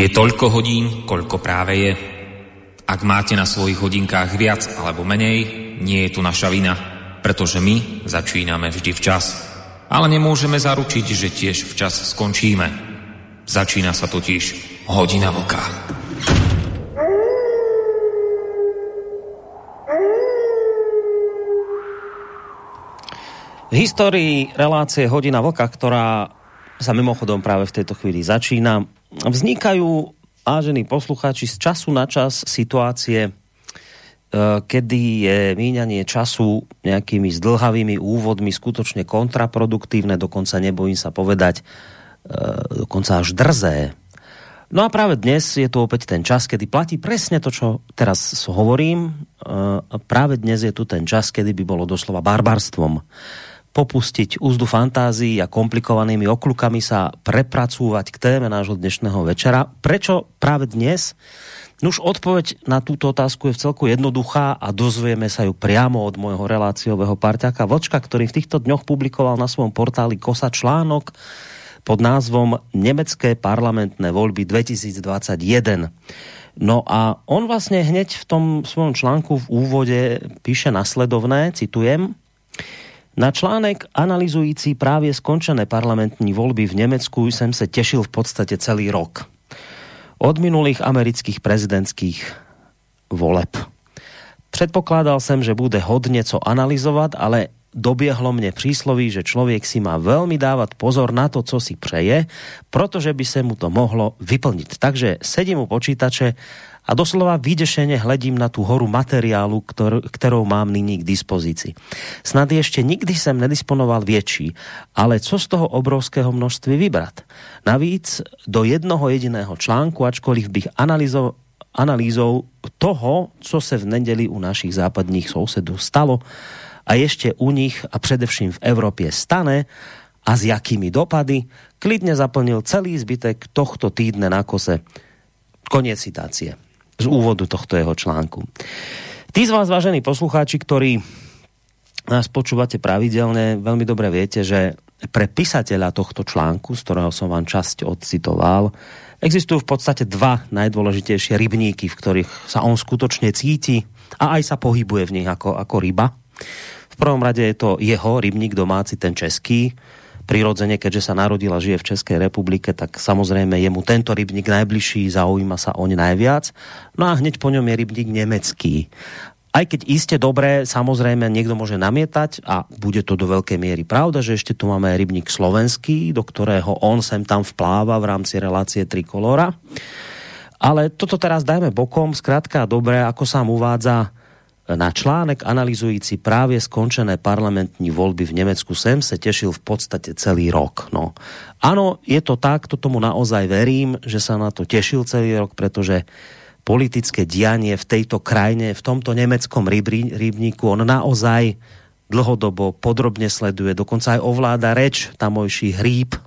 Je toľko hodín, koľko práve je. Ak máte na svojich hodinkách viac alebo menej, nie je tu naša vina, pretože my začíname vždy včas. Ale nemôžeme zaručiť, že tiež včas skončíme. Začína sa totiž hodina vlka. V histórii relácie Hodina vlka, ktorá sa mimochodom práve v tejto chvíli začína, vznikajú, vážení poslucháči, z času na čas situácie, e, kedy je míňanie času nejakými zdlhavými úvodmi skutočne kontraproduktívne, dokonca nebojím sa povedať, e, dokonca až drzé. No a práve dnes je tu opäť ten čas, kedy platí presne to, čo teraz hovorím. E, práve dnes je tu ten čas, kedy by bolo doslova barbarstvom popustiť úzdu fantázií a komplikovanými oklukami sa prepracúvať k téme nášho dnešného večera. Prečo práve dnes? Nuž odpoveď na túto otázku je v celku jednoduchá a dozvieme sa ju priamo od môjho reláciového parťaka Vlčka, ktorý v týchto dňoch publikoval na svojom portáli Kosa článok pod názvom Nemecké parlamentné voľby 2021. No a on vlastne hneď v tom svojom článku v úvode píše nasledovné, citujem, na článek analyzující právě skončené parlamentní volby v Německu jsem se těšil v podstatě celý rok. Od minulých amerických prezidentských voleb. Předpokládal jsem, že bude hodně co analyzovat, ale dobiehlo mne prísloví, že člověk si má veľmi dávať pozor na to, co si přeje, protože by se mu to mohlo vyplniť. Takže sedím u počítače a doslova vydešene hledím na tu horu materiálu, ktor, kterou mám nyní k dispozici. Snad ještě nikdy jsem nedisponoval větší, ale co z toho obrovského množství vybrat? Navíc do jednoho jediného článku, ačkoliv bych analyzoval analýzou toho, co se v nedeli u našich západních sousedů stalo a ještě u nich a především v Evropě stane a s jakými dopady, klidně zaplnil celý zbytek tohto týdne na kose. Koniec citácie z úvodu tohto jeho článku. Tí z vás, vážení poslucháči, ktorí nás počúvate pravidelne, veľmi dobre viete, že pre písateľa tohto článku, z ktorého som vám časť odcitoval, existujú v podstate dva najdôležitejšie rybníky, v ktorých sa on skutočne cíti a aj sa pohybuje v nich ako, ako ryba. V prvom rade je to jeho rybník domáci, ten český, prirodzene, keďže sa narodila žije v Českej republike, tak samozrejme je mu tento rybník najbližší, zaujíma sa oň najviac. No a hneď po ňom je rybník nemecký. Aj keď iste dobré, samozrejme niekto môže namietať a bude to do veľkej miery pravda, že ešte tu máme rybník slovenský, do ktorého on sem tam vpláva v rámci relácie Trikolora. Ale toto teraz dajme bokom, zkrátka dobré, ako sám uvádza, na článek analyzující právě skončené parlamentní volby v Německu jsem se těšil v podstatě celý rok. No. Ano, je to tak, to tomu naozaj verím, že sa na to tešil celý rok, pretože politické dianie v tejto krajine, v tomto nemeckom rybníku, on naozaj dlhodobo podrobne sleduje, dokonca aj ovláda reč tamojší hríb,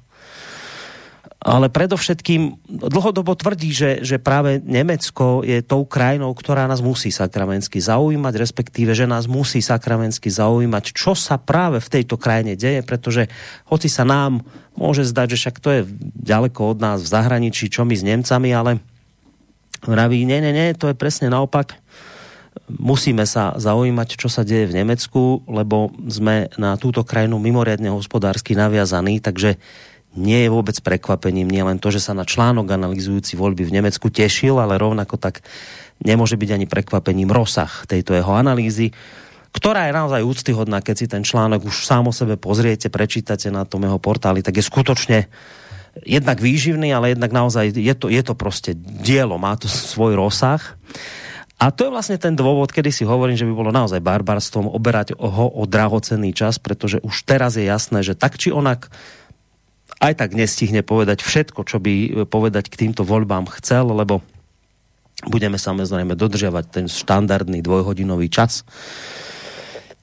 ale predovšetkým dlhodobo tvrdí, že, že práve Nemecko je tou krajinou, ktorá nás musí sakramensky zaujímať, respektíve, že nás musí sakramensky zaujímať, čo sa práve v tejto krajine deje, pretože hoci sa nám môže zdať, že však to je ďaleko od nás v zahraničí, čo my s Nemcami, ale vraví, nie, nie, nie, to je presne naopak. Musíme sa zaujímať, čo sa deje v Nemecku, lebo sme na túto krajinu mimoriadne hospodársky naviazaní, takže nie je vôbec prekvapením nie len to, že sa na článok analyzujúci voľby v Nemecku tešil, ale rovnako tak nemôže byť ani prekvapením rozsah tejto jeho analýzy, ktorá je naozaj úctyhodná, keď si ten článok už sám o sebe pozriete, prečítate na tom jeho portáli, tak je skutočne jednak výživný, ale jednak naozaj je to, je to prostě dielo, má to svoj rozsah. A to je vlastne ten dôvod, kedy si hovorím, že by bolo naozaj barbarstvom oberať ho o drahocenný čas, pretože už teraz je jasné, že tak či onak aj tak nestihne povedať všetko, čo by e, povedať k týmto voľbám chcel, lebo budeme samozrejme dodržiavať ten štandardný dvojhodinový čas.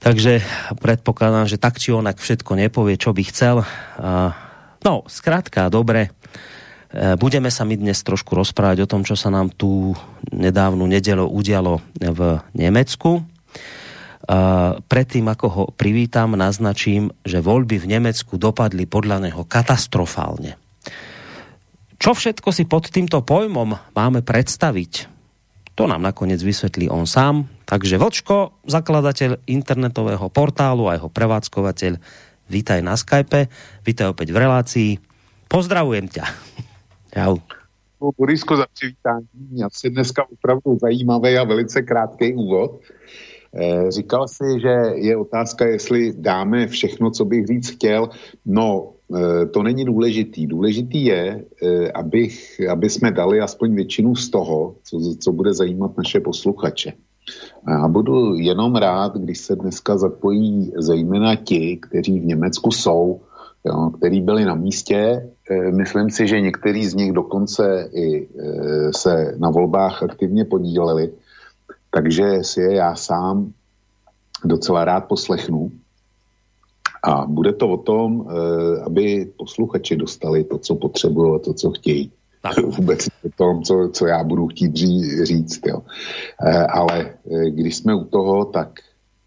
Takže predpokladám, že tak či onak všetko nepovie, čo by chcel. No, zkrátka, dobre. E, budeme sa my dnes trošku rozprávať o tom, čo sa nám tu nedávnu nedelo udialo v Nemecku. Predtým, ako ho privítam, naznačím, že voľby v Nemecku dopadli podľa neho katastrofálne. Čo všetko si pod týmto pojmom máme predstaviť? To nám nakoniec vysvetlí on sám. Takže Vočko, zakladateľ internetového portálu a jeho prevádzkovateľ, vítaj na Skype, vítaj opäť v relácii. Pozdravujem ťa. Čau. Borisko za přivítání. Asi dneska opravdu zajímavý a velice krátký úvod. Eh, říkal si, že je otázka, jestli dáme všechno, co bych říct chtěl. No, eh, to není důležitý. Důležitý je, eh, abych, aby jsme dali aspoň většinu z toho, co, co bude zajímat naše posluchače. A budu jenom rád, když se dneska zapojí zejména ti, kteří v Německu jsou, jo, který byli na místě. Myslím si, že některý z nich dokonce i se na volbách aktivně podíleli takže si je já sám docela rád poslechnu. A bude to o tom, eh, aby posluchači dostali to, co potřebují a to, co chtějí. Tak. Vůbec o tom, co, co já budu chtít říct. Jo. Eh, ale eh, když jsme u toho, tak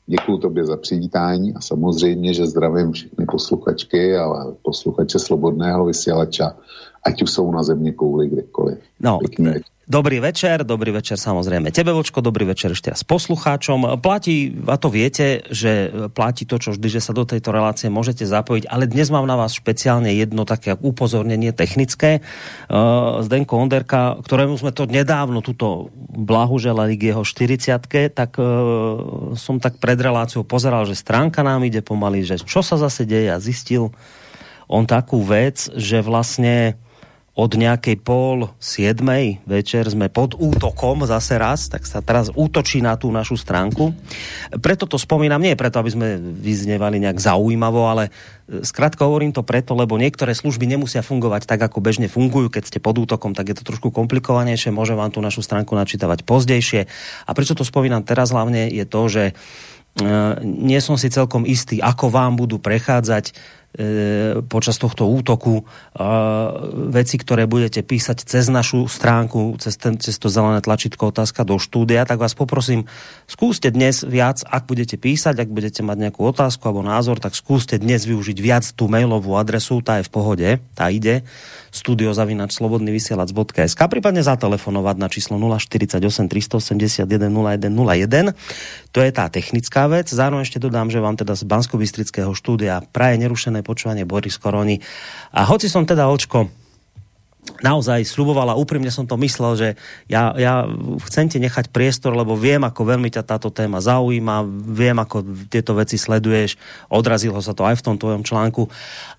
děkuji tobě za přivítání a samozřejmě, že zdravím všechny posluchačky a posluchače Slobodného vysílača, ať už jsou na země kouli kdekoliv. No, Pěkný Dobrý večer, dobrý večer samozrejme tebe, Vočko, dobrý večer ešte raz poslucháčom. Platí, a to viete, že platí to, čo vždy, že sa do tejto relácie môžete zapojiť, ale dnes mám na vás špeciálne jedno také upozornenie technické. Uh, Zdenko Onderka, ktorému sme to nedávno tuto blahuželali k jeho 40 tak uh, som tak pred reláciou pozeral, že stránka nám ide pomaly, že čo sa zase deje a zistil on takú vec, že vlastne od nejakej pol siedmej večer sme pod útokom zase raz, tak sa teraz útočí na tú našu stránku. Preto to spomínam, nie preto, aby sme vyznevali nejak zaujímavo, ale e, skrátka hovorím to preto, lebo niektoré služby nemusia fungovať tak, ako bežne fungujú. Keď ste pod útokom, tak je to trošku komplikovanejšie, môže vám tú našu stránku načítavať pozdejšie. A prečo to spomínam teraz hlavne je to, že e, nie som si celkom istý, ako vám budú prechádzať E, počas tohto útoku veci, ktoré budete písať cez našu stránku, cez, ten, cez to zelené tlačítko otázka do štúdia, tak vás poprosím, skúste dnes viac, ak budete písať, ak budete mať nejakú otázku alebo názor, tak skúste dnes využiť viac tú mailovú adresu, tá je v pohode, tá ide studiozavinačslobodnyvysielac.sk prípadne zatelefonovať na číslo 048 381 0101. To je tá technická vec. Zároveň ešte dodám, že vám teda z bansko štúdia praje nerušené počúvanie Boris Koroni. A hoci som teda očko naozaj slubovala, úprimne som to myslel, že ja, ja chcem ti nechať priestor, lebo viem, ako veľmi ťa táto téma zaujíma, viem, ako tieto veci sleduješ, odrazilo sa to aj v tom tvojom článku,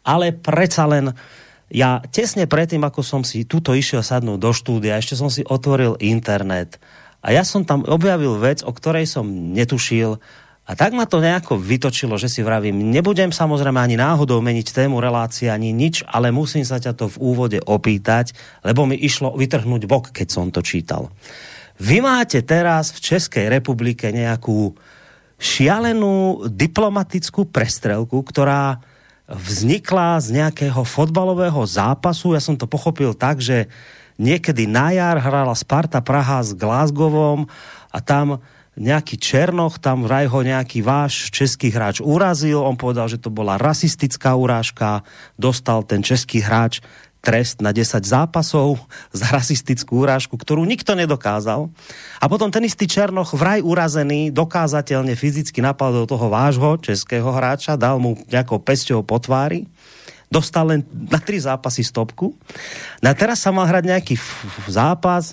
ale predsa len uh, ja tesne predtým, ako som si tuto išiel sadnúť do štúdia, ešte som si otvoril internet a ja som tam objavil vec, o ktorej som netušil a tak ma to nejako vytočilo, že si vravím, nebudem samozrejme ani náhodou meniť tému relácie, ani nič, ale musím sa ťa to v úvode opýtať, lebo mi išlo vytrhnúť bok, keď som to čítal. Vy máte teraz v Českej republike nejakú šialenú diplomatickú prestrelku, ktorá vznikla z nejakého fotbalového zápasu. Ja som to pochopil tak, že niekedy na jar hrala Sparta Praha s Glasgowom a tam nejaký Černoch, tam vraj ho nejaký váš český hráč urazil, on povedal, že to bola rasistická urážka, dostal ten český hráč trest na 10 zápasov za rasistickú úrážku, ktorú nikto nedokázal. A potom ten istý Černoch vraj urazený dokázateľne fyzicky napadol toho vášho českého hráča, dal mu nejakou pesťou po tvári, dostal len na tri zápasy stopku. No a teraz sa mal hrať nejaký zápas,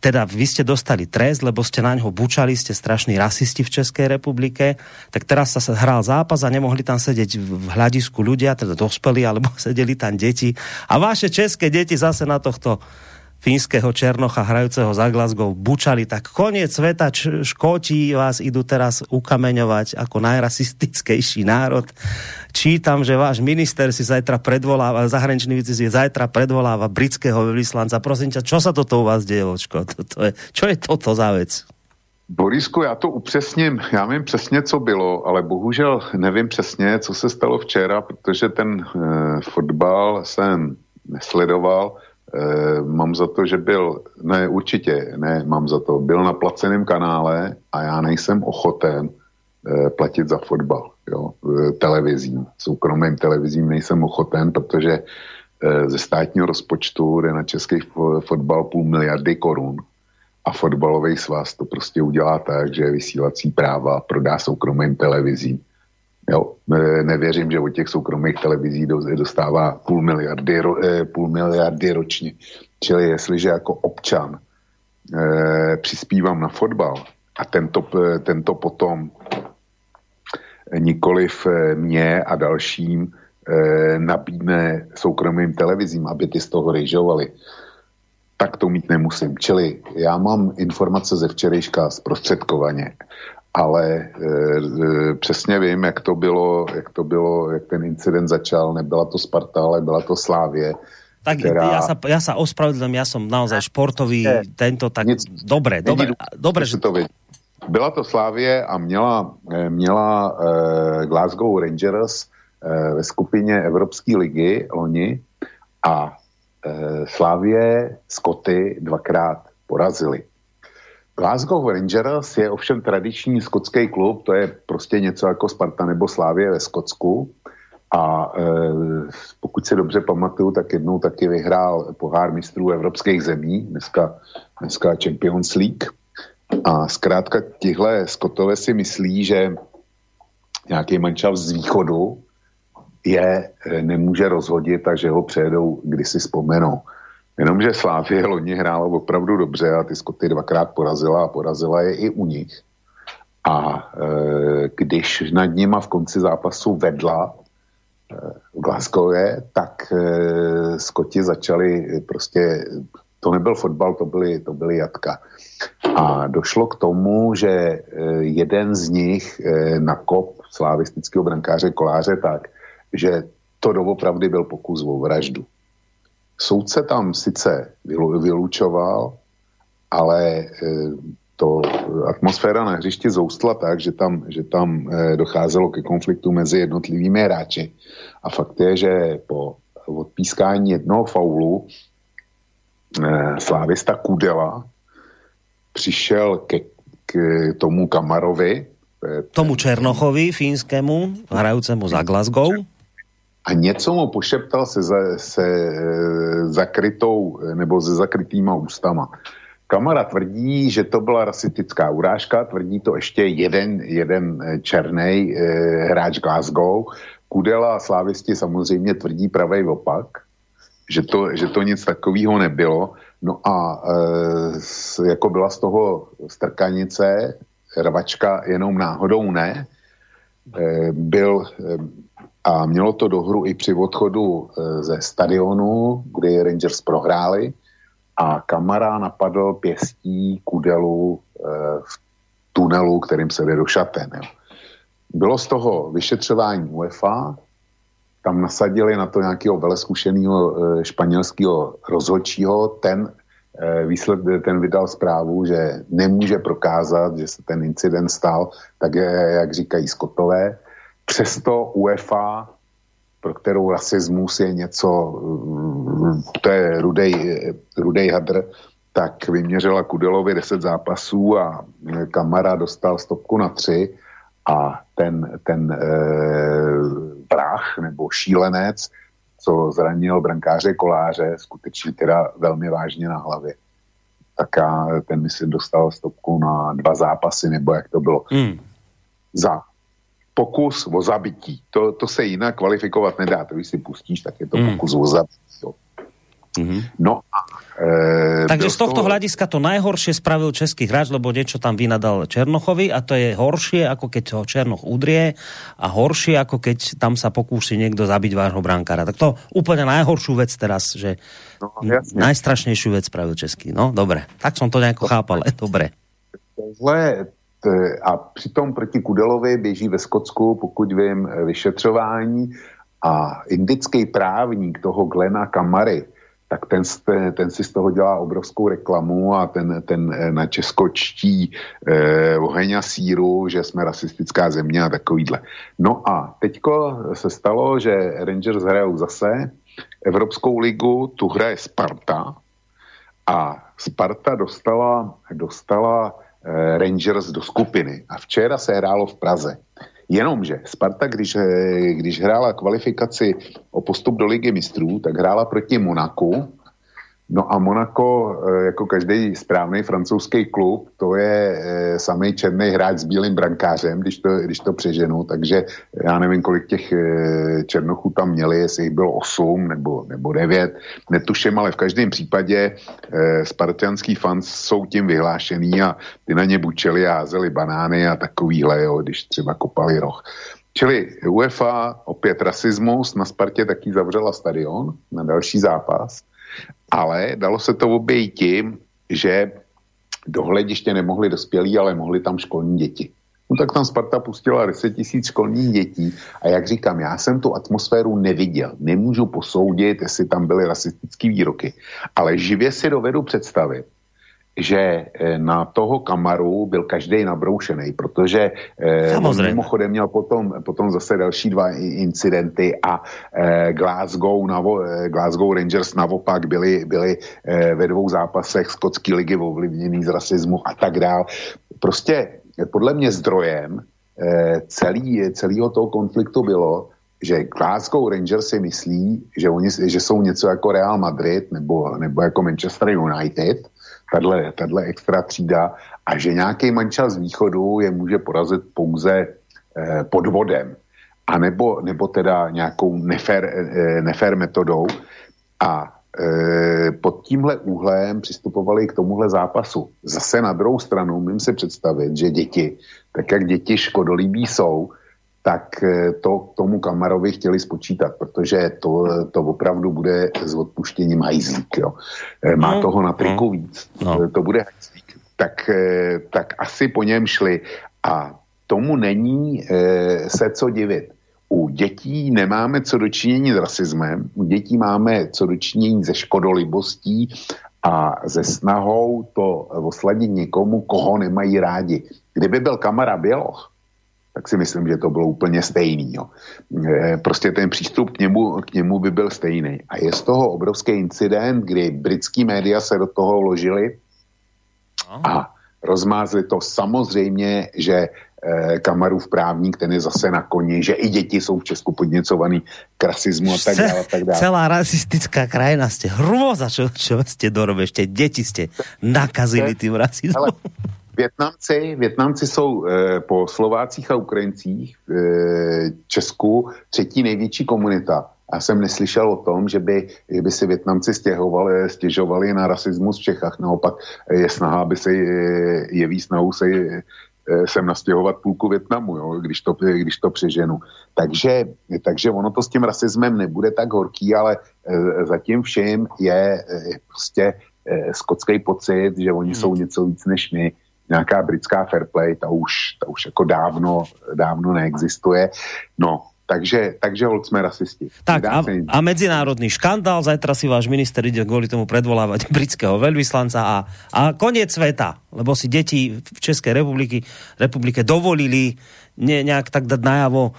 teda vy ste dostali trest, lebo ste na ňo bučali, ste strašní rasisti v Českej republike, tak teraz sa hral zápas a nemohli tam sedieť v hľadisku ľudia, teda dospelí, alebo sedeli tam deti. A vaše české deti zase na tohto fínskeho Černocha hrajúceho za Glasgow bučali, tak koniec sveta, Škóti vás idú teraz ukameňovať ako najrasistickejší národ. Čítam, že váš minister si zajtra predvoláva, zahraničný si zajtra predvoláva britského vyslanca. Prosím ťa, čo sa toto u vás deje, Vočko? To, to je, čo je toto za vec? Borisku, já to upřesním. Já vím přesně, co bylo, ale bohužel nevím přesně, co se stalo včera, protože ten e, fotbal jsem nesledoval mám za to, že byl, ne určitě, ne, mám za to, byl na placeném kanále a já nejsem ochoten e, platit za fotbal, jo, televizím, soukromým televizím nejsem ochoten, protože ze státního rozpočtu jde na český fotbal půl miliardy korun a fotbalový svaz to prostě udělá tak, že vysílací práva prodá soukromým televizím. Jo, nevěřím, že od těch soukromých televizí dostává půl miliardy, eh, půl miliardy ročně. Čili jestliže jako občan eh, přispívám na fotbal a tento, eh, tento potom nikoliv mě a dalším nabídne soukromým televizím, aby ty z toho rejžovali, tak to mít nemusím. Čili já mám informace ze včerejška zprostředkovaně, ale e, e, přesně vím, jak to bylo, jak to bylo, jak ten incident začal. Nebyla to Sparta, ale byla to Slávě. Tak která... ja sa, ja sa ospravedlím, ja som naozaj športový, ne, tento tak... Nic, dobre, dobre, dobre, že... To. Byla to Slávě a měla, e, měla uh, Glasgow Rangers uh, ve skupině Evropské ligy loni a Eh, Slávě Skoty dvakrát porazili. Glasgow Rangers je ovšem tradiční skotský klub, to je prostě něco jako Sparta nebo Slávě ve Skotsku. A e, pokud si dobře pamatuju, tak jednou taky vyhrál pohár mistrů evropských zemí, dneska, dneska Champions League. A zkrátka tihle Skotové si myslí, že nějaký mančal z východu je eh, nemůže rozhodit, takže ho přejedou, když si vzpomenou. Jenomže Slávě loni hrála opravdu dobře a ty Skoty dvakrát porazila a porazila je i u nich. A e, když nad nima v konci zápasu vedla e, v Glasgowě, tak e, Skoti začali prostě, to nebyl fotbal, to byly, to byly jatka. A došlo k tomu, že e, jeden z nich e, nakop slavistického brankáře Koláře tak, že to doopravdy byl pokus o vraždu. Soudce tam sice vylučoval, ale e, to atmosféra na hřišti zoustla tak, že tam, že tam e, docházelo ke konfliktu mezi jednotlivými hráči. A fakt je, že po odpískání jednoho faulu e, slávista Kudela přišel ke, k tomu Kamarovi, tomu Černochovi, fínskému, hrajúcemu za Glasgow a něco mu pošeptal se, za, se e, zakrytou nebo se zakrytýma ústama. Kamara tvrdí, že to byla rasistická urážka, tvrdí to ještě jeden, jeden e, černý hráč Glasgow. Kudela a slávisti samozřejmě tvrdí pravej opak, že to, že to nic takového nebylo. No a e, jako byla z toho strkanice, rvačka jenom náhodou ne, e, byl a mělo to dohru i při odchodu e, ze stadionu, kdy Rangers prohráli. A Kamara napadl pěstí Kudelu e, v tunelu, kterým se jde do. Bylo z toho vyšetřování UEFA, tam nasadili na to nějakého veleskušeného e, španělského rozhodčího, ten, ten vydal zprávu, že nemůže prokázat, že se ten incident stal, tak jak říkají Skotové, Přesto UEFA, pro kterou rasismus je něco, mm, to je rudej, rudej hadr, tak vyměřila Kudelovi 10 zápasů a Kamara dostal stopku na 3 a ten, ten e, brach nebo šílenec, co zranil brankáře Koláře, skutečně teda velmi vážně na hlavě. Tak a ten myslím dostal stopku na dva zápasy, nebo jak to bylo. Mm. Za pokus o zabití. To, to se jinak kvalifikovat nedá. To, když si pustíš, tak je to mm. pokus o zabití. Mm-hmm. No a e, Takže z tohto toho... hľadiska to najhoršie spravil český hráč, lebo niečo tam vynadal Černochovi a to je horšie, ako keď ho Černoch udrie a horšie, ako keď tam sa pokúši niekto zabiť vášho brankára. Tak to úplne najhoršiu vec teraz, že no, najstrašnejšiu vec spravil český. No, dobre. Tak som to nejako chápal. Dobre. Tohle, a přitom proti Kudelovi běží ve Skotsku, pokud vím, vyšetřování a indický právník toho Glena Kamary, tak ten, ten si z toho dělá obrovskou reklamu a ten, ten e, na Česko čtí eh, oheň a síru, že jsme rasistická země a takovýhle. No a teďko se stalo, že Rangers hrajou zase Evropskou ligu, tu hraje Sparta a Sparta dostala, dostala Rangers do skupiny. A včera se hrálo v Praze. Jenomže Sparta, když, když hrála kvalifikaci o postup do ligy mistrů, tak hrála proti Monaku, No a Monaco, eh, jako každý správný francouzský klub, to je e, samý černý hráč s bílým brankářem, když to, když to přeženu, takže já nevím, kolik těch e, černochů tam měli, jestli jich bylo 8 nebo, nebo 9, netuším, ale v každém případě spartianský fans jsou tím vyhlášený a ty na ně bučeli a házeli banány a takovýhle, jo, když třeba kopali roh. Čili UEFA opět rasismus, na Spartě taky zavřela stadion na další zápas ale dalo se to obejít tím, že do hlediště nemohli dospělí, ale mohli tam školní děti. No tak tam Sparta pustila 10 tisíc školních dětí a jak říkám, já jsem tu atmosféru neviděl. Nemůžu posoudit, jestli tam byly rasistické výroky, ale živě si dovedu představit, že eh, na toho kamaru byl každý nabroušený, protože eh, on mimochodem měl potom, potom zase další dva incidenty a eh, Glasgow, navo, Glasgow Rangers naopak byli, byli ve dvou zápasech skotské ligy ovlivněný z rasismu a tak dál. Prostě podle mě zdrojem celý, celého toho konfliktu bylo, že Glasgow Rangers si myslí, že, oni, že jsou něco jako Real Madrid nebo, nebo jako Manchester United, tahle, tahle extra třída a že nějaký mančel z východu je může porazit pouze eh, podvodem a nebo, nebo teda nějakou nefér, eh, nefér metodou a eh, pod tímhle úhlem přistupovali k tomuhle zápasu. Zase na druhou stranu můžeme si představit, že děti, tak jak děti škodolíbí jsou, tak eh, to tomu Kamarovi chtěli spočítat, protože to, to opravdu bude s odpuštěním hajzlík. Jo. Eh, má no, toho na triku no, víc, no. to bude hajzlík. Tak, eh, tak asi po něm šli a tomu není se co divit. U dětí nemáme co dočinění s rasismem, u dětí máme co dočinění se škodolibostí a ze snahou to osladit někomu, koho nemají rádi. Kdyby byl kamara Běloch, tak si myslím, že to bylo úplně stejný. Jo. E, prostě ten přístup k němu, k němu by byl stejný. A je z toho obrovský incident, kdy britský média se do toho vložili a rozmázli to samozřejmě, že e, Kamarův právník, ten je zase na koni, že i děti jsou v Česku podněcovaný k rasismu a tak dále. tak dále. Celá rasistická krajina ste hrôza, čo, čo ste dorobili, ešte deti ste nakazili tým rasizmom. Větnamci, Větnamci jsou e, po Slovácích a Ukrajincích v e, Česku třetí největší komunita. Já jsem neslyšel o tom, že by, že by si Větnamci stěhovali, stěžovali na rasismus v Čechách. Naopak je snaha, aby se jeví snahou se sem nastěhovat půlku Větnamu, jo, když, to, když to přeženu. Takže, takže ono to s tím rasismem nebude tak horký, ale e, zatím všem je prostě e, skotský pocit, že oni hmm. jsou něco víc než my nějaká britská fair play, ta už, ta už jako dávno, dávno neexistuje. No, takže, takže hold jsme rasisti. Tak a, a medzinárodný škandál, zajtra si váš minister ide kvôli tomu predvolávať britského veľvyslanca a, a koniec sveta, lebo si deti v Českej republiky, republike dovolili ne, nejak tak dať najavo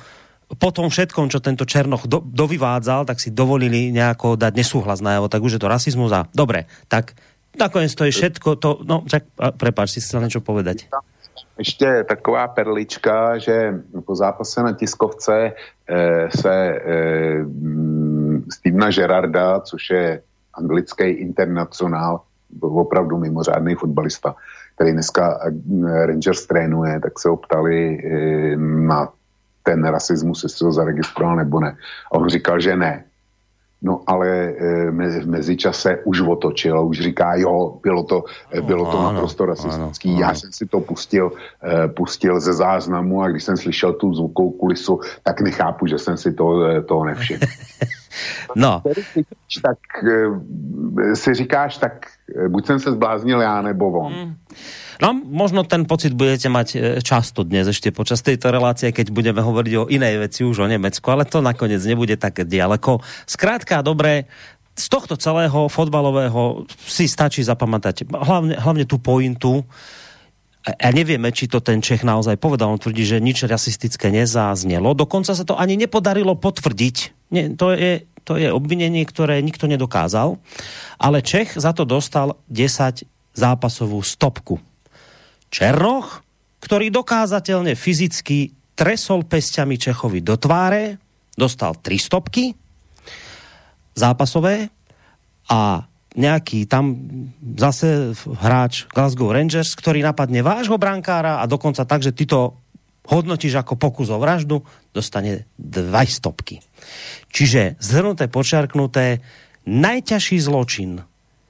po tom všetkom, čo tento Černoch do, dovyvádzal, tak si dovolili nejako dať nesúhlas najavo, tak už je to rasizmus a dobre, tak Nakoniec to je všetko, to, no, tak, prepáč, si chcel něco povedať. Ještě taková perlička, že po zápase na tiskovce eh, se eh, Stevena Gerarda, což je anglický internacionál, opravdu mimořádný fotbalista, který dneska eh, Rangers trénuje, tak se optali eh, na ten rasismus, jestli ho zaregistroval nebo ne. A on říkal, že ne, No ale e, v mezičase už otočil, už říká, jo, bylo to, no, bylo to ano, naprosto rasistický. Ano, ano. Já jsem si to pustil, e, pustil ze záznamu a když jsem slyšel tu zvukovou kulisu, tak nechápu, že jsem si to, e, toho nevšiml. no. Tak e, si říkáš, tak e, buď jsem se zbláznil já, nebo on. Hmm. No, možno ten pocit budete mať e, často dnes ešte počas tejto relácie, keď budeme hovoriť o inej veci, už o Nemecku, ale to nakoniec nebude také ďaleko. Skrátka, dobré, z tohto celého fotbalového si stačí zapamätať hlavne, hlavne tú pointu, a nevieme, či to ten Čech naozaj povedal. On tvrdí, že nič rasistické nezáznelo. Dokonca sa to ani nepodarilo potvrdiť. Nie, to, je, to je obvinenie, ktoré nikto nedokázal. Ale Čech za to dostal 10 zápasovú stopku. Černoch, ktorý dokázateľne fyzicky tresol pestiami Čechovi do tváre, dostal tri stopky zápasové a nejaký tam zase hráč Glasgow Rangers, ktorý napadne vášho brankára a dokonca tak, že ty to hodnotíš ako pokus o vraždu, dostane dva stopky. Čiže zhrnuté, počarknuté, najťažší zločin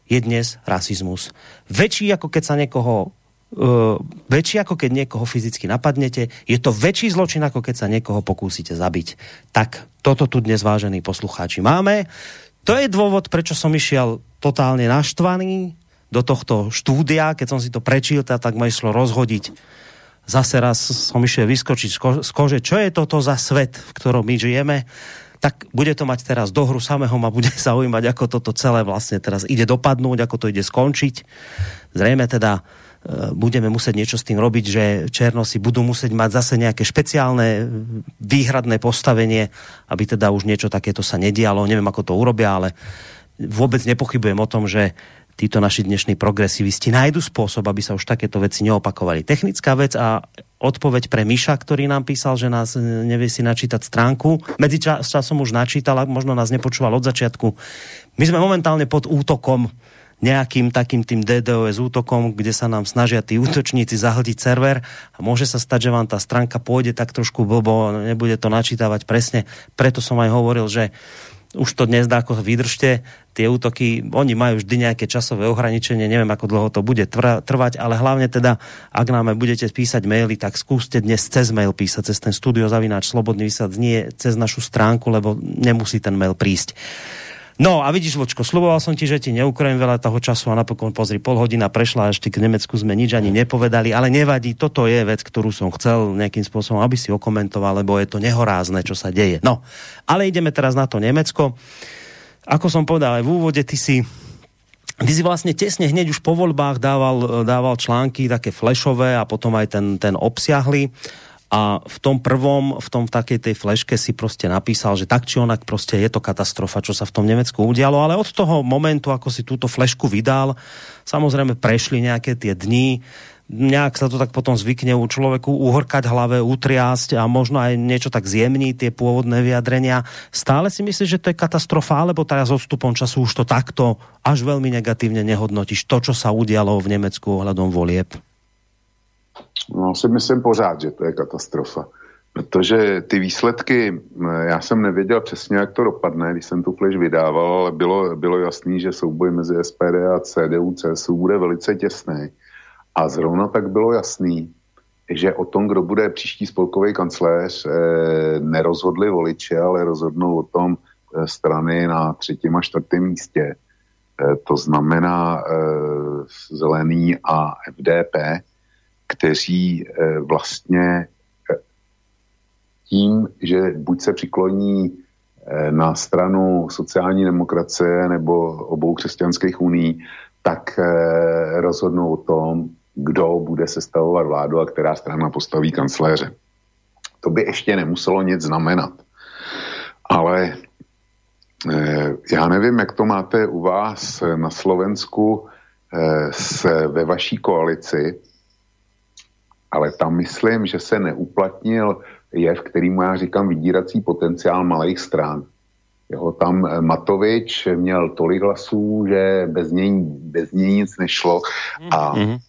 je dnes rasizmus. Väčší ako keď sa niekoho uh, väčší ako keď niekoho fyzicky napadnete, je to väčší zločin ako keď sa niekoho pokúsite zabiť. Tak toto tu dnes, vážení poslucháči, máme. To je dôvod, prečo som išiel totálne naštvaný do tohto štúdia, keď som si to prečil, tak ma išlo rozhodiť. Zase raz som išiel vyskočiť z kože, čo je toto za svet, v ktorom my žijeme tak bude to mať teraz dohru samého ma bude zaujímať, ako toto celé vlastne teraz ide dopadnúť, ako to ide skončiť. Zrejme teda budeme musieť niečo s tým robiť, že Černosi budú musieť mať zase nejaké špeciálne výhradné postavenie, aby teda už niečo takéto sa nedialo. Neviem, ako to urobia, ale vôbec nepochybujem o tom, že títo naši dnešní progresivisti nájdu spôsob, aby sa už takéto veci neopakovali. Technická vec a odpoveď pre Miša, ktorý nám písal, že nás nevie si načítať stránku. Medzi časom už načítal, možno nás nepočúval od začiatku. My sme momentálne pod útokom nejakým takým tým DDoS útokom, kde sa nám snažia tí útočníci zahldiť server a môže sa stať, že vám tá stránka pôjde tak trošku blbo, nebude to načítavať presne. Preto som aj hovoril, že už to dnes ako vydržte, tie útoky, oni majú vždy nejaké časové ohraničenie, neviem, ako dlho to bude trvať, ale hlavne teda, ak nám budete písať maily, tak skúste dnes cez mail písať, cez ten studio zavináč Slobodný vysac, nie cez našu stránku, lebo nemusí ten mail prísť. No a vidíš, Vočko, sluboval som ti, že ti neukrojem veľa toho času a napokon pozri, pol hodina prešla a ešte k Nemecku sme nič ani nepovedali, ale nevadí, toto je vec, ktorú som chcel nejakým spôsobom, aby si okomentoval, lebo je to nehorázne, čo sa deje. No, ale ideme teraz na to Nemecko. Ako som povedal aj v úvode, ty si Ty si vlastne tesne hneď už po voľbách dával, dával články také flešové a potom aj ten, ten obsiahly a v tom prvom, v tom v tej fleške si prostě napísal, že tak či onak prostě je to katastrofa, čo sa v tom Nemecku udialo, ale od toho momentu, ako si túto flešku vydal, samozrejme prešli nejaké tie dni, nejak sa to tak potom zvykne u človeku uhorkať hlave, utriasť a možno aj niečo tak zjemní tie pôvodné vyjadrenia. Stále si myslíš, že to je katastrofa, alebo teraz odstupom času už to takto až veľmi negatívne nehodnotíš to, čo sa udialo v Nemecku ohľadom volieb? No, si myslím pořád, že to je katastrofa. Protože ty výsledky, já jsem nevěděl přesně, jak to dopadne, když jsem tu flash vydával, ale bylo, bylo jasný, že souboj mezi SPD a CDU, CSU bude velice těsný. A zrovna tak bylo jasný, že o tom, kdo bude příští spolkový kancléř, eh, nerozhodli voliče, ale rozhodnou o tom eh, strany na třetím a čtvrtém místě. Eh, to znamená Zelený a FDP kteří eh, vlastně eh, tím, že buď se přikloní eh, na stranu sociální demokracie nebo obou křesťanských uní, tak rozhodnou o tom, kdo bude sestavovat vládu a která strana postaví kancléře. To by ještě nemuselo nic znamenat. Ale já nevím, jak to máte u vás na Slovensku ve vaší koalici, ale tam myslím, že se neuplatnil jev, kterýmu já říkám vydírací potenciál malých stran. Jo, tam eh, Matovič měl tolik hlasů, že bez něj, bez něj nic nešlo a mm-hmm.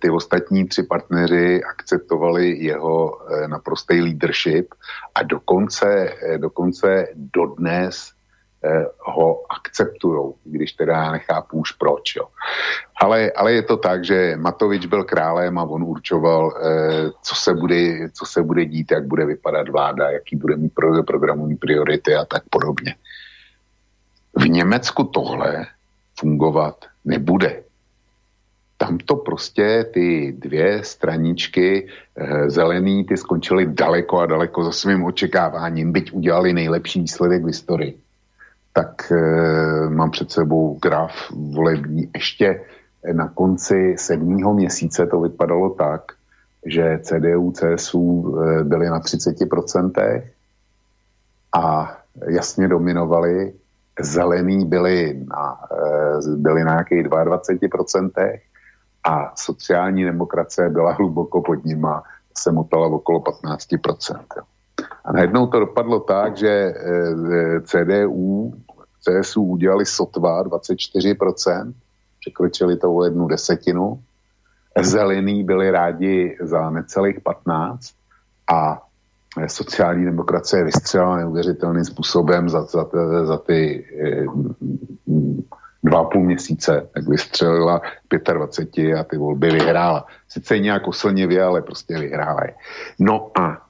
ty ostatní tři partneři akceptovali jeho eh, naprostý leadership a dokonce, dokonce dodnes ho akceptují, když teda já nechápu už proč. Jo. Ale, ale je to tak, že Matovič byl králem a on určoval, eh, co, se bude, co se bude dít, jak bude vypadat vláda, jaký bude mít pro, programovní priority a tak podobně. V Německu tohle fungovat nebude. Tam to prostě ty dvě straničky e, zelený, ty skončily daleko a daleko za svým očekáváním, byť udělali nejlepší výsledek v historii tak e, mám před sebou graf volební. Ještě na konci sedmého měsíce to vypadalo tak, že CDU, CSU e, byly na 30% a jasně dominovali, zelený byli na, e, byli na nějakých 22% a sociální demokracie byla hluboko pod nima se motala okolo 15%. A najednou to dopadlo tak, že e, CDU, CSU udělali sotva 24%, překročili to o jednu desetinu, zelení byli rádi za necelých 15 a sociální demokracie vystřelila neuvěřitelným způsobem za, za, za ty dva půl měsíce, tak vystřelila 25 a ty volby vyhrála. Sice nějak oslnivě, ale prostě vyhrála je. No a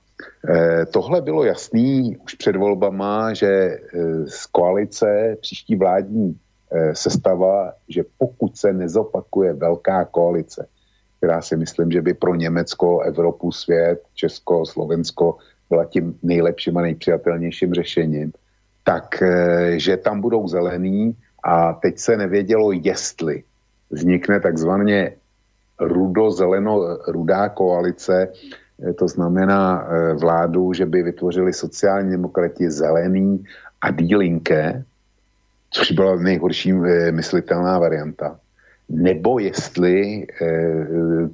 tohle bylo jasný už před volbama, že e, z koalice příští vládní e, sestava, že pokud se nezopakuje velká koalice, která si myslím, že by pro Německo, Evropu, svět, Česko, Slovensko byla tím nejlepším a nejpřijatelnějším řešením, tak že tam budou zelení, a teď se nevědělo, jestli vznikne takzvaně rudo-zeleno-rudá koalice, eh, to znamená eh, vládu, že by vytvořili sociální demokrati zelený a dílinké, což byla nejhorší eh, myslitelná varianta. Nebo jestli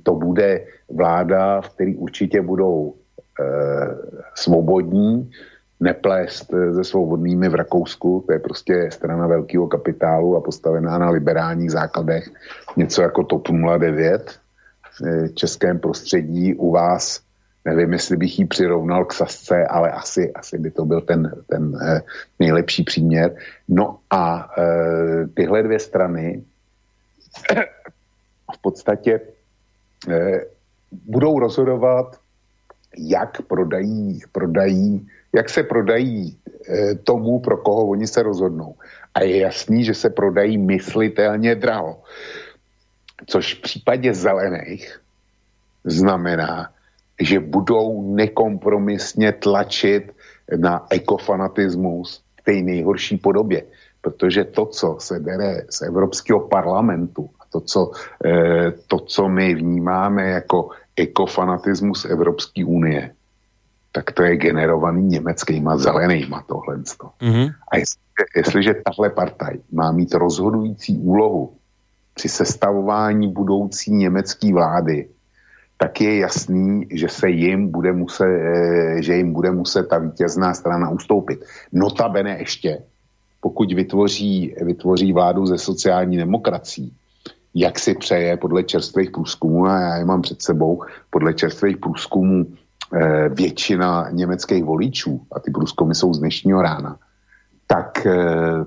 to bude vláda, v který určitě budou svobodní, neplést eh, se svobodnými v Rakousku, to je prostě strana velkého kapitálu a postavená na liberálních základech, něco jako TOP 09 v eh, českém prostředí u vás, nevím, jestli bych ji přirovnal k Sasce, ale asi, asi by to byl ten, ten eh, nejlepší příměr. No a eh, tyhle dvě strany v podstatě eh, budou rozhodovat, jak prodají, prodají jak se prodají tomu, pro koho oni se rozhodnou. A je jasný, že se prodají myslitelně draho. Což v případě zelených znamená, že budou nekompromisně tlačit na ekofanatismus v té nejhorší podobě. Protože to, co se bere z Evropského parlamentu a to, co, e, to, co my vnímáme jako ekofanatismus Evropské unie, tak to je generovaný německýma zelenýma tohle. Mm-hmm. A jestliže, jestliže tahle partaj má mít rozhodující úlohu při sestavování budoucí německé vlády, tak je jasný, že se jim bude muset, eh, že jim bude muset ta vítězná strana ustoupit. Notabene ještě, pokud vytvoří, vytvoří vládu ze sociální demokracií, jak si přeje podle čerstvých průzkumů, a já je mám před sebou, podle čerstvých průzkumů Eh, většina německých voličů, a ty průzkumy jsou z dnešního rána, tak eh,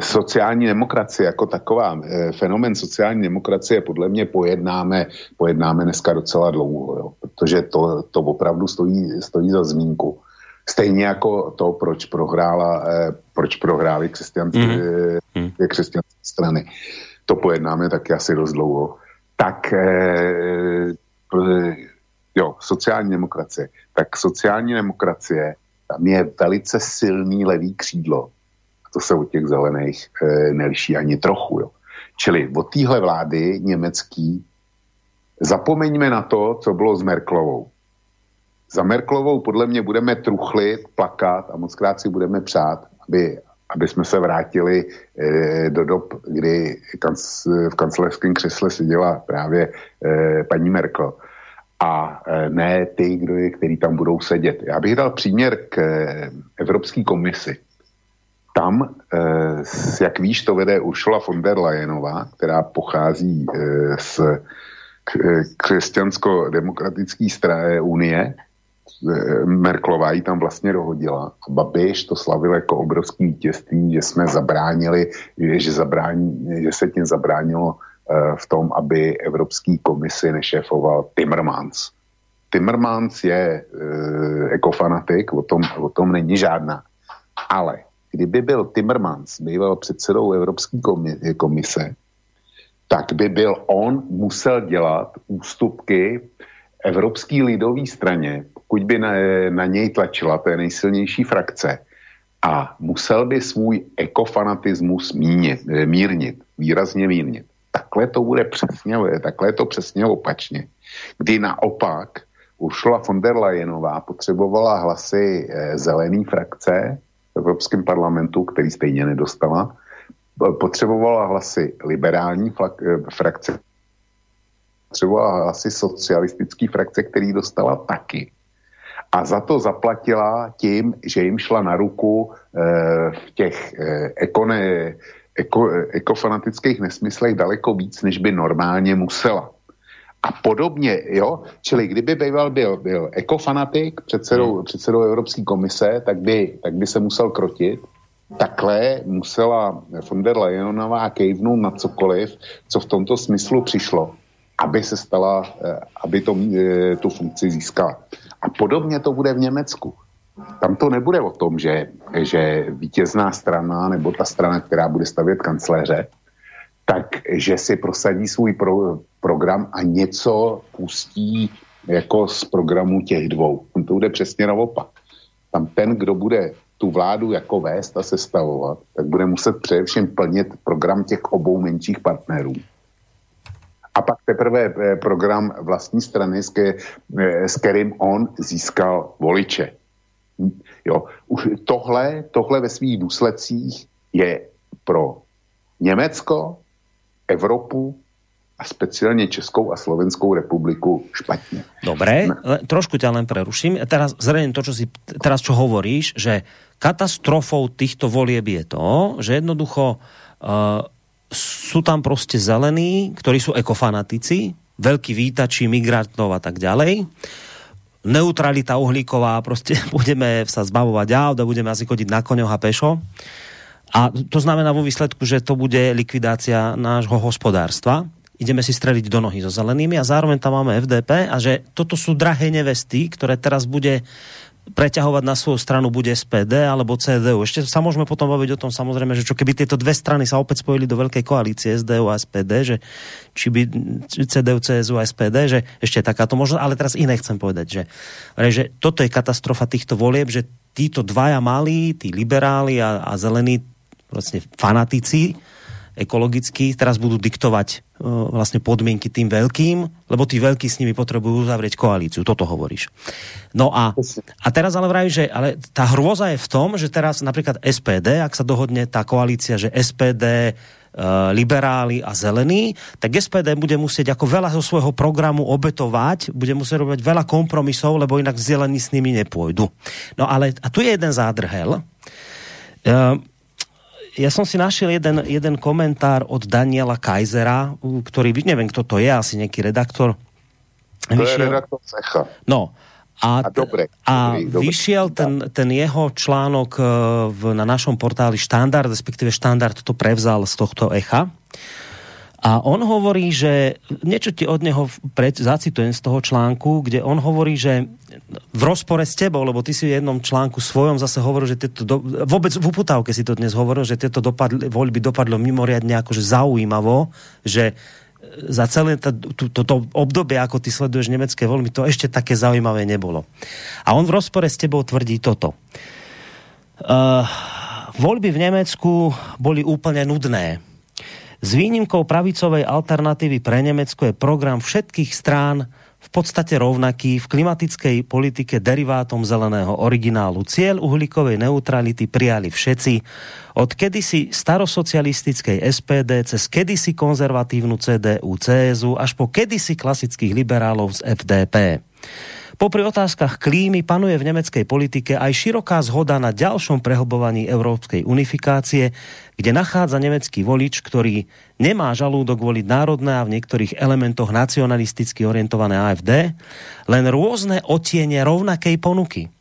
sociální demokracie jako taková, eh, fenomen sociální demokracie podle mě pojednáme, pojednáme dneska docela dlouho, jo, protože to, to opravdu stojí, stojí za zmínku. Stejně jako to, proč prohrála, proč prohrály křesťanské, mm. křesťanské strany. To pojednáme taky asi dost dlouho. Tak jo, sociální demokracie, tak sociální demokracie, tam je velice silný levý křídlo. To se od těch zelených e, neliší ani trochu. Jo. Čili od téhle vlády německý zapomeňme na to, co bylo s Merklovou. Za Merklovou podle mě budeme truchlit, plakat a moc krát si budeme přát, aby, aby jsme se vrátili e, do dob, kdy kanc, v kancelářském křesle seděla právě e, paní Merkel a ne ty, kdo je, který tam budou sedět. Já bych dal příměr k Evropské komisi. Tam, e, jak víš, to vede Ursula von der Leyenová, která pochází z křesťansko-demokratické unie. Merklová ji tam vlastně dohodila. Babiš to slavil jako obrovský vítězství, že jsme zabránili, že, zabrání, že se tím zabránilo Eh, v tom, aby Evropský komisi nešéfoval Timmermans. Timmermans je ekofanatik, o tom, o tom není žádná. Ale kdyby byl Timmermans býval předsedou Evropské komise, tak by byl on musel dělat ústupky Evropské lidové straně, pokud by na, na něj tlačila, je nejsilnější frakce, a musel by svůj ekofanatismus mínit, mírnit, výrazně mírnit. Takhle to bude přesně, takhle to přesně opačně. Kdy naopak Ursula von der Leyenová potřebovala hlasy eh, zelený frakce Evropském parlamentu, který stejně nedostala, potřebovala hlasy liberální eh, frakce, třeba asi socialistický frakce, který dostala taky. A za to zaplatila tím, že jim šla na ruku eh, v těch eh, ekone, eko, ekofanatických nesmyslech daleko víc, než by normálně musela. A podobně, jo, čili kdyby býval byl, byl ekofanatik, předsedou, hmm. předsedou Evropské komise, tak by, tak by se musel krotit. Takhle musela von der Leyenová kejvnout na cokoliv, co v tomto smyslu přišlo, aby se stala, eh, aby to, eh, tu funkci získala. A podobně to bude v Německu. Tam to nebude o tom, že, že vítězná strana nebo ta strana, která bude stavět kancléře, takže si prosadí svůj pro, program a něco pustí jako z programu těch dvou. To bude přesně naopak. Tam ten, kdo bude tu vládu jako vést a sestavovat, tak bude muset především plnit program těch obou menších partnerů. A pak teprve eh, program vlastní strany, eh, s kterým on získal voliče. Jo. Už tohle, tohle ve svých důsledcích je pro Německo, Evropu a speciálně Českou a Slovenskou republiku špatně. Dobré, trošku ťa len preruším. Teraz zrejme to, čo si teraz čo hovoríš, že katastrofou týchto volieb je to, že jednoducho uh, sú tam prostě zelení, ktorí sú ekofanatici, veľkí vítači migrantov a tak ďalej. Neutralita uhlíková, prostě budeme sa zbavovať aut a budeme asi chodiť na koňoch a pešo. A to znamená vo výsledku, že to bude likvidácia nášho hospodárstva. Ideme si streliť do nohy so zelenými a zároveň tam máme FDP a že toto sú drahé nevesty, ktoré teraz bude preťahovať na svoju stranu bude SPD alebo CDU. Ešte sa môžeme potom baviť o tom samozrejme, že čo keby tieto dve strany sa opäť spojili do veľkej koalície SDU a SPD, že či by CDU, CSU a SPD, že ešte takáto možnosť, ale teraz iné chcem povedať, že, že toto je katastrofa týchto volieb, že títo dvaja malí, tí liberáli a, a zelení vlastne fanatici ekologickí teraz budú diktovať uh, vlastne podmienky tým veľkým, lebo tí veľkí s nimi potrebujú uzavrieť koalíciu. Toto hovoríš. No a, a teraz ale vraví, že ale tá hrôza je v tom, že teraz napríklad SPD, ak sa dohodne tá koalícia, že SPD, uh, liberáli a zelení, tak SPD bude musieť ako veľa zo svojho programu obetovať, bude musieť robiť veľa kompromisov, lebo inak zelení s nimi nepôjdu. No ale, a tu je jeden zádrhel. Uh, ja som si našiel jeden, jeden komentár od Daniela Kaisera, ktorý, neviem, kto to je, asi nejaký redaktor. To vyšiel, je redaktor Cecha. No, a, a, dobre, a dobrý, vyšiel ten, ten jeho článok e, v, na našom portáli Štandard, respektíve Štandard to prevzal z tohto echa. A on hovorí, že niečo ti od neho pred, zacitujem z toho článku, kde on hovorí, že v rozpore s tebou, lebo ty si v jednom článku svojom zase hovoril, že tieto, do, vôbec v uputávke si to dnes hovoril, že tieto dopadli, voľby dopadlo mimoriadne akože zaujímavo, že za celé to, to, to obdobie, ako ty sleduješ nemecké voľby, to ešte také zaujímavé nebolo. A on v rozpore s tebou tvrdí toto. Uh, voľby v Nemecku boli úplne nudné s výnimkou pravicovej alternatívy pre Nemecko je program všetkých strán v podstate rovnaký v klimatickej politike derivátom zeleného originálu. Cieľ uhlíkovej neutrality prijali všetci. Od kedysi starosocialistickej SPD cez kedysi konzervatívnu CDU, CSU až po kedysi klasických liberálov z FDP. Popri otázkach klímy panuje v nemeckej politike aj široká zhoda na ďalšom prehlbovaní európskej unifikácie, kde nachádza nemecký volič, ktorý nemá žalúdok voliť národné a v niektorých elementoch nacionalisticky orientované AFD, len rôzne otiene rovnakej ponuky.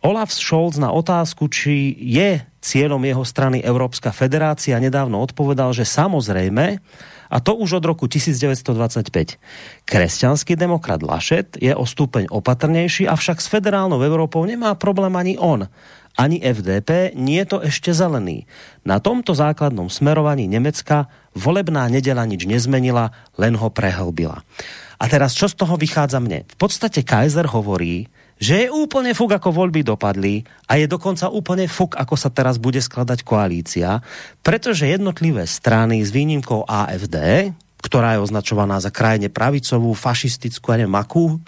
Olaf Scholz na otázku, či je cieľom jeho strany Európska federácia, nedávno odpovedal, že samozrejme, a to už od roku 1925. Kresťanský demokrat Lašet je o stupeň opatrnejší, avšak s federálnou Európou nemá problém ani on. Ani FDP, nie je to ešte zelený. Na tomto základnom smerovaní Nemecka volebná nedela nič nezmenila, len ho prehlbila. A teraz, čo z toho vychádza mne? V podstate Kaiser hovorí, že je úplne fuk, ako voľby dopadli a je dokonca úplne fuk, ako sa teraz bude skladať koalícia, pretože jednotlivé strany s výnimkou AFD, ktorá je označovaná za krajine pravicovú, fašistickú a neviem akú,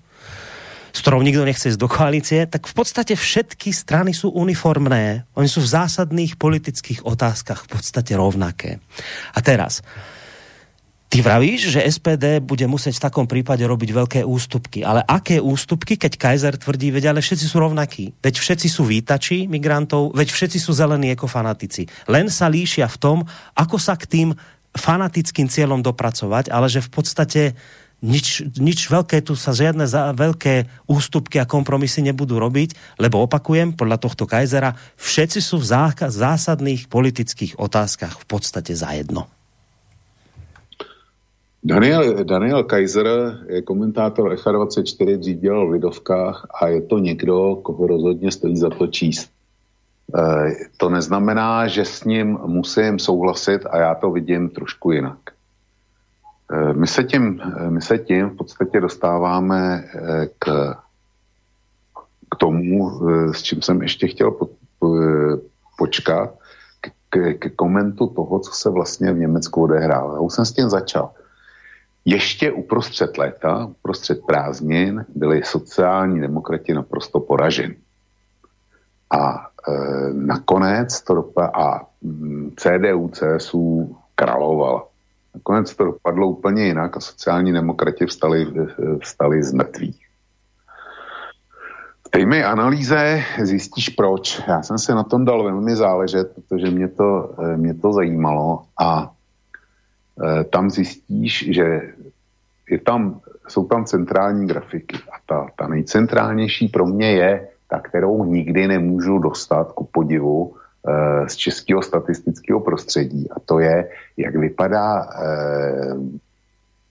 s ktorou nikto nechce ísť do koalície, tak v podstate všetky strany sú uniformné. Oni sú v zásadných politických otázkach v podstate rovnaké. A teraz, Ty vravíš, že SPD bude muset v takom prípade robiť veľké ústupky. Ale aké ústupky, keď Kaiser tvrdí, veď ale všetci sú rovnakí. Veď všetci sú vítači migrantov, veď všetci sú zelení ekofanatici. Len sa líšia v tom, ako sa k tým fanatickým cieľom dopracovať, ale že v podstate nič, nič veľké, tu sa žiadne za, veľké ústupky a kompromisy nebudú robiť, lebo opakujem, podľa tohto Kaisera, všetci sú v zásadných politických otázkach v podstate zajedno. Daniel, Daniel Kaiser je komentátor Echa 24, dřív dělal v Lidovkách a je to někdo, koho rozhodně stojí za to číst. E, to neznamená, že s ním musím souhlasit a já to vidím trošku jinak. E, my, se tím, my se tím v podstatě dostáváme k, k tomu, s čím jsem ještě chtěl po, po, počkat, k, k, k komentu toho, co se vlastně v Německu odehrálo. Já už jsem s tím začal. Ještě uprostřed léta, uprostřed prázdnin, byli sociální demokrati naprosto poraženi. A e, nakonec to dopadlo, a mm, CDU, CSU královala. Nakonec to dopadlo úplně jinak a sociální demokrati vstali, vstali z mrtvých. V té analýze zjistíš proč. Já jsem se na tom dal velmi záležet, protože mě to, e, mě to zajímalo a e, tam zjistíš, že je tam, jsou tam centrální grafiky a ta, ta nejcentrálnější pro mě je ta, kterou nikdy nemůžu dostat ku podivu e, z českého statistického prostředí a to je, jak vypadá e,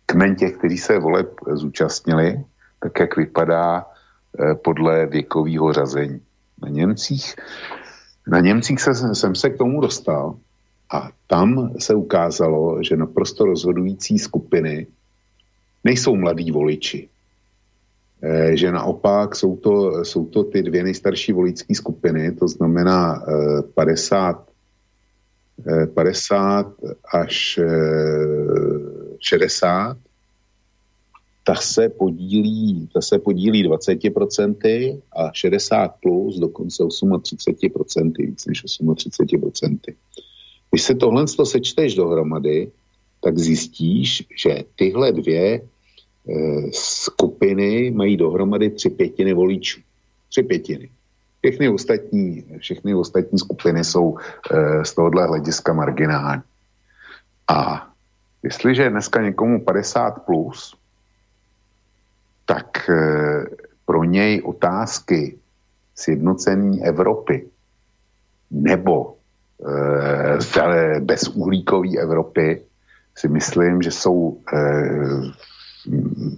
kmen těch, kteří se voleb zúčastnili, tak jak vypadá e, podle věkového řazení. Na Němcích, na Němcích se, jsem se k tomu dostal a tam se ukázalo, že naprosto rozhodující skupiny nejsou mladí voliči. E, že naopak jsou to, jsou to ty dvě nejstarší voličské skupiny, to znamená e, 50, e, 50 až e, 60, ta se podílí, ta se podílí 20% a 60 plus dokonce 38%, víc než 38%. Když se tohle sečteš dohromady, tak zjistíš, že tyhle dvě Eh, skupiny mají dohromady tři pětiny voličů. Tři pětiny. Všechny ostatní, všechny ostatní skupiny jsou e, z tohohle hlediska marginální. A jestliže je dneska někomu 50 plus, tak e, pro něj otázky sjednocení Evropy nebo e, bezuhlíkové Evropy si myslím, že jsou e,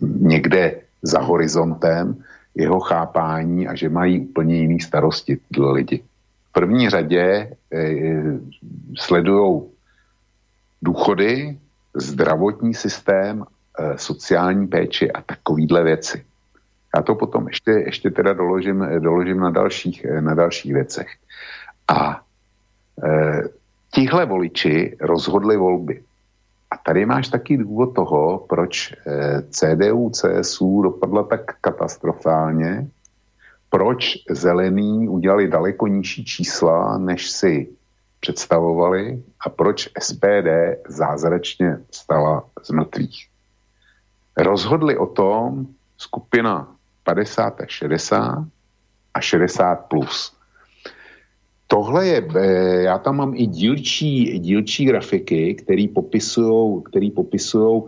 někde za horizontem jeho chápání a že mají úplně jiný starosti tyhle lidi. V první řadě e, sledují důchody, zdravotní systém, e, sociální péči a takovýhle věci. Já to potom ještě, ještě teda doložím, doložím na, dalších, na dalších věcech. A e, tihle voliči rozhodli volby. A tady máš taky důvod toho, proč eh, CDU, CSU dopadla tak katastrofálně, proč zelení udělali daleko nižší čísla, než si představovali a proč SPD zázračně stala z mrtvých. Rozhodli o tom skupina 50 a 60 a 60 plus. Tohle je, eh, já tam mám i dílčí, dílčí grafiky, který popisují, který popisují,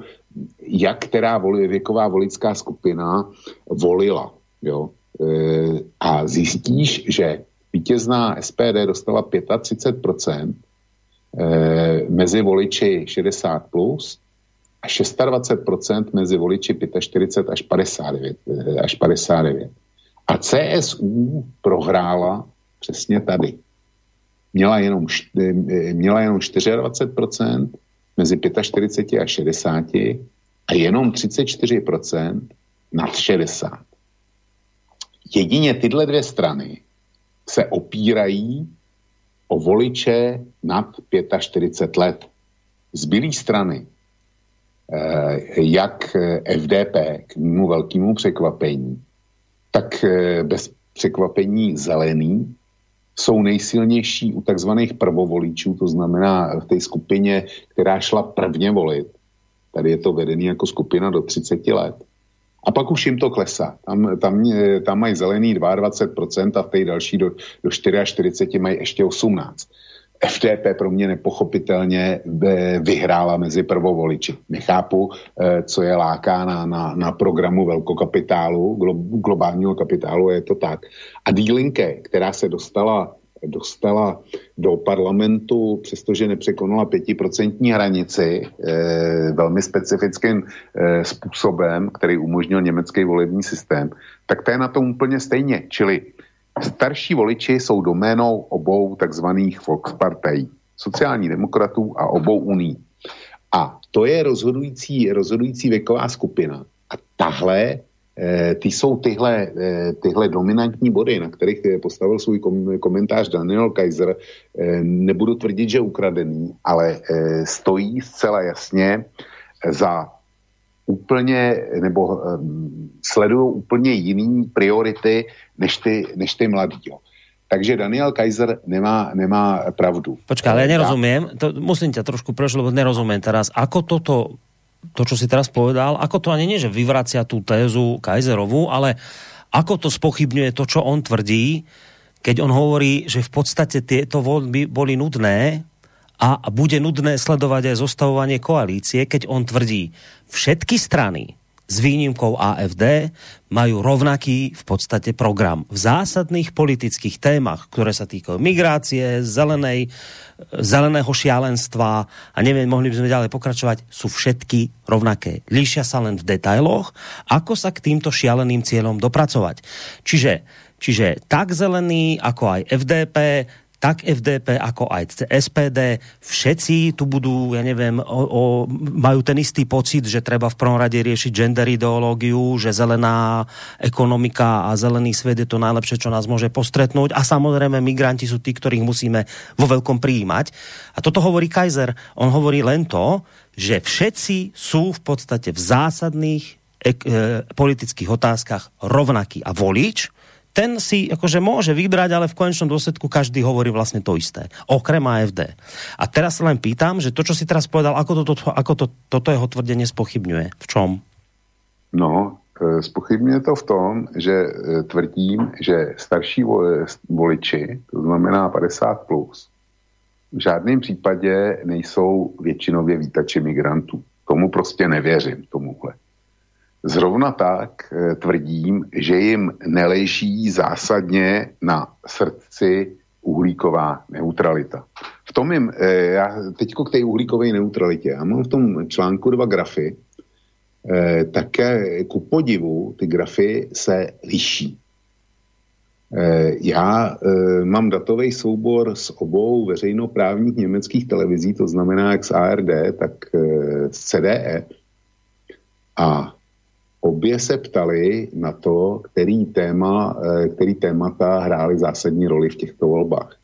jak která voli, věková volická skupina volila. Jo? Eh, a zjistíš, že vítězná SPD dostala 35% eh, mezi voliči 60 plus a 26% mezi voliči 45 až 59. Až 59. A CSU prohrála přesně tady měla jenom, měla jenom 24% mezi 45 a 60 a jenom 34% nad 60. Jedině tyhle dvě strany se opírají o voliče nad 45 let. Zbylý strany, eh, jak FDP k mému velkému překvapení, tak eh, bez překvapení zelený jsou nejsilnější u takzvaných prvovoličů, to znamená v té skupině, která šla prvně volit. Tady je to vedený jako skupina do 30 let. A pak už jim to klesá. Tam, tam, tam mají zelený 22% a v té další do, do 44 mají ještě 18%. FDP pro mě nepochopitelně eh, vyhrála mezi prvovoliči. Nechápu, eh, co je láká na, na, na programu velkokapitálu, globálního kapitálu, je to tak. A Dílinke, která se dostala dostala do parlamentu, přestože nepřekonala pětiprocentní hranici e, velmi specifickým e, způsobem, který umožnil německý volební systém, tak to je na tom úplně stejně. Čili starší voliči jsou doménou obou takzvaných Volkspartei, sociální demokratů a obou uní. A to je rozhodující, rozhodující věková skupina. A tahle Eh, ty jsou tyhle, eh, tyhle dominantní body, na kterých eh, postavil svůj komentář Daniel Kaiser, nebudu tvrdit, že ukradený, ale stojí zcela jasně za úplně, nebo sledují úplně jiný priority než ty, než ty mladí. Jo. Takže Daniel Kaiser nemá, nemá pravdu. Počkej, ale ja nerozumiem, to musím ťa trošku prešlo, lebo nerozumiem teraz, ako toto to, čo si teraz povedal, ako to ani nie, že vyvracia tú tézu Kaiserovú, ale ako to spochybňuje to, čo on tvrdí, keď on hovorí, že v podstate tieto voľby boli nudné a bude nudné sledovať aj zostavovanie koalície, keď on tvrdí, všetky strany s výnimkou AFD majú rovnaký v podstate program v zásadných politických témach, ktoré sa týkajú migrácie, zelenej, zeleného šialenstva a neviem, mohli by sme ďalej pokračovať, sú všetky rovnaké. Líšia sa len v detailoch, ako sa k týmto šialeným cieľom dopracovať. Čiže, čiže tak zelený, ako aj FDP, tak FDP ako aj SPD, všetci tu budú, ja neviem, o, o, majú ten istý pocit, že treba v prvom rade riešiť gender ideológiu, že zelená ekonomika a zelený svet je to najlepšie, čo nás môže postretnúť a samozrejme migranti sú tí, ktorých musíme vo veľkom prijímať. A toto hovorí Kaiser. On hovorí len to, že všetci sú v podstate v zásadných e, politických otázkach rovnaký a volič, ten si akože môže vybrať, ale v konečnom dôsledku každý hovorí vlastne to isté. Okrem AFD. A teraz len pýtam, že to, čo si teraz povedal, ako, to, to, ako to, toto jeho tvrdenie spochybňuje? V čom? No, e, spochybňuje to v tom, že e, tvrdím, že starší voliči, to znamená 50+, plus, v žádném případě nejsou většinově vítači migrantů. Tomu prostě nevěřím, tomuhle. Zrovna tak eh, tvrdím, že jim neleží zásadně na srdci uhlíková neutralita. V tom jim, eh, já teďko k té uhlíkové neutralitě, já mám v tom článku dva grafy, eh, také ku podivu ty grafy se liší. Já mám datový soubor s obou veřejnoprávních německých televizí, to znamená jak z ARD, tak z CDE. A Obě se ptali na to, který, téma, eh, který témata hrály zásadní roli v těchto volbách.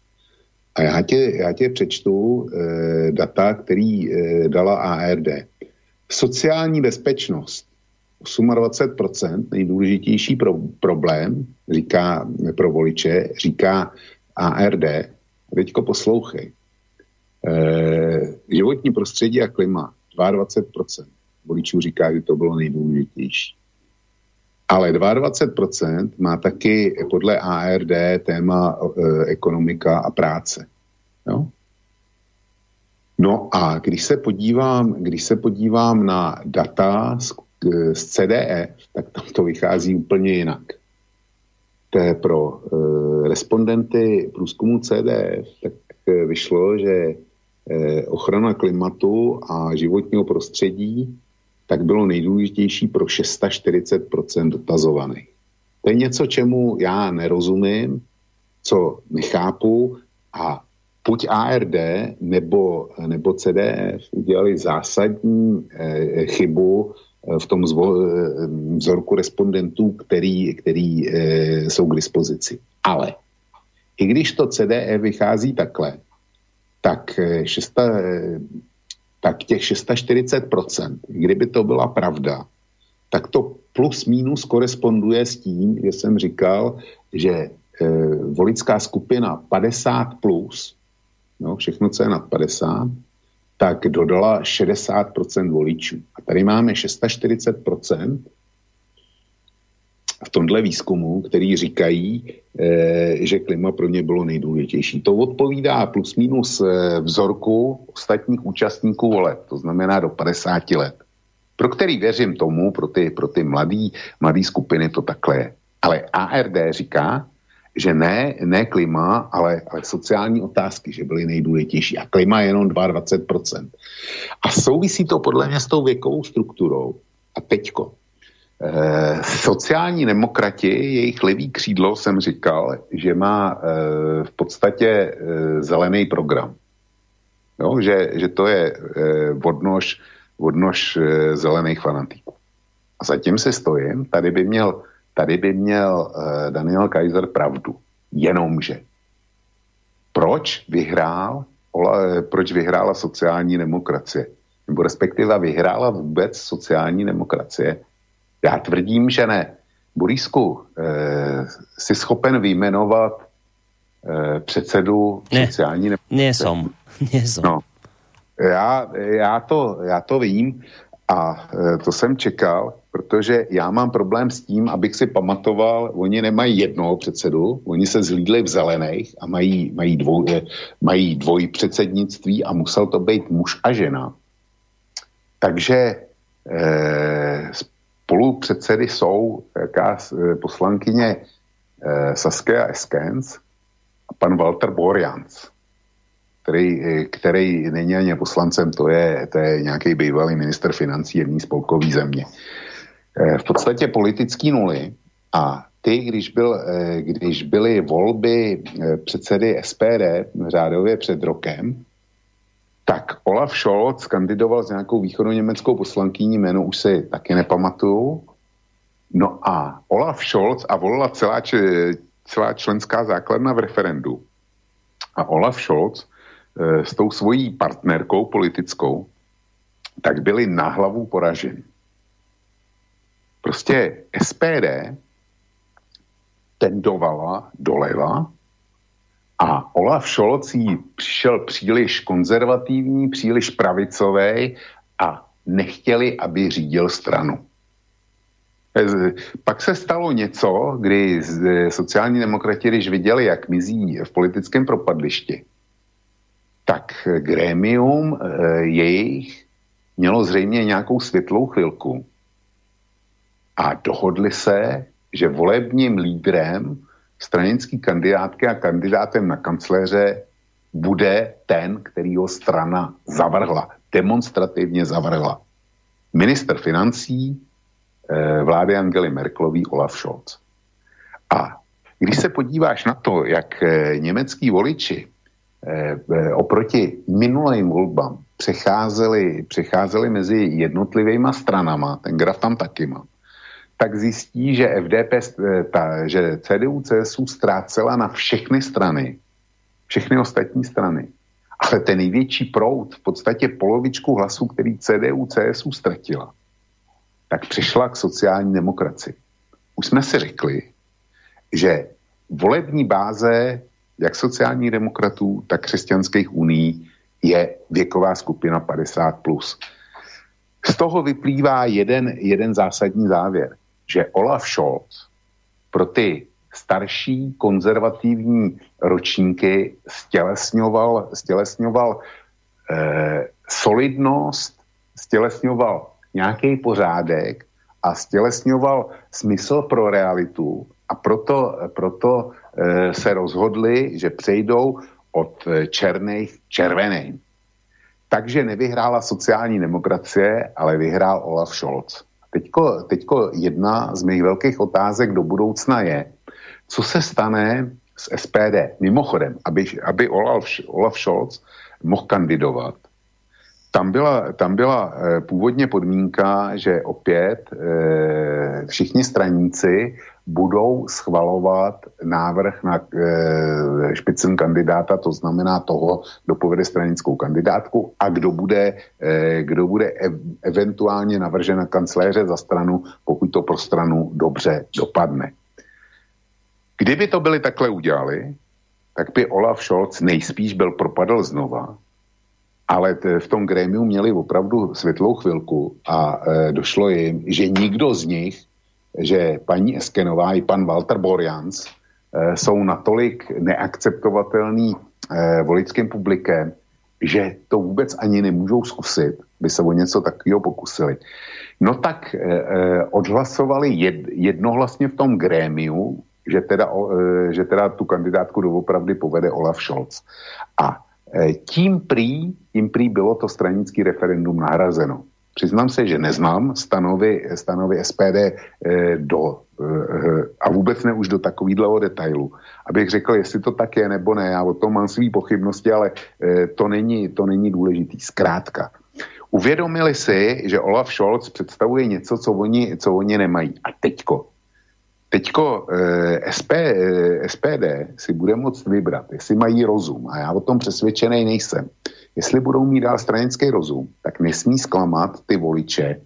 A já tě, já tě přečtu eh, data, který eh, dala ARD. Sociální bezpečnost. 28% nejdůležitější pro, problém, říká pro voliče, říká ARD. Teďko poslouchej. Eh, životní prostředí a klima 22% voličů říká, že to bylo nejdůležitější. Ale 22% má taky podle ARD téma e, ekonomika a práce. Jo? No a když se podívám, když se podívám na data z, z CDE, tak tam to vychází úplně jinak. To je pro e, respondenty průzkumu CDE, tak e, vyšlo, že e, ochrana klimatu a životního prostředí tak bylo nejdůležitější pro 640% dotazovaných. To je něco, čemu já nerozumím, co nechápu a buď ARD nebo, nebo CDF udělali zásadní eh, chybu eh, v tom zvo, eh, vzorku respondentů, který, který eh, jsou k dispozici. Ale i když to CDE vychází takhle, tak eh, šesta, eh, tak těch 640%, kdyby to byla pravda, tak to plus minus koresponduje s tím, že jsem říkal, že e, volická skupina 50 plus, no, všechno, co je nad 50, tak dodala 60% voličů. A tady máme 640% v tomhle výzkumu, který říkají, eh, že klima pro ně bylo nejdůležitější. To odpovídá plus minus eh, vzorku ostatních účastníků voleb, to znamená do 50 let. Pro který věřím tomu, pro ty, pro ty mladý, mladý skupiny to takhle je. Ale ARD říká, že ne, ne klima, ale, ale sociální otázky, že byly nejdůležitější. A klima je jenom 22%. A souvisí to podle mě s tou věkovou strukturou. A teďko. Eh, sociální demokrati, jejich levý křídlo, jsem říkal, že má eh, v podstatě eh, zelený program. Jo, že, že to je eh, odnož, odnož eh, zelených fanatiků. A zatím se stojím, tady by měl Tady by měl uh, Daniel Kaiser pravdu. Jenomže. Proč vyhrál, ola, eh, proč vyhrála sociální demokracie? Nebo respektive vyhrála vůbec sociální demokracie? Já tvrdím, že ne. Borisku, eh, jsi schopen vyjmenovat eh, předsedu ne, sociální demokracie? Nie som. Nie som. No, já, já, to, já to vím a eh, to jsem čekal, protože já mám problém s tím, abych si pamatoval, oni nemají jednoho předsedu, oni se zhlídli v zelených a mají, mají, dvoj, mají dvoj předsednictví a musel to být muž a žena. Takže eh, spolu předsedy jsou jaká eh, poslankyně eh, Saskia Eskens a pan Walter Borjans, který, eh, který není ani poslancem, to je, to je nějaký bývalý minister financí jedné spolkové země. V podstatě politický nuly a ty, když, byl, když byly volby předsedy SPD řádově před rokem, tak Olaf Scholz kandidoval s nějakou východoněmeckou poslankyní, jméno už si taky nepamatuju. No a Olaf Scholz a volila celá, celá členská základna v referendu. A Olaf Scholz s tou svojí partnerkou politickou, tak byli na hlavu poraženi. Prostě SPD tendovala doleva a Olaf Scholz jí přišel příliš konzervativní, příliš pravicový a nechtěli, aby řídil stranu. Pak se stalo něco, kdy sociální demokrati, když viděli, jak mizí v politickém propadlišti, tak grémium eh, jejich mělo zřejmě nějakou světlou chvilku a dohodli se, že volebním lídrem stranický kandidátky a kandidátem na kancléře bude ten, který ho strana zavrhla, demonstrativně zavrhla. Minister financí eh, vlády Angely Merkelový Olaf Scholz. A když se podíváš na to, jak eh, německý voliči eh, oproti minulým volbám přecházeli, přecházeli mezi jednotlivými stranama, ten graf tam taky má, tak zjistí, že FDP, eh, ta, že CDU, CSU ztrácela na všechny strany, všechny ostatní strany. Ale ten největší proud, v podstatě polovičku hlasů, který CDU, CSU ztratila, tak přišla k sociální demokracii. Už jsme si řekli, že volební báze jak sociální demokratů, tak křesťanských uní je věková skupina 50+. Plus. Z toho vyplývá jeden, jeden zásadní závěr že Olaf Scholz pro ty starší konzervativní ročníky stělesňoval, stělesňoval eh, solidnost, stělesňoval nějaký pořádek a stělesňoval smysl pro realitu a proto, proto eh, se rozhodli, že přejdou od eh, černých k červeným. Takže nevyhrála sociální demokracie, ale vyhrál Olaf Scholz. Teďko, teďko jedna z mých velkých otázek do budoucna je, co se stane s SPD. Mimochodem, aby, aby Olaf, Olaf Scholz mohl kandidovat, tam byla, tam byla e, původně podmínka, že opět e, všichni straníci budou schvalovat návrh na e, špicen kandidáta, to znamená toho, kdo povede stranickou kandidátku a kdo bude, e, kdo bude ev, eventuálně navržen na kancléře za stranu, pokud to pro stranu dobře dopadne. Kdyby to byli takhle udělali, tak by Olaf Scholz nejspíš byl propadl znova ale v tom grémiu měli opravdu světlou chvilku a e, došlo jim, že nikdo z nich, že paní Eskenová i pan Walter Borjans e, jsou natolik neakceptovatelný e, voličským publikem, že to vůbec ani nemůžou zkusit, by se o něco takového pokusili. No tak e, odhlasovali jed, jednohlasně v tom grémiu, že teda, že teda tu kandidátku doopravdy povede Olaf Scholz. A tím prý, tím prý bylo to stranický referendum nahrazeno. Přiznám se, že neznám stanovy, stanovy SPD e, do, a vůbec ne už do takového detailu. Abych řekl, jestli to tak je nebo ne, já o tom mám svý pochybnosti, ale to není, to není důležitý. Zkrátka, uvědomili si, že Olaf Scholz představuje něco, co oni, co oni nemají. A teďko Teďko eh, SP, eh, SPD si bude moct vybrat, jestli mají rozum, a já o tom přesvědčený nejsem. Jestli budou mít dál stranický rozum, tak nesmí zklamat ty voliče,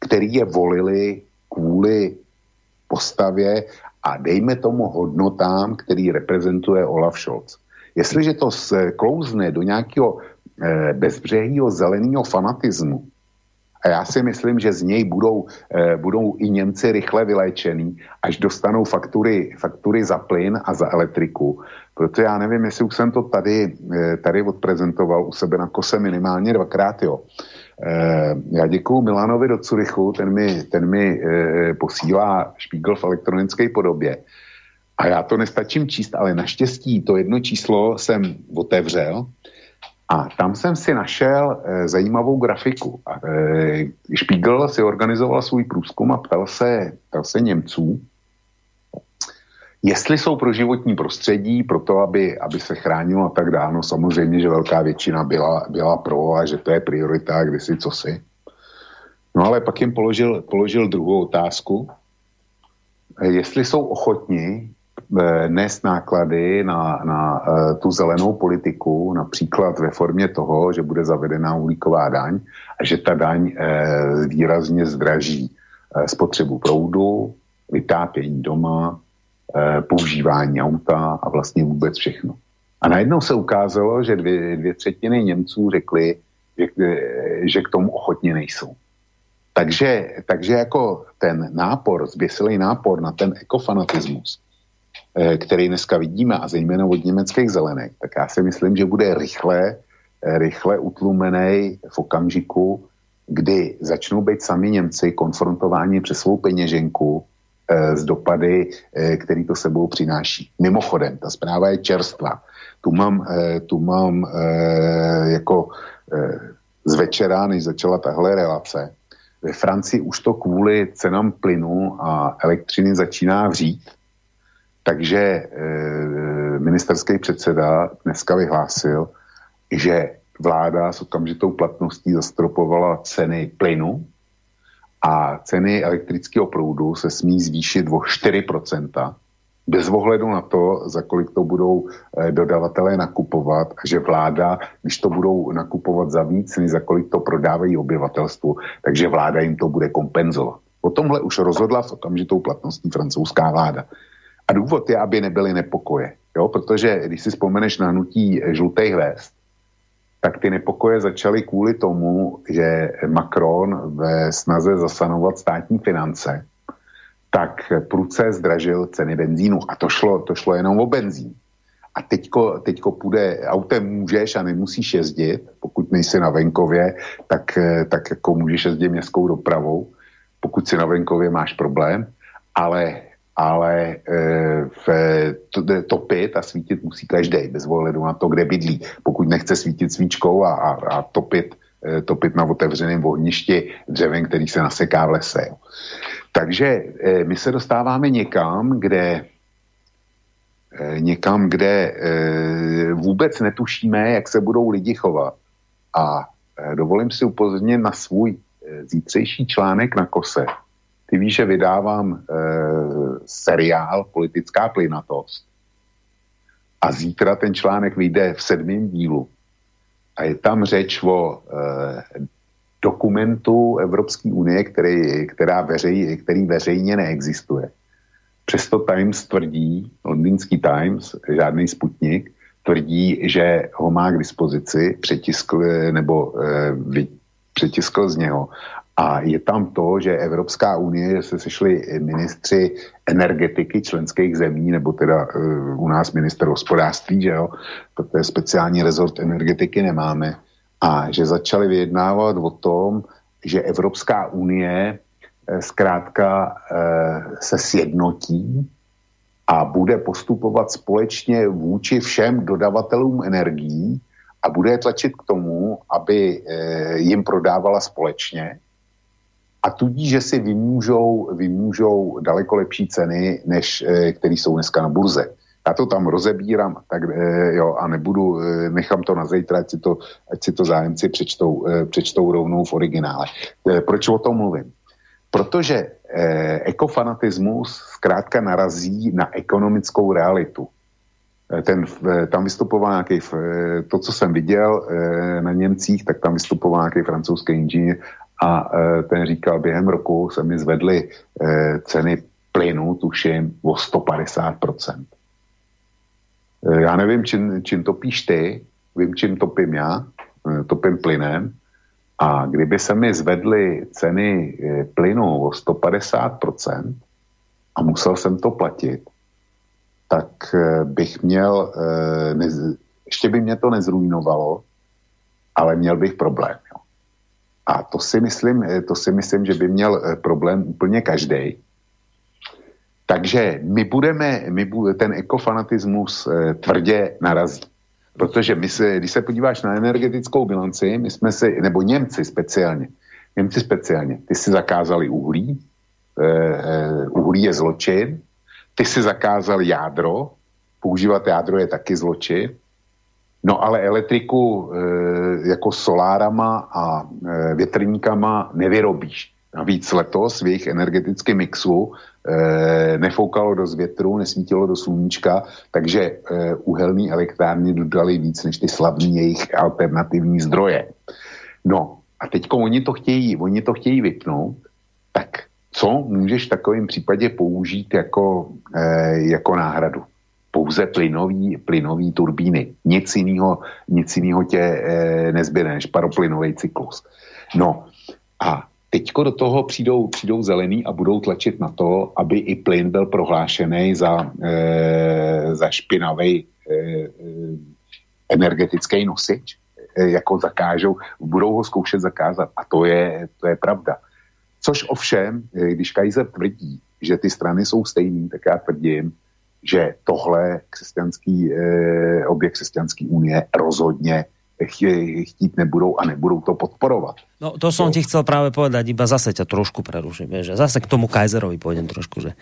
který je volili kvůli postavě a dejme tomu hodnotám, který reprezentuje Olaf Scholz. Jestliže to sklouzne do nějakého eh, bezbřehého zeleného fanatismu, a já si myslím, že z něj budou, eh, budou i Němci rychle vyléčený, až dostanou faktury, faktury za plyn a za elektriku. Proto já nevím, jestli už jsem to tady, eh, tady odprezentoval u sebe na kose minimálně dvakrát, jo. Eh, já děkuju Milanovi do Curychu, ten mi, ten mi posílá špígl v elektronické podobě. A já to nestačím číst, ale naštěstí to jedno číslo jsem otevřel a tam jsem si našel e, zajímavou grafiku. E, Spiegel si organizoval svůj průzkum a ptal se, ptal se Němců, jestli jsou pro životní prostředí, pro to, aby, aby se chránilo a tak dále. No samozřejmě, že velká většina byla, byla pro a že to je priorita, když si co si. No ale pak jim položil, položil druhou otázku, e, jestli jsou ochotni Eh, nést náklady na, na eh, tu zelenou politiku, například ve formě toho, že bude zavedená uhlíková daň a že ta daň eh, výrazně zdraží spotřebu proudu, vytápění doma, používání auta a vlastně vůbec všechno. A najednou se ukázalo, že dvě, dvě třetiny Němců řekli, že, že k tomu ochotně nejsou. Takže, takže jako ten nápor, zběsilý nápor na ten ekofanatismus, Eh, který dneska vidíme, a zejména od německých zelených, tak já si myslím, že bude rychle, eh, rychle utlumený v okamžiku, kdy začnou být sami Němci konfrontováni přes svou peněženku z eh, dopady, který to sebou přináší. Mimochodem, ta zpráva je čerstvá. Tu mám, tu mám jako z večera, než začala tahle relace. Ve Francii už to kvůli cenám plynu a elektřiny začíná vřít takže e, ministerský předseda dneska vyhlásil, že vláda s okamžitou platností zastropovala ceny plynu a ceny elektrického proudu se smí zvýšit o 4%, bez ohledu na to, za kolik to budou e, dodavatelé nakupovat a že vláda, když to budou nakupovat za víc, než za kolik to prodávají obyvatelstvu, takže vláda jim to bude kompenzovat. O tomhle už rozhodla s okamžitou platností francouzská vláda. A důvod je, aby nebyly nepokoje. Jo? Protože když si vzpomeneš na hnutí žlutých hvězd, tak ty nepokoje začaly kvůli tomu, že Macron ve snaze zasanovat státní finance, tak prudce zdražil ceny benzínu. A to šlo, to šlo jenom o benzín. A teďko, teďko půjde, autem můžeš a nemusíš jezdit, pokud nejsi na venkově, tak, tak jako můžeš jezdit městskou dopravou, pokud si na venkově máš problém, ale ale e, v, to, topit a svítit musí každý, bez ohledu na to, kde bydlí. Pokud nechce svítit svíčkou a, a, a topit, e, topit na otevřeném ohništi dřevem, který se naseká v lese. Takže e, my se dostáváme někam, kde někam, kde vůbec netušíme, jak se budou lidi chovat. A dovolím si upozornit na svůj zítřejší článek na kose, ty víš, že vydávám e, seriál Politická plynatost a zítra ten článek vyjde v sedmém dílu a je tam řeč o e, dokumentu Evropské unie, který, která veřej, který veřejně neexistuje. Přesto Times tvrdí, londýnský Times, žádný sputnik, tvrdí, že ho má k dispozici, přetiskl nebo e, přetiskl z něho. A je tam to, že Evropská unie se sešli ministři energetiky členských zemí, nebo teda e, u nás minister hospodářství, že jo, protože speciální rezort energetiky nemáme, a že začali vyjednávat o tom, že Evropská unie e, zkrátka e, se sjednotí a bude postupovat společně vůči všem dodavatelům energií a bude tlačit k tomu, aby e, jim prodávala společně a tudíž, že si vymůžou, vymůžou daleko lepší ceny, než e, které jsou dneska na burze. Já to tam rozebírám tak, e, jo, a nebudu, e, nechám to na zítra, ať si to, ať si to zájemci přečtou, přečtou rovnou v originále. Proč o tom mluvím? Protože eh, ekofanatismus zkrátka narazí na ekonomickou realitu. Eh, ten, eh, tam vystupoval nějaký, eh, to, co jsem viděl na Němcích, tak tam vystupoval nějaký francouzský inženýr a ten říkal, během roku se mi zvedly ceny plynu, tuším, o 150%. Eh, já nevím, čím, čím topíš ty, vím, čím topím já, topím plynem, a kdyby se mi zvedly ceny plynu o 150% a musel jsem to platit, tak eh, bych měl, eh, ještě by mě to nezrujnovalo, ale měl bych problém. Jo. A to si myslím, to si myslím, že by měl problém úplně každý. Takže my budeme, my ten ekofanatismus tvrdě narazí. Protože my se, když se podíváš na energetickou bilanci, my jsme si, nebo Němci speciálně, Němci speciálně, ty si zakázali uhlí, uh, uhlí je zločin, ty si zakázali jádro, používat jádro je taky zločin, no ale elektriku uh, jako solárama a uh, větrníkama nevyrobíš. Navíc letos v jejich energetickém mixu e, nefoukalo do větru, nesvítilo do sluníčka, takže e, uhelní elektrárny dodali víc než ty slavní jejich alternativní zdroje. No a teď oni to chtějí, oni to chtějí vypnout, tak co můžeš v takovém případě použít jako, e, jako náhradu? Pouze plynový, plynový turbíny. Nic jiného, nic jiného tě e, nezbyde než paroplynový cyklus. No a Teďko do toho přijdou, přijdou zelený a budou tlačit na to, aby i plyn byl prohlášený za, e, za špinavý e, energetický nosič, e, jako zakážou, budou ho zkoušet zakázat. A to je, to je pravda. Což ovšem, když Kaiser tvrdí, že ty strany jsou stejný, tak já tvrdím, že tohle křesťanský, e, obě křesťanské unie rozhodně chtít nebudou a nebudou to podporovat. No to som ti chcel práve povedať, iba zase ťa trošku preruším, že zase k tomu Kaiserovi pôjdem trošku, že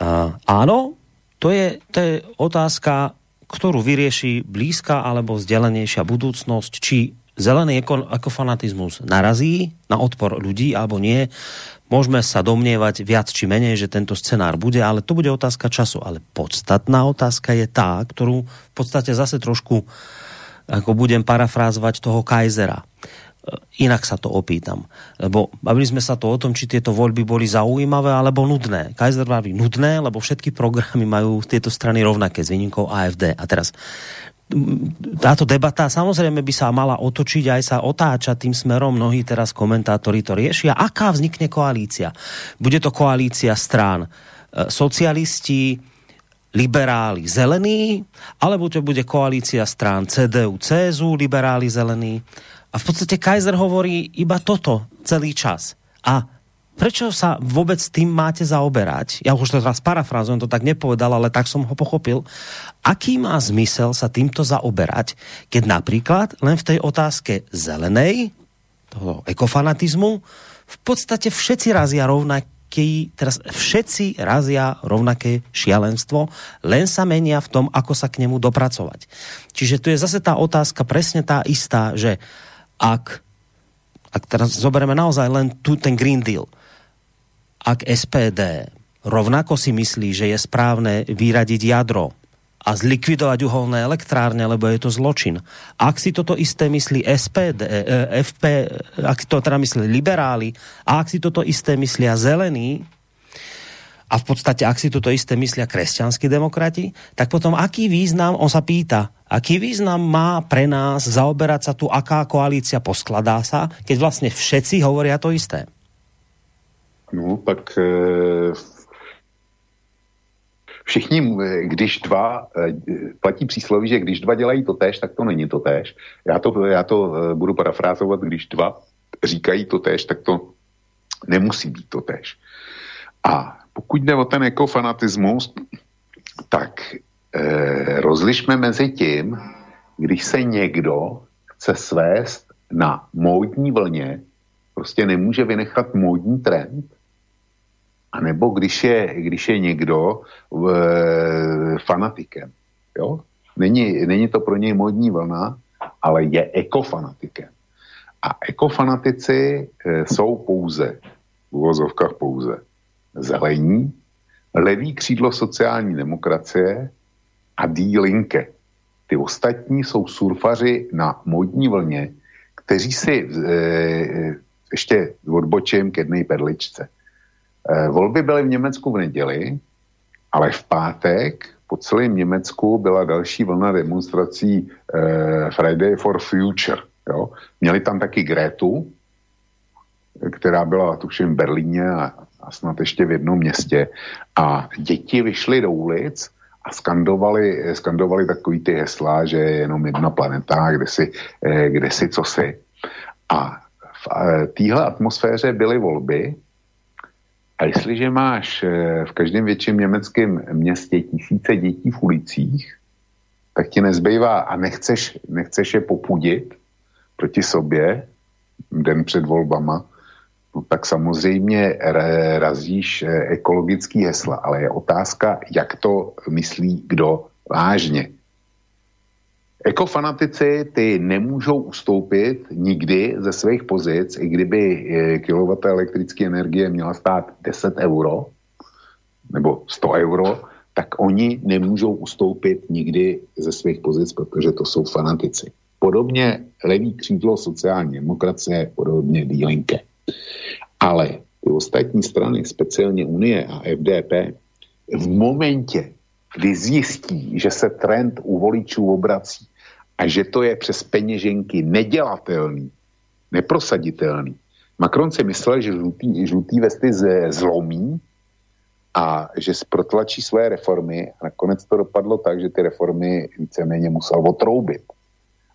uh, áno, to je, to je otázka, ktorú vyrieši blízka alebo vzdelenejšia budúcnosť, či zelený ekofanatizmus narazí na odpor ľudí alebo nie. Môžeme sa domnievať viac či menej, že tento scenár bude, ale to bude otázka času. Ale podstatná otázka je tá, ktorú v podstate zase trošku ako budem parafrázovať toho Kaisera. E, inak sa to opýtam. Lebo bavili sme sa to o tom, či tieto voľby boli zaujímavé alebo nudné. Kaiser vraví nudné, lebo všetky programy majú tieto strany rovnaké s výnimkou AFD. A teraz táto debata samozrejme by sa mala otočiť aj sa otáčať tým smerom. Mnohí teraz komentátori to riešia. Aká vznikne koalícia? Bude to koalícia strán e, socialisti, liberáli zelení, alebo to bude koalícia strán CDU, CSU, liberáli zelení. A v podstate Kaiser hovorí iba toto celý čas. A prečo sa vôbec tým máte zaoberať? Ja už to teraz parafrázujem, to tak nepovedal, ale tak som ho pochopil. Aký má zmysel sa týmto zaoberať, keď napríklad len v tej otázke zelenej, toho ekofanatizmu, v podstate všetci razia rovnak, rovnaký, teraz všetci razia rovnaké šialenstvo, len sa menia v tom, ako sa k nemu dopracovať. Čiže tu je zase tá otázka presne tá istá, že ak, ak teraz zoberieme naozaj len tu ten Green Deal, ak SPD rovnako si myslí, že je správne vyradiť jadro a zlikvidovať uholné elektrárne, lebo je to zločin. Ak si toto isté myslí SPD, e, FP, ak to teda myslí liberáli, a ak si toto isté myslia zelení, a v podstate, ak si toto isté myslia kresťanskí demokrati, tak potom aký význam, on sa pýta, Aký význam má pre nás zaoberať sa tu, aká koalícia poskladá sa, keď vlastne všetci hovoria to isté? No, tak e, všichni, když dva, e, platí přísloví, že když dva dělají to tež, tak to není to tež. Já to, já to budu parafrázovat, když dva říkají to tež, tak to nemusí být to tež. A pokud jde o ten ekofanatismus, tak eh, rozlišme mezi tím, když se někdo chce svést na módní vlně, prostě nemůže vynechat módní trend, a nebo když je, když je někdo e, fanatikem. Jo? Není, není to pro něj modní vlna, ale je ekofanatikem. A ekofanatici e, jsou pouze, v uvozovkách pouze, zelení, levý křídlo sociální demokracie a D. Linke. Ty ostatní jsou surfaři na modní vlně, kteří si e, ještě odbočím k jedné perličce. E, volby byly v Německu v neděli, ale v pátek po celém Německu byla další vlna demonstrací e, Friday for Future. Jo? Měli tam taky Gretu, která byla tuším v Berlíně a a snad ještě v jednom městě. A děti vyšly do ulic a skandovali, skandovali takový ty hesla, že je jenom jedna planeta, kde si, eh, kde si co si. A v eh, téhle atmosféře byly volby a jestliže máš eh, v každém větším německém městě tisíce dětí v ulicích, tak ti nezbývá a nechceš, nechceš je popudit proti sobě den před volbama, no tak samozřejmě razíš eh, ekologický hesla, ale je otázka, jak to myslí kdo vážně. Ekofanatici ty nemůžou ustoupit nikdy ze svých pozic, i kdyby eh, kilowatt elektrické energie měla stát 10 euro nebo 100 euro, tak oni nemůžou ustoupit nikdy ze svých pozic, protože to jsou fanatici. Podobně levý křídlo sociální demokracie, podobně dílenke. Ale ty ostatní strany, speciálně Unie a FDP, v momentě, kdy zjistí, že se trend u voličů obrací a že to je přes peněženky nedělatelný, neprosaditelný. Macron si myslel, že žlutý, žlutý vesty zlomí a že protlačí své reformy a nakonec to dopadlo tak, že ty reformy víceméně musel otroubit.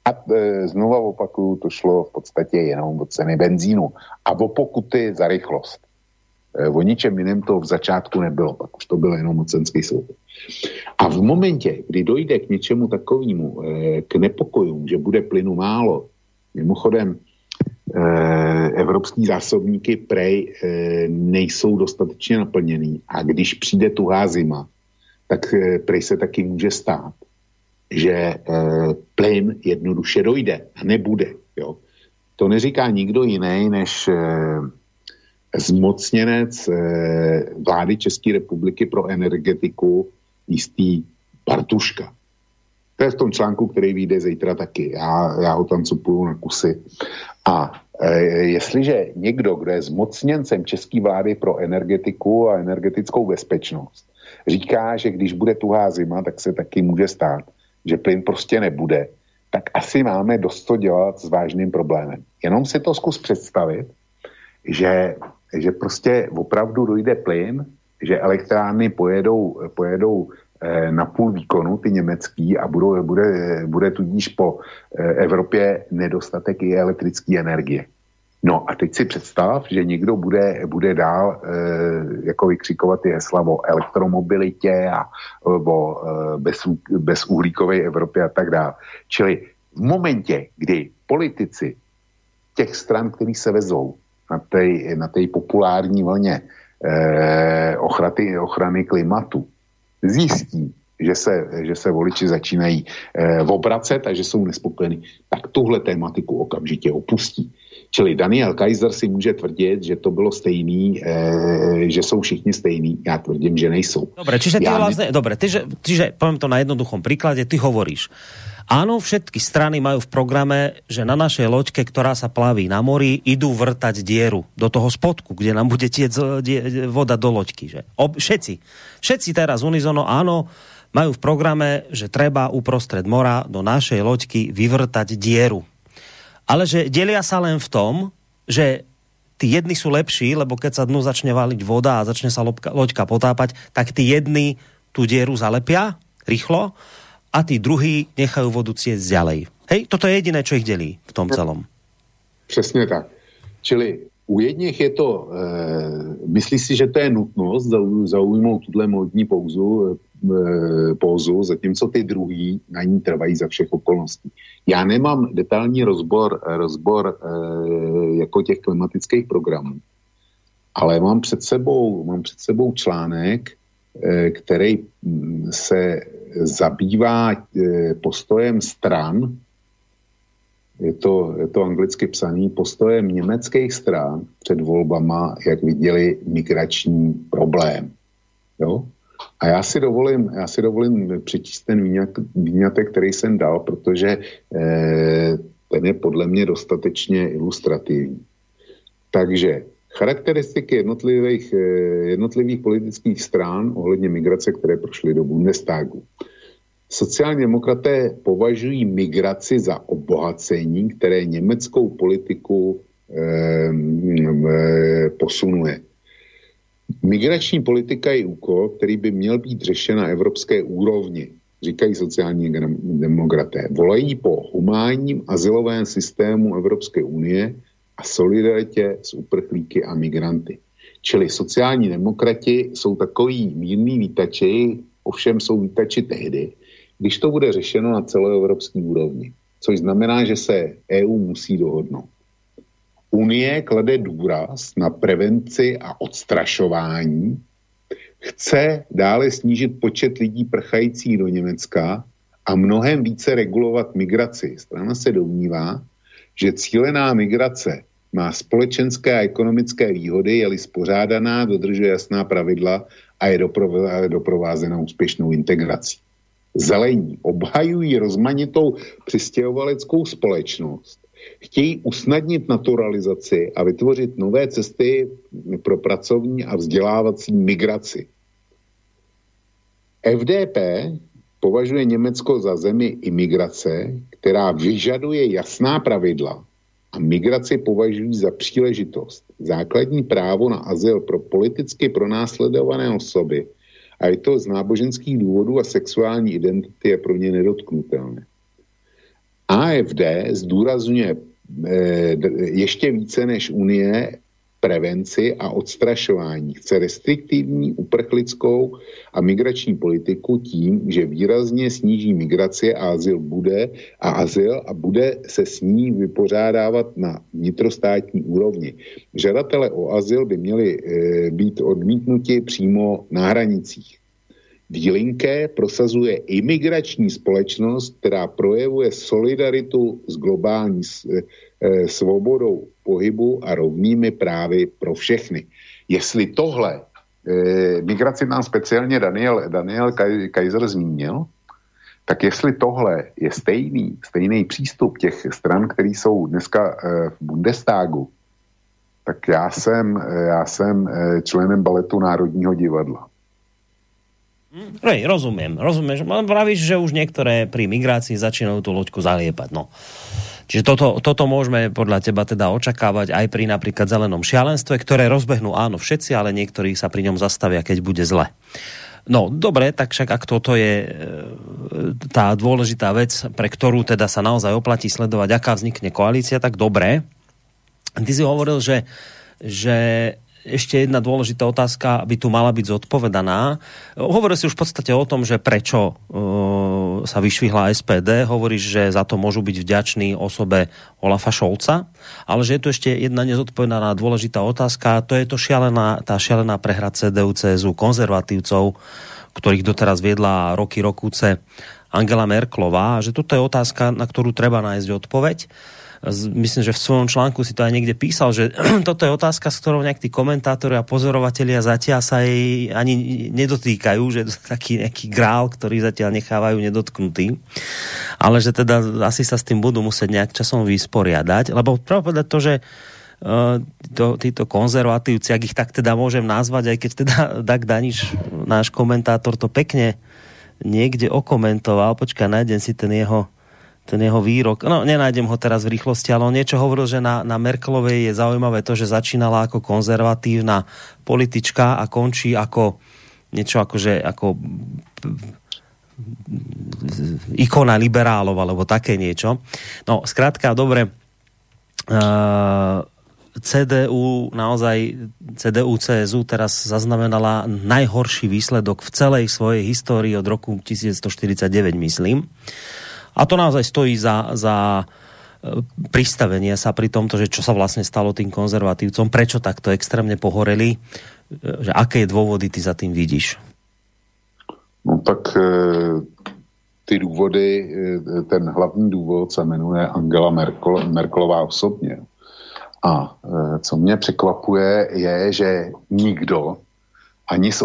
A e, znova opakuju, to šlo v podstatě jenom o ceny benzínu a o pokuty za rychlost. E, o ničem jiném to v začátku nebylo, pak už to byl jenom mocenský soud. A v momentě, kdy dojde k něčemu takovému, e, k nepokojům, že bude plynu málo, mimochodem e, evropský zásobníky prej nejsou dostatečně naplněný a když přijde tuhá zima, tak prej se taky může stát, že plyn jednoduše dojde a nebude. Jo. To neříká nikdo jiný než zmocněnec e, vlády České republiky pro energetiku jistý Bartuška. To je v tom článku, který vyjde zítra taky. Já, já ho tam cupuju na kusy. A e, jestliže někdo, kdo je zmocněncem české vlády pro energetiku a energetickou bezpečnost, říká, že když bude tuhá zima, tak se taky může stát, že plyn prostě nebude, tak asi máme dost to dělat s vážným problémem. Jenom si to zkus představit, že, že prostě opravdu dojde plyn, že elektrárny pojedou, pojedou eh, na půl výkonu, ty německý, a budou, bude, bude tudíž po eh, Evropě nedostatek i elektrické energie. No a teď si představ, že někdo bude, bude dál e, jako vykřikovat ty hesla o elektromobilitě a o bez, bezuhlíkové Evropě a tak dále. Čili v momentě, kdy politici těch stran, který se vezou na té na populární vlně e, ochrany, ochrany klimatu, zjistí, že se, že se voliči začínají e, obracet a že jsou nespokojení, tak tuhle tématiku okamžitě opustí. Čili Daniel Kaiser si může tvrdit, že to bylo stejný, e, že jsou všichni stejní. Já tvrdím, že nejsou. Dobre, čiže ty, vlastne, ne... dobre, ty, že, čiže poviem to na jednoduchom príklade, ty hovoríš, Áno, všetky strany majú v programe, že na našej loďke, ktorá sa plaví na mori, idú vrtať dieru do toho spodku, kde nám bude tiec voda do loďky. Že? Ob, všetci. Všetci teraz unizono, áno, majú v programe, že treba uprostred mora do našej loďky vyvrtať dieru. Ale že delia sa len v tom, že tí jedni sú lepší, lebo keď sa dnu začne valiť voda a začne sa loďka, potápať, tak tí jedni tú dieru zalepia rýchlo a tí druhí nechajú vodu ciesť ďalej. Hej, toto je jediné, čo ich delí v tom celom. Přesně tak. Čili u jedných je to, e, myslí si, že to je nutnost zaujmout tuhle modní pouzu, e, pózu, zatímco ty druhý na ní trvají za všech okolností. Já nemám detailní rozbor, rozbor e, jako těch klimatických programů, ale mám před sebou, mám před sebou článek, e, který mm, se zabývá e, postojem stran je to, je to anglicky psaný postojem německých stran před volbama, jak viděli migrační problém. Jo? A já si dovolím, já si dovolím přečíst ten výňatek, který jsem dal, protože eh, ten je podle mě dostatečně ilustrativní. Takže charakteristiky jednotlivých, eh, jednotlivých politických stran ohledně migrace, které prošly do Bundestagu. Eh, Sociální demokraté považují migraci za obohacení, které německou politiku e, posunuje. Migrační politika je úkol, který by měl být řešen na evropské úrovni, říkají sociální demokraté. Volají po humánním azylovém systému Evropské unie a solidaritě s uprchlíky a migranty. Čili sociální demokrati jsou takový mírný výtači, ovšem jsou výtači tehdy, když to bude řešeno na celoevropské úrovni, což znamená, že se EU musí dohodnout. Unie klade důraz na prevenci a odstrašování, chce dále snížit počet lidí prchajících do Německa a mnohem více regulovat migraci. Strana se domnívá, že cílená migrace má společenské a ekonomické výhody, je-li spořádaná, dodržuje jasná pravidla a je doprovázena úspěšnou integrací zelení obhajují rozmanitou přistěhovaleckou společnost, chtějí usnadnit naturalizaci a vytvořit nové cesty pro pracovní a vzdělávací migraci. FDP považuje Německo za zemi imigrace, která vyžaduje jasná pravidla a migraci považují za příležitost. Základní právo na azyl pro politicky pronásledované osoby a je to z náboženských důvodů a sexuální identity je pro ně nedotknutelné. AFD zdůrazňuje eh, ještě více než Unie prevenci a odstrašování. Chce restriktivní uprchlickou a migrační politiku tím, že výrazně sníží migraci a azyl bude a azyl a bude se s ní vypořádávat na vnitrostátní úrovni. Žadatele o azyl by měli e, být odmítnuti přímo na hranicích. Dílinké prosazuje imigrační společnost, která projevuje solidaritu s globální svobodou pohybu a rovnými právy pro všechny. Jestli tohle, eh, migraci nám speciálně Daniel, Daniel Kaiser zmínil, tak jestli tohle je stejný, stejný přístup těch stran, které jsou dneska eh, v Bundestagu, tak já jsem, eh, já jsem eh, členem baletu Národního divadla. Hej, rozumím, rozumím. Pravíš, že už některé pri migrácii začínajú tú loďku zaliepať. No. Čiže toto, toto môžeme podľa teba teda očakávať aj pri napríklad zelenom šialenstve, ktoré rozbehnú áno všetci, ale niektorí sa pri ňom zastavia, keď bude zle. No, dobre, tak však ak toto je e, tá dôležitá vec, pre ktorú teda sa naozaj oplatí sledovať, aká vznikne koalícia, tak dobre. Ty si hovoril, že, že ešte jedna dôležitá otázka by tu mala byť zodpovedaná. Hovorí si už v podstate o tom, že prečo uh, sa vyšvihla SPD. Hovoríš, že za to môžu byť vďační osobe Olafa Šolca, ale že je tu ešte jedna nezodpovedaná dôležitá otázka. To je to šialená, tá šialená prehra CDU, CSU, konzervatívcov, ktorých doteraz viedla roky rokúce Angela Merklová. Že toto je otázka, na ktorú treba nájsť odpoveď myslím, že v svojom článku si to aj niekde písal, že toto je otázka, s ktorou nejak tí komentátori a pozorovatelia zatiaľ sa jej ani nedotýkajú, že je taký nejaký grál, ktorý zatiaľ nechávajú nedotknutý. Ale že teda asi sa s tým budú musieť nejak časom vysporiadať, lebo práve povedať to, že uh, to, títo konzervatívci, ak ich tak teda môžem nazvať, aj keď teda Dag Daniš, náš komentátor, to pekne niekde okomentoval, počkaj, nájdem si ten jeho ten jeho výrok, no nenájdem ho teraz v rýchlosti, ale on niečo hovoril, že na, na Merkelovej je zaujímavé to, že začínala ako konzervatívna politička a končí ako niečo ako, že ako ikona liberálov, alebo také niečo. No, zkrátka, dobre, uh, CDU, naozaj CDU, CSU teraz zaznamenala najhorší výsledok v celej svojej histórii od roku 1949, myslím. A to naozaj stojí za, za e, pristavenie sa pri tomto, že čo sa vlastne stalo tým konzervatívcom, prečo takto extrémne pohoreli, e, že aké dôvody ty za tým vidíš? No tak e, ty důvody, ten hlavní důvod se jmenuje Angela Merkel, Merkelová osobně. A co mě překvapuje, je, že nikdo, ani z,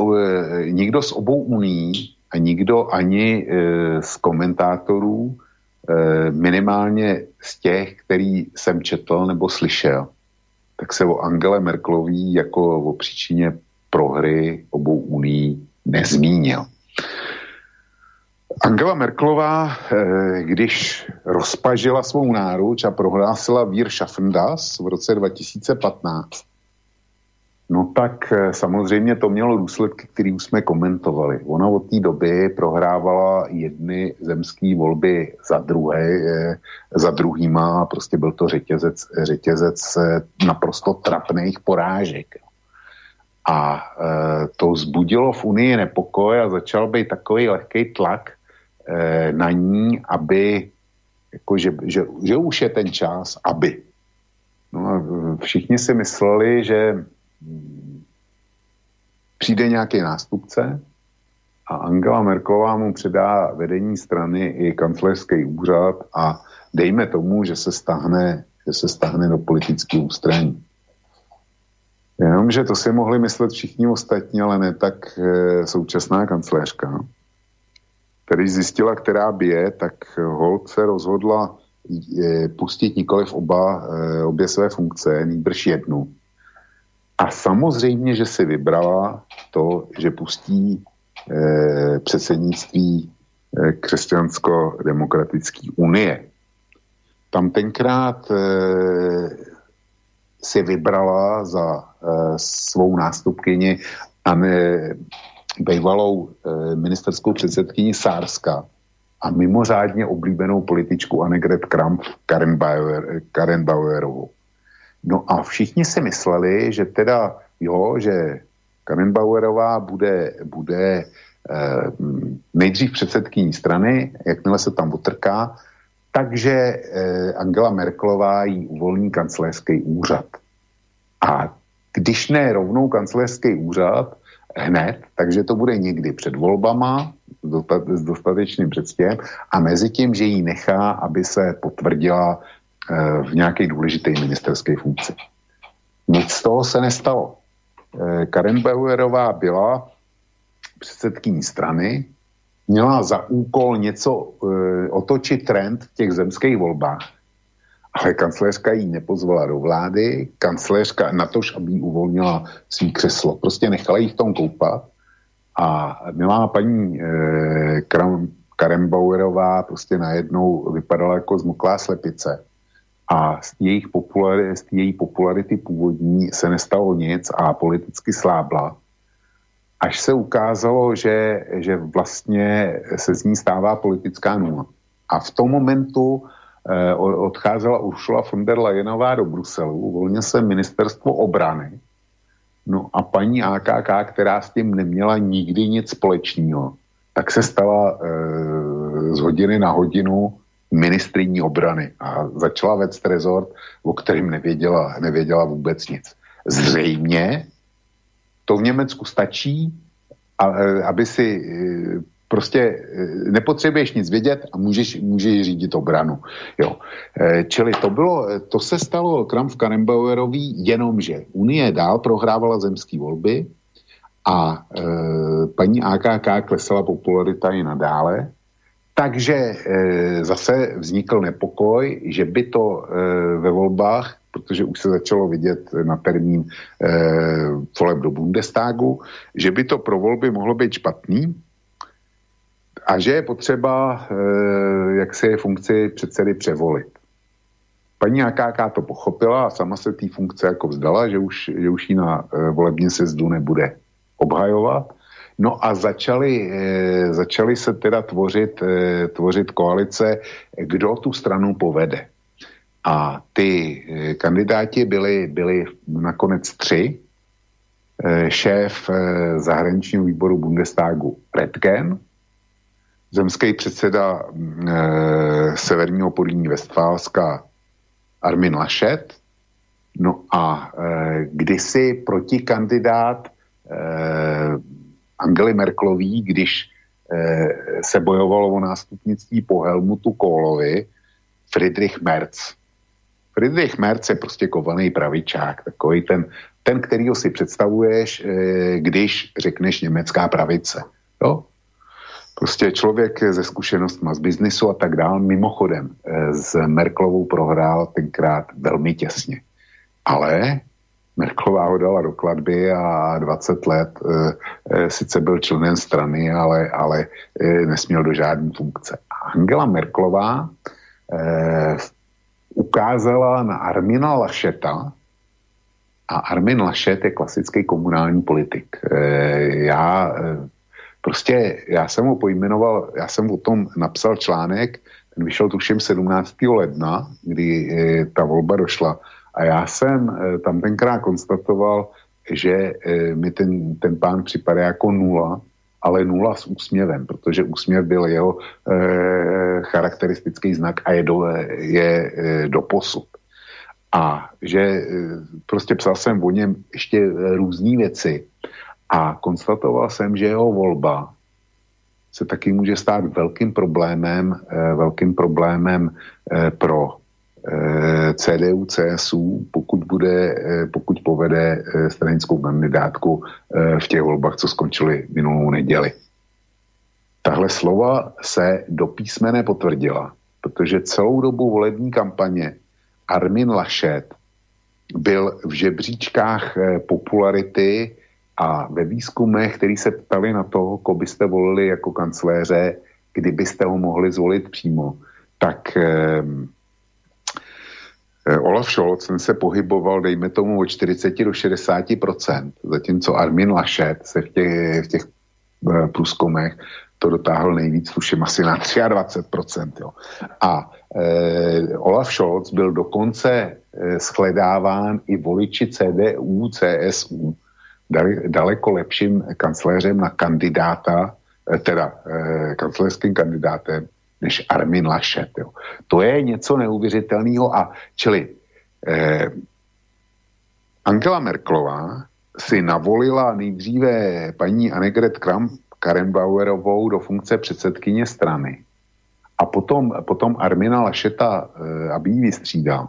nikdo z obou uní a nikdo ani e, z komentátorů, e, minimálně z těch, který jsem četl nebo slyšel, tak se o Angele Merklový jako o příčině prohry obou uní nezmínil. Angela Merklová, e, když rozpažila svou náruč a prohlásila Vír Schaffendas v roce 2015, No tak eh, samozřejmě to mělo důsledky, které už jsme komentovali. Ona od té doby prohrávala jedny zemské volby za druhé, eh, za druhýma a prostě byl to řetězec, řetězec eh, naprosto trapných porážek. A to zbudilo v Unii nepokoj a začal být takový lehký tlak na ní, aby, jako že, že, že už je ten čas, aby. No a všichni si mysleli, že přijde nějaký nástupce a Angela Merkelová mu předá vedení strany i kancléřský úřad a dejme tomu, že se stahne, že se stahne do politického ústraní. Jenomže to si mohli myslet všichni ostatní, ale ne tak e, současná kancléřka. Když zjistila, která bije, tak Holt se rozhodla e, pustit nikoliv oba, e, obě své funkce, nýbrž jednu. A samozřejmě, že si vybrala to, že pustí eh, předsednictví eh, křesťansko-demokratické unie. Tam tenkrát eh, si vybrala za eh, svou nástupkyni a ne, bývalou eh, ministerskou předsedkyni Sárska a mimořádně oblíbenou političku Annegret Kramp Karen, Bauer, Karen Bauerovou. No a všichni si mysleli, že teda jo, že Bauerová bude, bude eh, nejdřív předsedkyní strany, jakmile se tam utrká, takže eh, Angela Merkelová jí uvolní kancelářský úřad. A když ne rovnou kancelářský úřad, hned, takže to bude někdy před volbama s dostatečným předstěhem a mezi tím, že jí nechá, aby se potvrdila v nějaké důležité ministerské funkci. Nic z toho se nestalo. Eh, Karen Bauerová byla předsedkyní strany, měla za úkol něco eh, otočit trend v těch zemských volbách, ale kancléřka jí nepozvala do vlády, kancléřka na tož, aby jí uvolnila svý křeslo. Prostě nechala jí v tom koupat a milá paní eh, Karen Bauerová prostě najednou vypadala jako zmoklá slepice a z, jejich popularity, z její popularity původní se nestalo nic a politicky slábla. Až se ukázalo, že, že vlastně se z ní stává politická nula. A v tom momentu eh, odcházela Ursula von der Leyenová do Bruselu, uvolnil se ministerstvo obrany, no a paní AKK, která s tím neměla nikdy nic společného, tak se stala eh, z hodiny na hodinu ministriní obrany a začala vést rezort, o kterém nevěděla, nevěděla vůbec nic. Zřejmě to v Německu stačí, e, aby si e, prostě e, nepotřebuješ nic vědět a můžeš, můžeš řídit obranu. Jo. Čili to bylo, to se stalo Kramf jenom, že Unie dál prohrávala zemské volby a e, paní AKK klesala popularita i nadále takže e, zase vznikl nepokoj, že by to e, ve volbách, protože už se začalo vidět na termín e, voleb do Bundestagu, že by to pro volby mohlo být špatný. a že je potřeba, jak se je funkci předsedy převolit. Paní AKK to pochopila a sama se té funkce jako vzdala, že už, že už ji na volební sezdu nebude obhajovat. No a začali, začali se teda tvořit, tvořit koalice, kdo tu stranu povede. A ty kandidáti byli, byli nakonec tři. Šéf zahraničního výboru Bundestagu Redken, zemský předseda e, Severního podlíní Vestfálska Armin Laschet, no a kdysi protikandidát Angely Merklový, když e, se bojovalo o nástupnictví po Helmutu Kohlovi, Friedrich Merz. Friedrich Merz je prostě kovaný pravičák, takový ten, ten kterýho si představuješ, e, když řekneš německá pravice. Jo? Prostě člověk ze zkušenostma z biznisu a tak dál, mimochodem eh, s Merklovou prohrál tenkrát velmi těsně. Ale Merklová ho dala do kladby a 20 let e, sice byl členem strany, ale, ale e, nesměl do žádné funkce. Angela Merklová e, ukázala na Armina Lašeta, a Armin Lašet je klasický komunální politik. Já Prostě já jsem ho pojmenoval, já jsem o tom napsal článek, ten vyšel tuším 17. ledna, kdy ta volba došla. A já jsem e, tam tenkrát konstatoval, že e, mi ten, ten pán připadá jako nula, ale nula s úsměvem, protože úsměv byl jeho e, charakteristický znak a je do, je, e, do posud. A že e, prostě psal jsem o něm ještě různé věci a konstatoval jsem, že jeho volba se taky může stát velkým problémem, eh, velkým problémem eh, pro eh, CDU, CSU, pokud, bude, pokud povede stranickou kandidátku v těch volbách, co skončily minulou neděli. Tahle slova se do písmene potvrdila, protože celou dobu volební kampaně Armin Laschet byl v žebříčkách popularity a ve výzkumech, který se ptali na to, koho byste volili jako kancléře, kdybyste ho mohli zvolit přímo, tak eh, Olaf Scholz ten se pohyboval, dejme tomu, od 40 do 60 zatímco Armin Laschet se v těch, v těch eh, průzkumech to dotáhl nejvíc, tuším asi na 23 jo. A eh, Olaf Scholz byl dokonce eh, shledáván i voliči CDU, CSU, daleko lepším kancléřem na kandidáta, eh, teda eh, kancléřským kandidátem, než Armin Laschet. Jo. To je něco neuvěřitelného a čili eh, Angela Merklová si navolila nejdříve paní Annegret Kramp Karenbauerovou do funkce předsedkyně strany a potom, potom Armina Lašeta, eh, aby ji vystřídal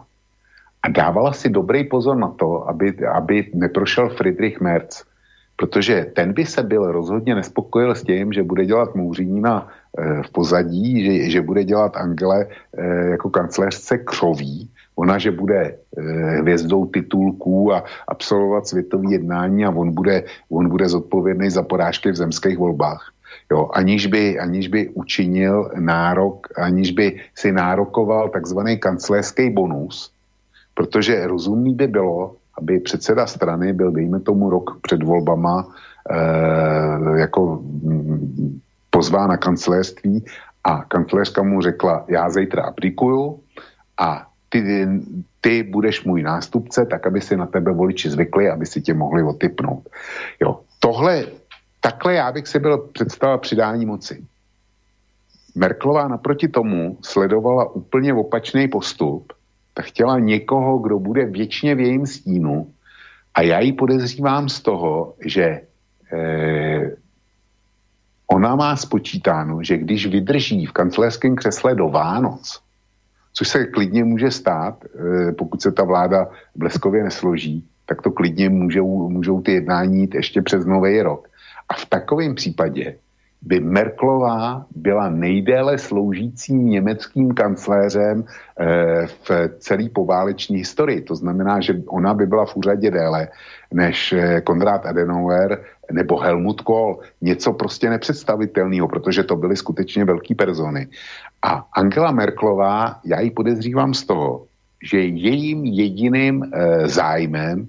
a dávala si dobrý pozor na to, aby, aby neprošel Friedrich Merz, protože ten by se byl rozhodně nespokojil s tím, že bude dělat Mouřína e, v pozadí, že, že bude dělat Angele e, jako kancléřce křoví, ona, že bude e, hvězdou titulků a absolvovat světové jednání a on bude, on bude zodpovědný za porážky v zemských volbách. Jo, aniž, by, aniž by učinil nárok, aniž by si nárokoval takzvaný kancléřský bonus, Protože rozumný by bylo, aby předseda strany byl, dejme tomu, rok před volbama eh, jako mm, pozván na kancelářství a kancelářka mu řekla, já zítra aplikuju a ty, ty budeš můj nástupce, tak aby si na tebe voliči zvykli, aby si tě mohli otypnout. Jo, tohle, takhle já bych si byl představil přidání moci. Merklová naproti tomu sledovala úplně opačný postup tak chtěla někoho, kdo bude věčně v jejím stínu a já ji podezřívám z toho, že eh, ona má spočítáno, že když vydrží v kancelářském křesle do Vánoc, což se klidně může stát, eh, pokud se ta vláda bleskově nesloží, tak to klidně můžou, můžou ty jednání jít ještě přes nový rok. A v takovém případě by Merklová byla nejdéle sloužícím německým kancléřem eh, v celé pováleční historii. To znamená, že ona by byla v úřadě déle než eh, Konrad Adenauer, nebo Helmut Kohl, něco prostě nepředstavitelného, protože to byly skutečně velké persony. A Angela Merklová, já ji podezřívám z toho, že jejím jediným e, zájmem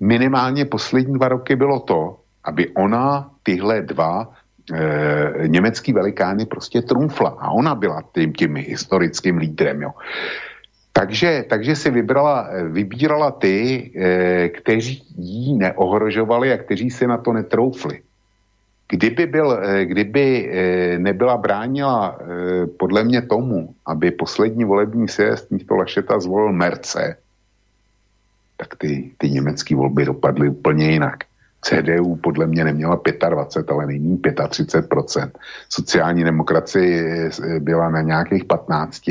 minimálně poslední dva roky bylo to, aby ona tyhle dva e, německý velikány prostě trumfla. A ona byla tím, tím historickým lídrem. Jo. Takže, takže si vybrala, vybírala ty, e, kteří jí neohrožovali a kteří si na to netroufli. Kdyby, byl, kdyby nebyla bránila podle mě tomu, aby poslední volební sjezd místo Lašeta zvolil Merce, tak ty, ty německé volby dopadly úplně jinak. CDU podle mě neměla 25, ale nejméně 35%. Sociální demokracie byla na nějakých 15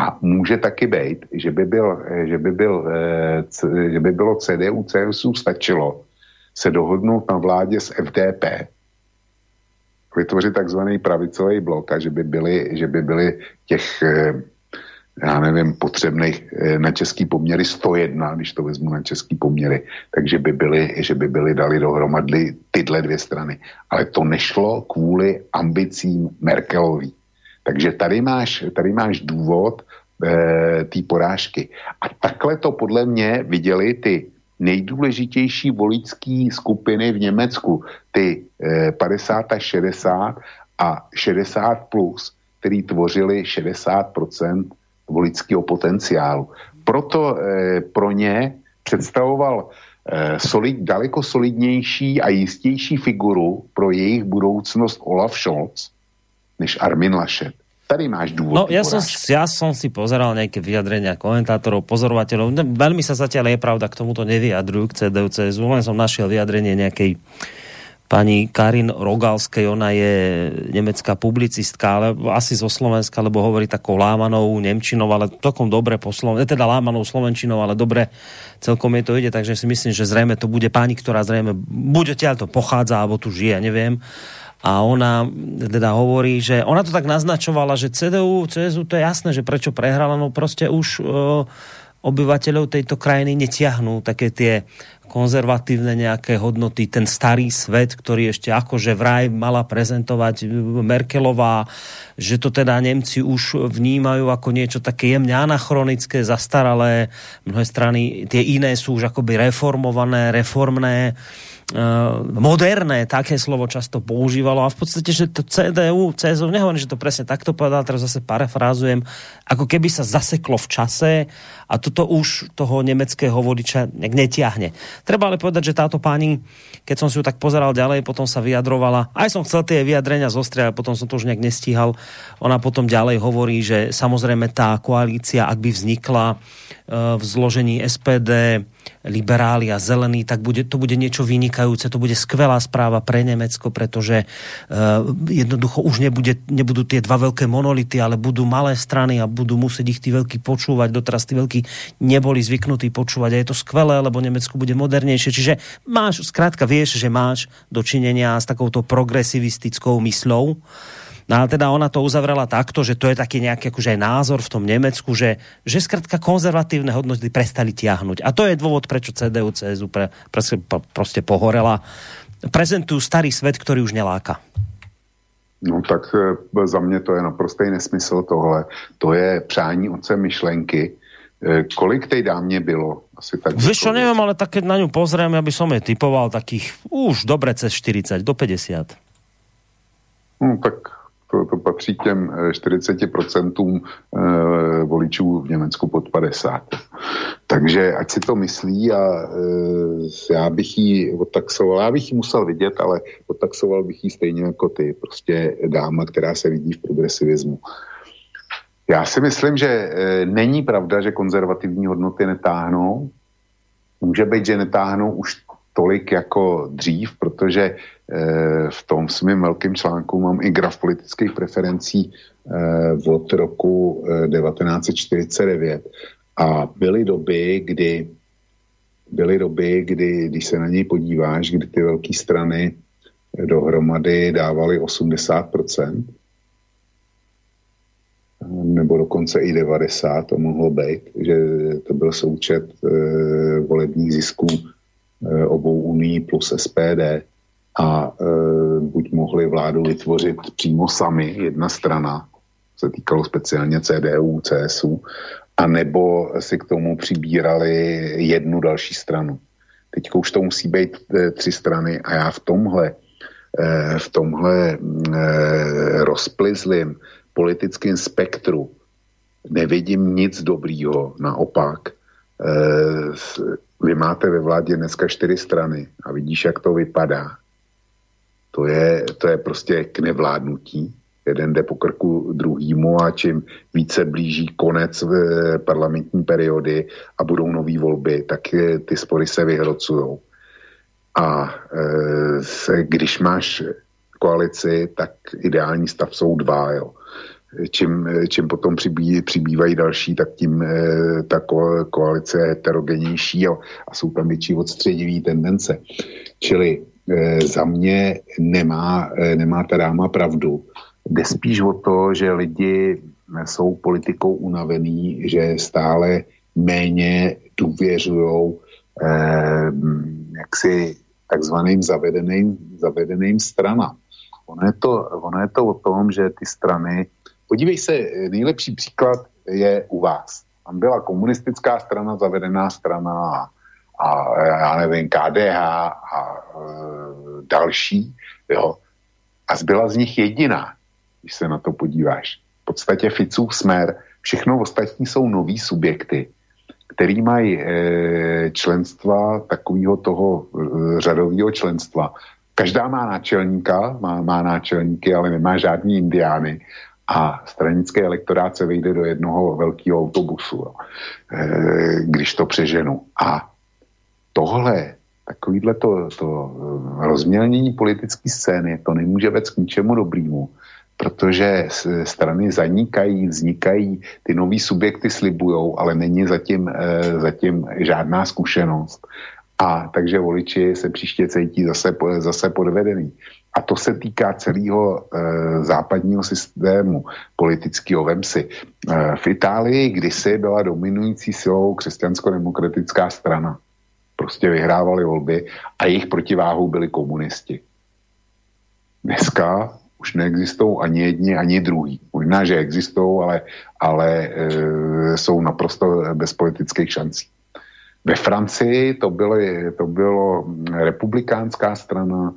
a může taky být, že by, byl, že by, byl, eh, že by bylo CDU, CSU stačilo se dohodnout na vládě s FDP, vytvořit takzvaný pravicový blok a že by byly, že by byly těch eh, já nevím, potřebných eh, na český poměry 101, když to vezmu na český poměry, takže by byly, že by byly dali dohromady tyhle dvě strany. Ale to nešlo kvůli ambicím Merkelový. Takže tady máš, tady máš důvod e, té porážky. A takhle to podle mě viděli ty nejdůležitější voličské skupiny v Německu, ty e, 50 a 60 a 60 plus, který tvořili 60 volického potenciálu. Proto e, pro ně představoval e, solid, daleko solidnější a jistější figuru pro jejich budoucnost Olaf Scholz než Armin Laschet. Tady máš důvod. No, ja som, ja som si pozeral nejaké vyjadrenia komentátorov, pozorovateľov. Veľmi sa zatiaľ je pravda k tomuto nevyjadrujú k CDU, CSU, len som našiel vyjadrenie nejakej pani Karin Rogalskej, ona je nemecká publicistka, ale asi zo Slovenska, lebo hovorí takou lámanou Nemčinou, ale takom dobre po Sloven... teda lámanou Slovenčinou, ale dobre celkom je to ide, takže si myslím, že zrejme to bude pani, ktorá zrejme buď odtiaľ to pochádza, alebo tu žije, neviem. A ona teda hovorí, že ona to tak naznačovala, že CDU, CSU, to je jasné, že prečo prehrala, no proste už uh, obyvateľov tejto krajiny netiahnú také tie konzervatívne nejaké hodnoty, ten starý svet, ktorý ešte akože vraj mala prezentovať Merkelová, že to teda Nemci už vnímajú ako niečo také jemne anachronické, zastaralé, mnohé strany, tie iné sú už akoby reformované, reformné, Eh, moderné, také slovo často používalo. A v podstate, že to CDU, CSU, nehovorím, že to presne takto povedal, teraz zase parafrázujem, ako keby sa zaseklo v čase a toto už toho nemeckého vodiča netiahne. Treba ale povedať, že táto pani, keď som si ju tak pozeral ďalej, potom sa vyjadrovala, aj som chcel tie vyjadrenia zostriať, potom som to už nejak nestíhal, ona potom ďalej hovorí, že samozrejme tá koalícia, ak by vznikla, v zložení SPD, liberáli a zelení, tak bude, to bude niečo vynikajúce, to bude skvelá správa pre Nemecko, pretože uh, jednoducho už nebude, nebudú tie dva veľké monolity, ale budú malé strany a budú musieť ich tí veľkí počúvať. Doteraz tí veľkí neboli zvyknutí počúvať a je to skvelé, lebo Nemecko bude modernejšie. Čiže máš, zkrátka vieš, že máš dočinenia s takouto progresivistickou mysľou. No ale teda ona to uzavrela takto, že to je taký nejaký akože aj názor v tom Nemecku, že, že skrátka konzervatívne hodnoty prestali tiahnuť. A to je dôvod, prečo CDU, CSU pre, pre, proste pohorela. Prezentujú starý svet, ktorý už neláka. No tak e, za mě to je naprostý nesmysl tohle. To je přání otce myšlenky. E, kolik tej dámě bylo? Asi tak Víš čo, neviem, ale tak keď na ňu pozriem, aby som je typoval takých už dobre cez 40, do 50. No tak to, to patří těm 40% eh, eh, voličů v Německu pod 50. Takže ať si to myslí a já bych ji odtaxoval, já bych ji musel vidět, ale odtaxoval bych ji stejně jako ty, prostě dáma, která se vidí v progresivismu. Já si myslím, že není pravda, že konzervativní hodnoty netáhnou. Může být, že netáhnou už tolik jako dřív, protože eh, v tom svým velkým článku mám i graf politických preferencí eh, od roku 1949 eh, a byly doby, kdy byly doby, kdy, když se na něj podíváš, kdy ty velké strany dohromady dávaly 80%, nebo dokonce i 90, to mohlo být, že to byl součet e, volebních zisků Eh, obou unii plus SPD. a e, buď mohli vládu vytvořit přímo sami, jedna strana, se týkalo speciálně CDU, CSU, a nebo si k tomu přibírali jednu další stranu. Teď už to musí být e, tři strany a já v tomhle, e, v tomhle e, rozplizlým politickém spektru nevidím nic dobrýho, naopak. E, vy máte ve vládě dneska čtyři strany a vidíš, jak to vypadá. To je, to je prostě k nevládnutí jeden jde po krku druhýmu a čím více blíží konec eh, parlamentní periody a budou nové volby, tak eh, ty spory se vyhrocujou. A když máš koalici, tak ideální stav jsou dva. Jo. Čím, čím potom přibý, přibývají další, tak tím e, ta ko, koalice je heterogenější a, a jsou tam větší odstředivý tendence. Čili e, za mě nemá, e, nemá ta dáma pravdu Jde spíš o to, že lidi jsou politikou unavený, že stále méně důvěřují eh, jaksi takzvaným zavedeným, zavedeným stranám. Ono je, to, ono je to o tom, že ty strany, podívej se, nejlepší příklad je u vás. Tam byla komunistická strana, zavedená strana a, a já nevím, KDH a e, další, jo. A zbyla z nich jediná když se na to podíváš. V podstatě Ficův smer, všechno ostatní jsou noví subjekty, který mají e, členstva takového toho e, řadového členstva. Každá má náčelníka, má, má náčelníky, ale nemá žádný indiány a stranické elektorát se vejde do jednoho velkého autobusu, e, když to přeženu. A tohle, takovýhle to, to rozmělnění politické scény, to nemůže vést k ničemu dobrému protože strany zanikají, vznikají, ty nový subjekty slibujou, ale není zatím, e, zatím žádná zkušenost. A takže voliči se příště cítí zase, zase podvedený. A to se týká celého e, západního systému politického vemsy. E, v Itálii kdysi byla dominující silou křesťansko-demokratická strana. Prostě vyhrávali volby a jejich protiváhou byli komunisti. Dneska už neexistují ani jedni, ani druhý. Možná, že existují, ale, ale e, jsou naprosto bez politických šancí. Ve Francii to, byly, to bylo republikánská strana,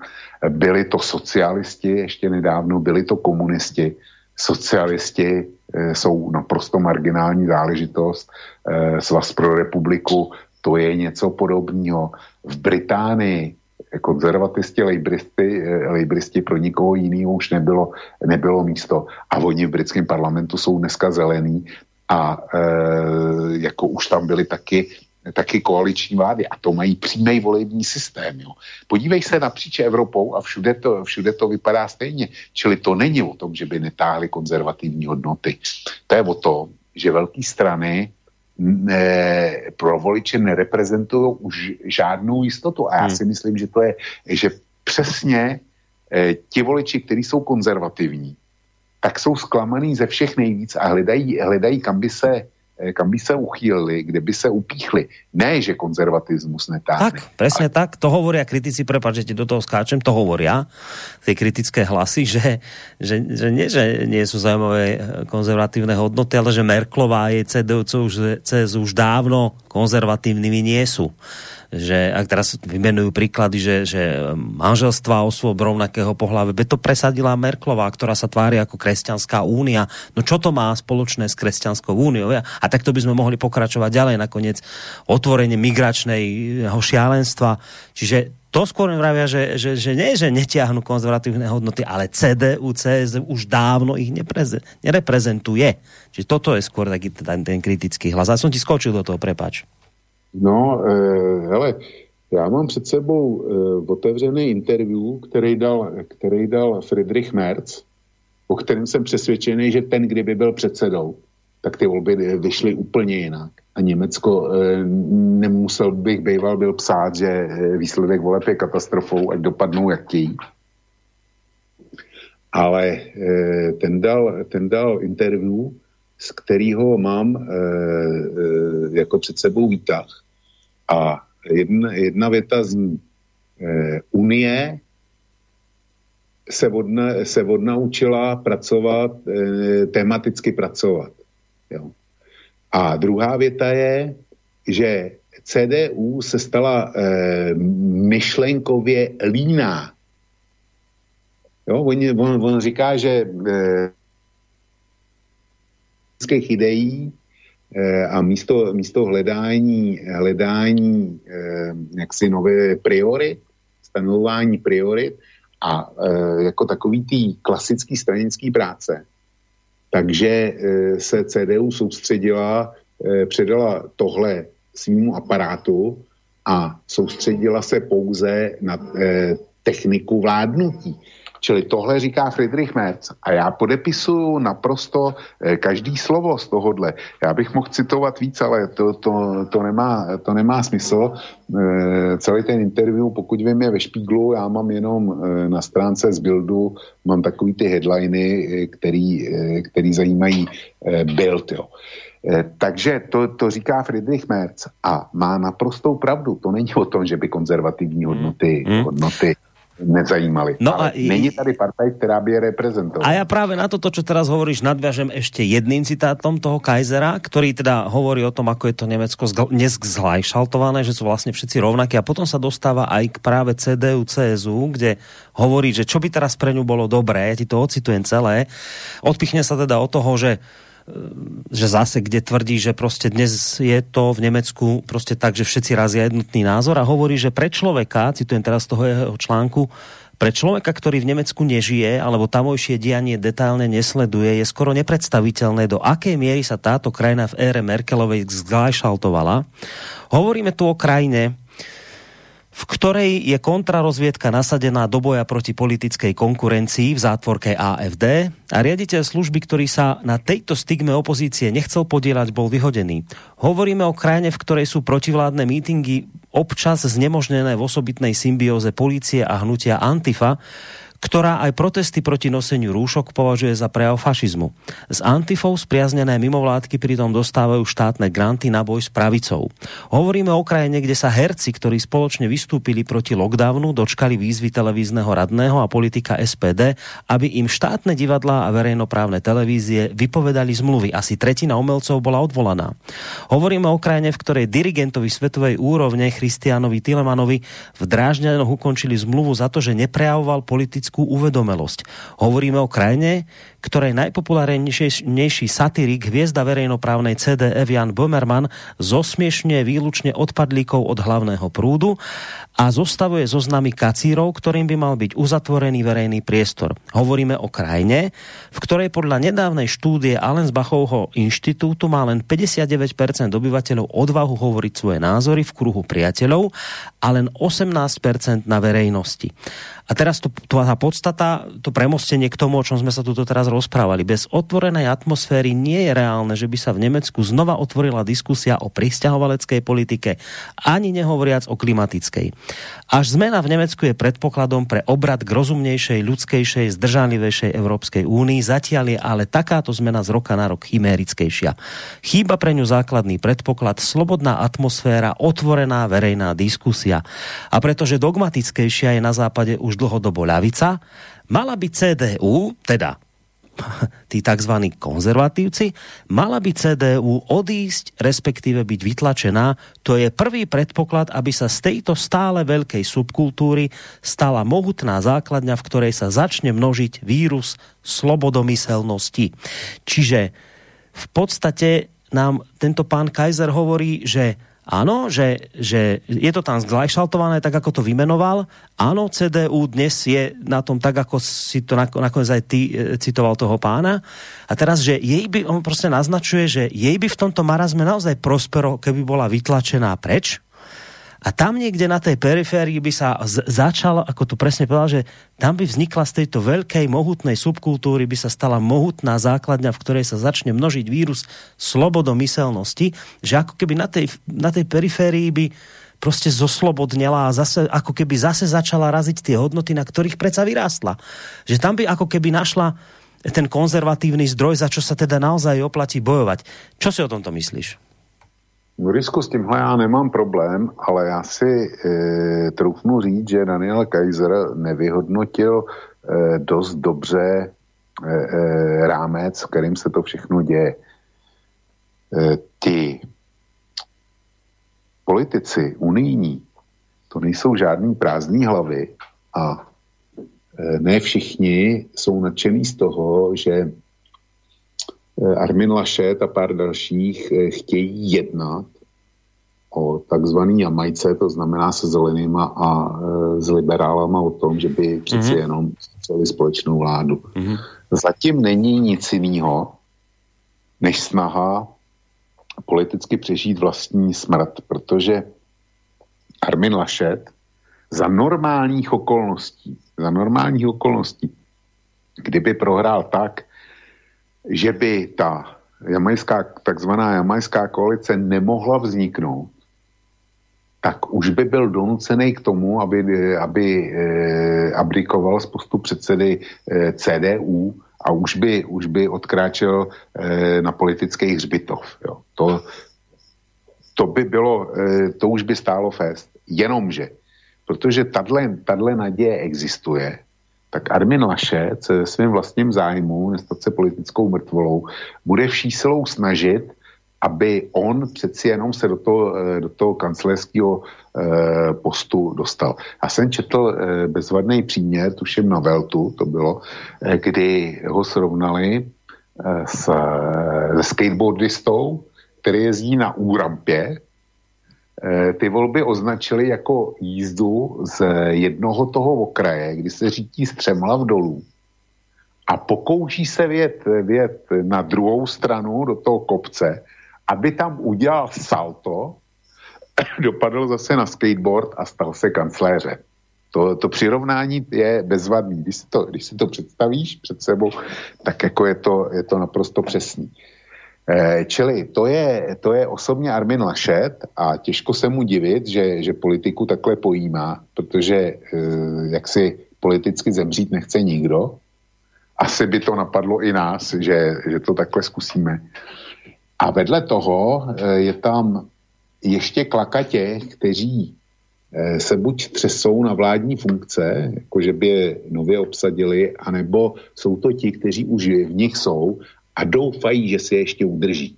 byli to socialisti ještě nedávno, byli to komunisti. Socialisti e, jsou naprosto marginální záležitost. E, Svaz pro republiku, to je něco podobného. V Británii konzervatisti, lejbristi, eh, lejbristi pro nikoho jiného už nebylo, nebylo místo. A oni v britském parlamentu jsou dneska zelení a e, jako už tam byli taky taky koaliční vlády a to mají přímý volební systém. Jo. Podívej se napříč Evropou a všude to, všude to vypadá stejně. Čili to není o tom, že by netáhly konzervativní hodnoty. To je o tom, že velké strany ne, pro voliče nereprezentují už žádnou jistotu. A já hmm. si myslím, že to je, že přesně eh, ti voliči, kteří jsou konzervativní, tak jsou zklamaný ze všech nejvíc a hledají, hledají kam by se kam by se uchýlili, kde by se upíchli. Ne, že konzervatismus netáhne. Tak, presne a... tak. To hovoria kritici, prepáč, že do toho skáčem, to hovoria, tie kritické hlasy, že, že, že nie, že nie sú zaujímavé eh, konzervatívne hodnoty, ale že Merklová je CDU, už, CSU už dávno konzervatívnymi nie sú že ak teraz vymenujú príklady, že, že manželstva osôb rovnakého by to presadila Merklová, ktorá sa tvári ako kresťanská únia. No čo to má spoločné s kresťanskou úniou? A takto by sme mohli pokračovať ďalej nakoniec otvorenie migračného šialenstva. Čiže to skôr vravia, že, že, že nie, že netiahnu konzervatívne hodnoty, ale CDU, CSU už dávno ich nereprezentuje. Čiže toto je skôr taký ten, ten kritický hlas. A som ti skočil do toho, prepač. No, eh, hele, já mám před sebou eh, otevřený interview, který dal, který dal Friedrich Merz, o kterém jsem přesvědčený, že ten, kdyby byl předsedou, tak ty volby vyšly úplně jinak. A Německo eh, nemusel bych býval byl psát, že eh, výsledek voleb je katastrofou, ať dopadnou jak chtějí. Ale eh, ten, dal, ten dal interview, z kterého mám eh, eh, jako před sebou výtah a jedna, jedna věta zní, eh, Unie se, odna, se odnaučila pracovat, e, tematicky pracovat. Jo. A druhá věta je, že CDU se stala e, myšlenkově líná. Jo, on, on, on říká, že e, ideí e, a místo, místo hledání, hledání e, jaksi nové priory, stanovování priorit a e, jako takový tý klasický stranický práce, takže se CDU soustředila, předala tohle svýmu aparátu a soustředila se pouze na techniku vládnutí. Čili tohle říká Friedrich Merz a já podepisuju naprosto eh, každý slovo z tohohle. Já bych mohl citovat víc, ale to, to, to, nemá, to nemá smysl. Eh, celý ten interview, pokud vím, je ve Špíglu, já mám jenom eh, na stránce z Bildu, mám takový ty headliny, který, který zajímají Bild. Jo. Takže to, to říká Friedrich Merz a má naprostou pravdu. To není o tom, že by konzervativní hodnoty, mm. hodnoty nezajímali. No a není tady partaj, která by je reprezentovala. A ja práve na toto, čo teraz hovoríš, nadviažem ešte jedným citátom toho Kaisera, ktorý teda hovorí o tom, ako je to Nemecko dnes zglajšaltované, že sú vlastne všetci rovnakí a potom sa dostáva aj k práve CDU, CSU, kde hovorí, že čo by teraz pre ňu bolo dobré, ja ti to ocitujem celé, odpichne sa teda od toho, že že zase, kde tvrdí, že prostě dnes je to v Nemecku prostě tak, že všetci razia jednotný názor a hovorí, že pre človeka, citujem teraz z toho jeho článku, pre človeka, ktorý v Nemecku nežije alebo tamojšie dianie detailne nesleduje, je skoro nepredstaviteľné, do akej miery sa táto krajina v ére Merkelovej zglajšaltovala. Hovoríme tu o krajine, v ktorej je kontrarozviedka nasadená do boja proti politickej konkurencii v zátvorke AFD a riaditeľ služby, ktorý sa na tejto stigme opozície nechcel podielať, bol vyhodený. Hovoríme o krajine, v ktorej sú protivládne mítingy občas znemožnené v osobitnej symbióze policie a hnutia Antifa, ktorá aj protesty proti noseniu rúšok považuje za prejav fašizmu. Z Antifou spriaznené mimovládky pritom dostávajú štátne granty na boj s pravicou. Hovoríme o krajine, kde sa herci, ktorí spoločne vystúpili proti lockdownu, dočkali výzvy televízneho radného a politika SPD, aby im štátne divadlá a verejnoprávne televízie vypovedali zmluvy. Asi tretina umelcov bola odvolaná. Hovoríme o krajine, v ktorej dirigentovi svetovej úrovne Christianovi Tilemanovi v Drážďanoch ukončili zmluvu za to, že neprejavoval politickú politickú uvedomelosť. Hovoríme o krajine, ktorej najpopulárnejší satirik hviezda verejnoprávnej CDF Jan Bömerman zosmiešňuje výlučne odpadlíkov od hlavného prúdu a zostavuje zoznamy kacírov, ktorým by mal byť uzatvorený verejný priestor. Hovoríme o krajine, v ktorej podľa nedávnej štúdie Allensbachovho inštitútu má len 59% obyvateľov odvahu hovoriť svoje názory v kruhu priateľov a len 18% na verejnosti. A teraz to, to, tá podstata, to premostenie k tomu, o čom sme sa tu teraz rozprávali. Bez otvorenej atmosféry nie je reálne, že by sa v Nemecku znova otvorila diskusia o pristahovaleckej politike, ani nehovoriac o klimatickej. Až zmena v Nemecku je predpokladom pre obrad k rozumnejšej, ľudskejšej, zdržanlivejšej Európskej únii, zatiaľ je ale takáto zmena z roka na rok chimérickejšia. Chýba pre ňu základný predpoklad, slobodná atmosféra, otvorená verejná diskusia. A pretože dogmatickejšia je na západe už dlhodobo ľavica, mala by CDU, teda tí tzv. konzervatívci, mala by CDU odísť, respektíve byť vytlačená. To je prvý predpoklad, aby sa z tejto stále veľkej subkultúry stala mohutná základňa, v ktorej sa začne množiť vírus slobodomyselnosti. Čiže v podstate nám tento pán Kaiser hovorí, že Áno, že, že je to tam zglajšaltované, tak ako to vymenoval. Áno, CDU dnes je na tom tak, ako si to nakoniec aj ty e, citoval toho pána. A teraz, že jej by, on prostě naznačuje, že jej by v tomto marazme naozaj prospero, keby bola vytlačená preč, a tam niekde na tej periférii by sa začal, ako tu presne povedal, že tam by vznikla z tejto veľkej mohutnej subkultúry by sa stala mohutná základňa, v ktorej sa začne množiť vírus slobodomyselnosti, že ako keby na tej, na tej periférii by prostě zoslobodnela a zase, ako keby zase začala raziť tie hodnoty, na ktorých predsa vyrástla. Že tam by ako keby našla ten konzervatívny zdroj, za čo sa teda naozaj oplatí bojovať. Čo si o tomto myslíš? Borisku, s tímhle já nemám problém, ale já si e, troufnu říct, že Daniel Kaiser nevyhodnotil dost dobře rámec, kterým se to všechno děje. Ti politici unijní, to nejsou žádný prázdný hlavy a ne všichni jsou nadšený z toho, že Armin Laschet a pár dalších chtějí jednat o takzvaný Jamajce, to znamená se zelenýma a e, s liberálama o tom, že by přeci mm-hmm. jenom chceli společnou vládu. Mm-hmm. Zatím není nic jiného, než snaha politicky přežít vlastní smrt, protože Armin Laschet za normálních okolností, za normálních okolností, kdyby prohrál tak, že by ta jamajská, takzvaná jamajská koalice nemohla vzniknout, tak už by byl donucený k tomu, aby, aby eh, abdikoval z postu předsedy eh, CDU a už by, už by odkráčel eh, na politický hřbitov. Jo. To, to by bylo, eh, to už by stálo fest. Jenomže, protože tato naděje existuje, tak Armin Lašet se svým vlastním zájmu, nestat se politickou mrtvolou, bude vší silou snažit aby on přeci jenom se do toho, eh, do toho kancelářského eh, postu dostal. Já jsem četl eh, bezvadný příměr, tuším na Veltu to bylo, kdy ho srovnali s, se skateboardistou, který jezdí na úrampě. Ty volby označili jako jízdu z jednoho toho okraje, kdy se řítí v dolů a pokouší se vět, vět na druhou stranu do toho kopce, aby tam udělal salto, dopadl zase na skateboard a stal se kancléře. To, to přirovnání je bezvadný. Když si, to, když si to představíš před sebou, tak jako je to, je to naprosto přesný. Eh, čili to je, to je osobně Armin Lašet a těžko se mu divit, že, že politiku takhle pojímá, protože eh, jak si politicky zemřít nechce nikdo. Asi by to napadlo i nás, že, že to takhle zkusíme. A vedle toho eh, je tam ještě klaka těch, kteří eh, se buď třesou na vládní funkce, jako že by je nově obsadili, anebo jsou to ti, kteří už v nich jsou a doufají, že si je ještě udrží.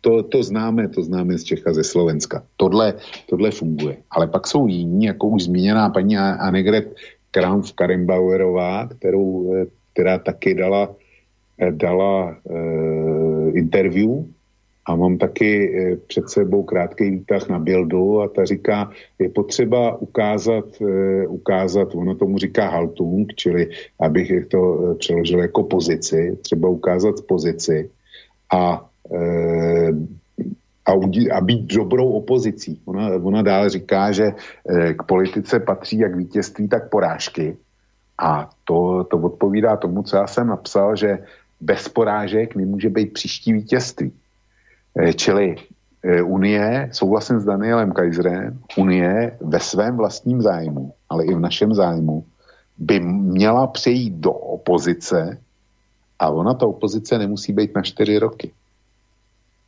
To, to známe, to známe z Čecha, ze Slovenska. Tohle, tohle funguje. Ale pak jsou jiní, jako už zmíněná paní Annegret Kramf Karimbauerová, kterou, eh, která taky dala, dala e, interview a mám taky eh, před sebou krátký výtah na bildu a ta říká, je potřeba ukázat, eh, ukázat, ono tomu říká haltung, čili abych to eh, přeložil jako pozici, třeba ukázat pozici a, a, a být dobrou opozicí. Ona, ona dále říká, že k politice patří jak vítězství, tak porážky. A to, to odpovídá tomu, co já jsem napsal, že bez porážek nemůže být příští vítězství. Eh, čili eh, Unie, souhlasím s Danielem Kaiserem, Unie ve svém vlastním zájmu, ale i v našem zájmu, by měla přejít do opozice a ona ta opozice nemusí být na čtyři roky.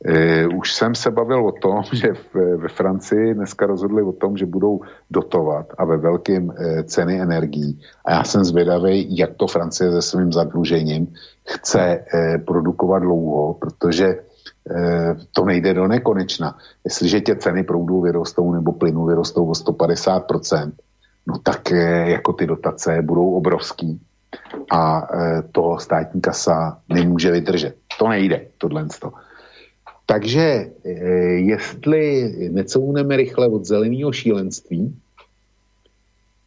E, už jsem se bavil o tom, že v, ve Francii dneska rozhodli o tom, že budou dotovat a ve velkém ceny energií. A já jsem zvědavý, jak to Francie se svým zadlužením chce produkovat dlouho, protože Eh, to nejde do nekonečna. Jestliže tě ceny proudů vyrostou nebo plynu vyrostou o 150%, no tak eh, jako ty dotace budou obrovský a eh, to státní kasa nemůže vydržet. To nejde, tohle. Takže jestli necouneme rychle od zeleného šílenství,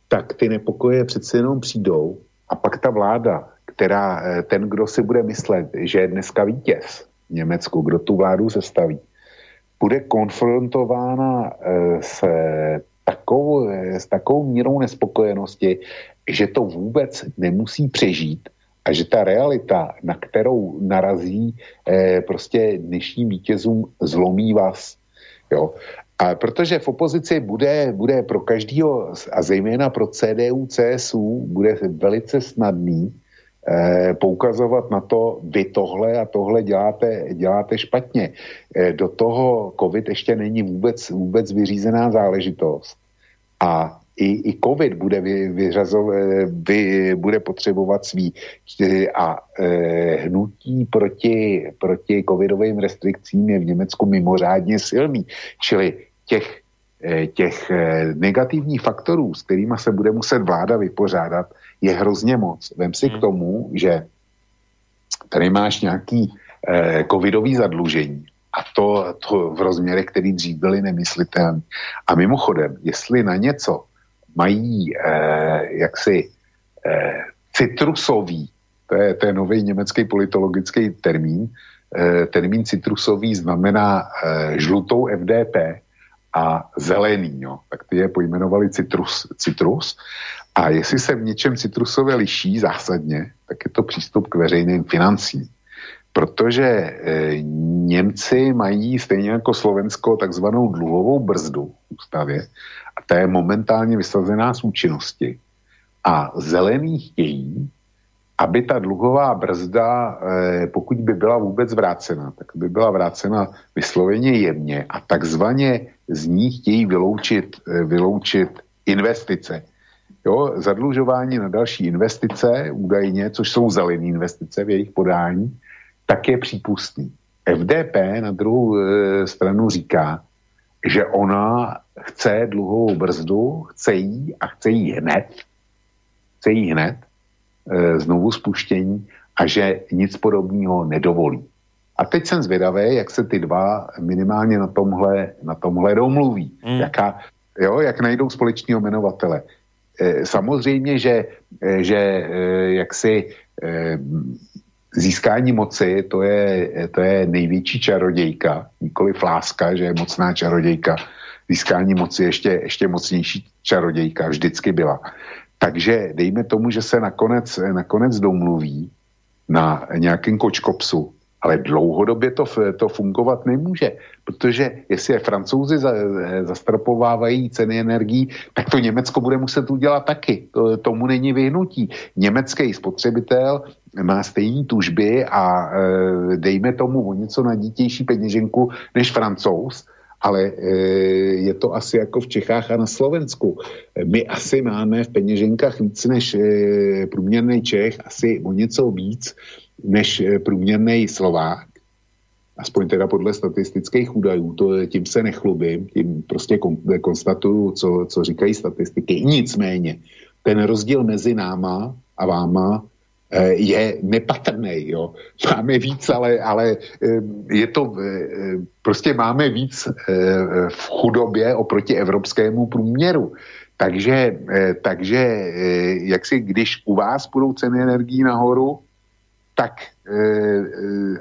tak ty nepokoje přece jenom přijdou a pak ta vláda, která, ten, kdo si bude myslet, že je dneska vítěz, Německu, kdo tu vládu sestaví, bude konfrontována eh, s takovou, s takovou mírou nespokojenosti, že to vůbec nemusí přežít a že ta realita, na kterou narazí eh, prostě dnešním vítězům, zlomí vás. Jo. A protože v opozici bude, bude pro každého, a zejména pro CDU, CSU, bude velice snadný eh, poukazovat na to, vy tohle a tohle děláte, děláte špatně. Eh, do toho COVID ještě není vůbec, vůbec vyřízená záležitost. A i, i covid bude, vy, vyřazov, vy, bude potřebovat svý a e, hnutí proti, proti covidovým restrikcím je v Německu mimořádně silný. Čili těch, těch negativních faktorů, s kterými se bude muset vláda vypořádat, je hrozně moc. Vem si hmm. k tomu, že tady máš nějaký e, covidový zadlužení a to, to v rozměrech, který dřív byly nemyslitelné. A mimochodem, jestli na něco mají eh, jaksi eh, citrusový, to je, to je nový německý politologický termín, eh, termín citrusový znamená eh, žlutou FDP a zelený, jo. tak ty je pojmenovali citrus, citrus. A jestli se v něčem citrusové liší zásadně, tak je to přístup k veřejným financím protože e, Němci mají stejně jako Slovensko takzvanou dluhovou brzdu v ústavě a ta je momentálně vysazená z účinnosti. A zelení chtějí, aby ta dluhová brzda, e, pokud by byla vůbec vrácena, tak by byla vrácena vysloveně jemně a takzvaně z ní chtějí vyloučit, e, vyloučit investice. Jo, zadlužování na další investice, údajně, což jsou zelené investice v jejich podání, tak je přípustný. FDP na druhou e, stranu říká, že ona chce dluhovou brzdu, chce jí a chce jí hned, chce jí hned e, znovu spuštění a že nic podobného nedovolí. A teď jsem zvědavý, jak se ty dva minimálně na tomhle, na tomhle domluví. Mm. Jaká, jo, jak najdou společného jmenovatele. E, samozřejmě, že, e, že e, jak si e, získání moci, to je, to je největší čarodějka, nikoli fláska, že je mocná čarodějka. Získání moci ještě, ještě mocnější čarodějka vždycky byla. Takže dejme tomu, že se nakonec, nakonec domluví na nějakém kočkopsu, ale dlouhodobě to, to fungovat nemůže, protože jestli je francouzi za, zastropovávají ceny energií, tak to Německo bude muset udělat taky. To, tomu není vyhnutí. Německý spotřebitel má stejné tužby a e, dejme tomu o něco na dítější peněženku než francouz, ale e, je to asi jako v Čechách a na Slovensku. My asi máme v peněženkách víc než průměrný Čech, asi o něco víc než e, průměrný Slovák. Aspoň teda podle statistických údajů, to, tím se nechlubím, tím prostě kon, konstatuju, co, co říkají statistiky. Nicméně, ten rozdíl mezi náma a váma Eh, je nepatrný. Jo. Máme víc, ale, ale eh, je to, eh, prostě máme víc v chudobě oproti evropskému průměru. Takže, takže jak si, když u vás půjdou ceny energií nahoru, tak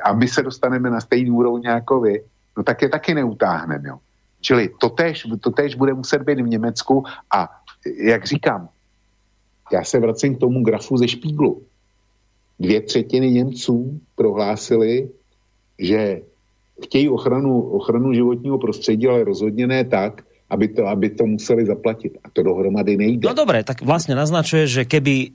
a my se dostaneme na stejný úroveň jako vy, no tak je taky neutáhneme. Jo. Čili to tež bude muset být v Německu a jak říkám, já se vracím k tomu grafu ze Špíglu dvě třetiny Němců prohlásili, že chtějí ochranu, ochranu životního prostředí, ale rozhodně ne tak, aby to, aby to museli zaplatit. A to dohromady nejde. No dobré, tak vlastně naznačuje, že keby e,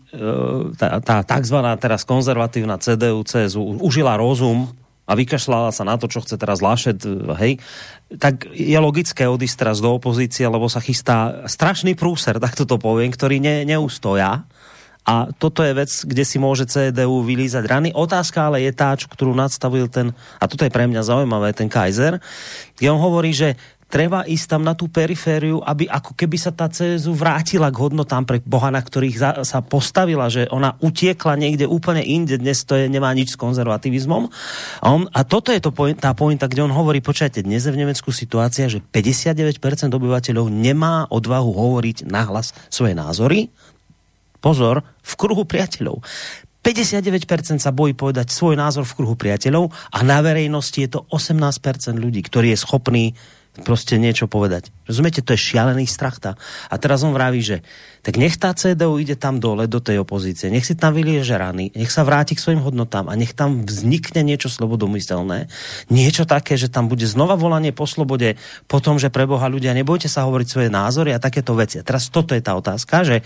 tá, tá takzvaná teraz konzervatívna CDU, CSU užila rozum a vykašľala sa na to, čo chce teraz Lášet, e, hej, tak je logické odísť teraz do opozície, lebo sa chystá strašný prúser, tak to poviem, ktorý ne, neustoja. A toto je vec, kde si môže CDU vylízať rany. Otázka ale je tá, čo, ktorú nadstavil ten, a toto je pre mňa zaujímavé, ten Kaiser, kde on hovorí, že treba ísť tam na tú perifériu, aby ako keby sa tá CSU vrátila k hodnotám pre Boha, na ktorých za, sa postavila, že ona utiekla niekde úplne inde, dnes to je, nemá nič s konzervativizmom. A, on, a toto je to point, tá pointa, kde on hovorí, počujete, dnes je v Nemecku situácia, že 59% obyvateľov nemá odvahu hovoriť nahlas svoje názory, pozor, v kruhu priateľov. 59% sa bojí povedať svoj názor v kruhu priateľov a na verejnosti je to 18% ľudí, ktorý je schopný prostě niečo povedať. Rozumiete, to je šialený strach. Tá. A teraz on vraví, že tak nech tá CDU ide tam dole do tej opozície, nech si tam vylieže rany, nech sa vráti k svojim hodnotám a nech tam vznikne niečo slobodomyselné, niečo také, že tam bude znova volanie po slobode, po tom, že pre Boha ľudia nebojte sa hovoriť svoje názory a takéto veci. A teraz toto je tá otázka, že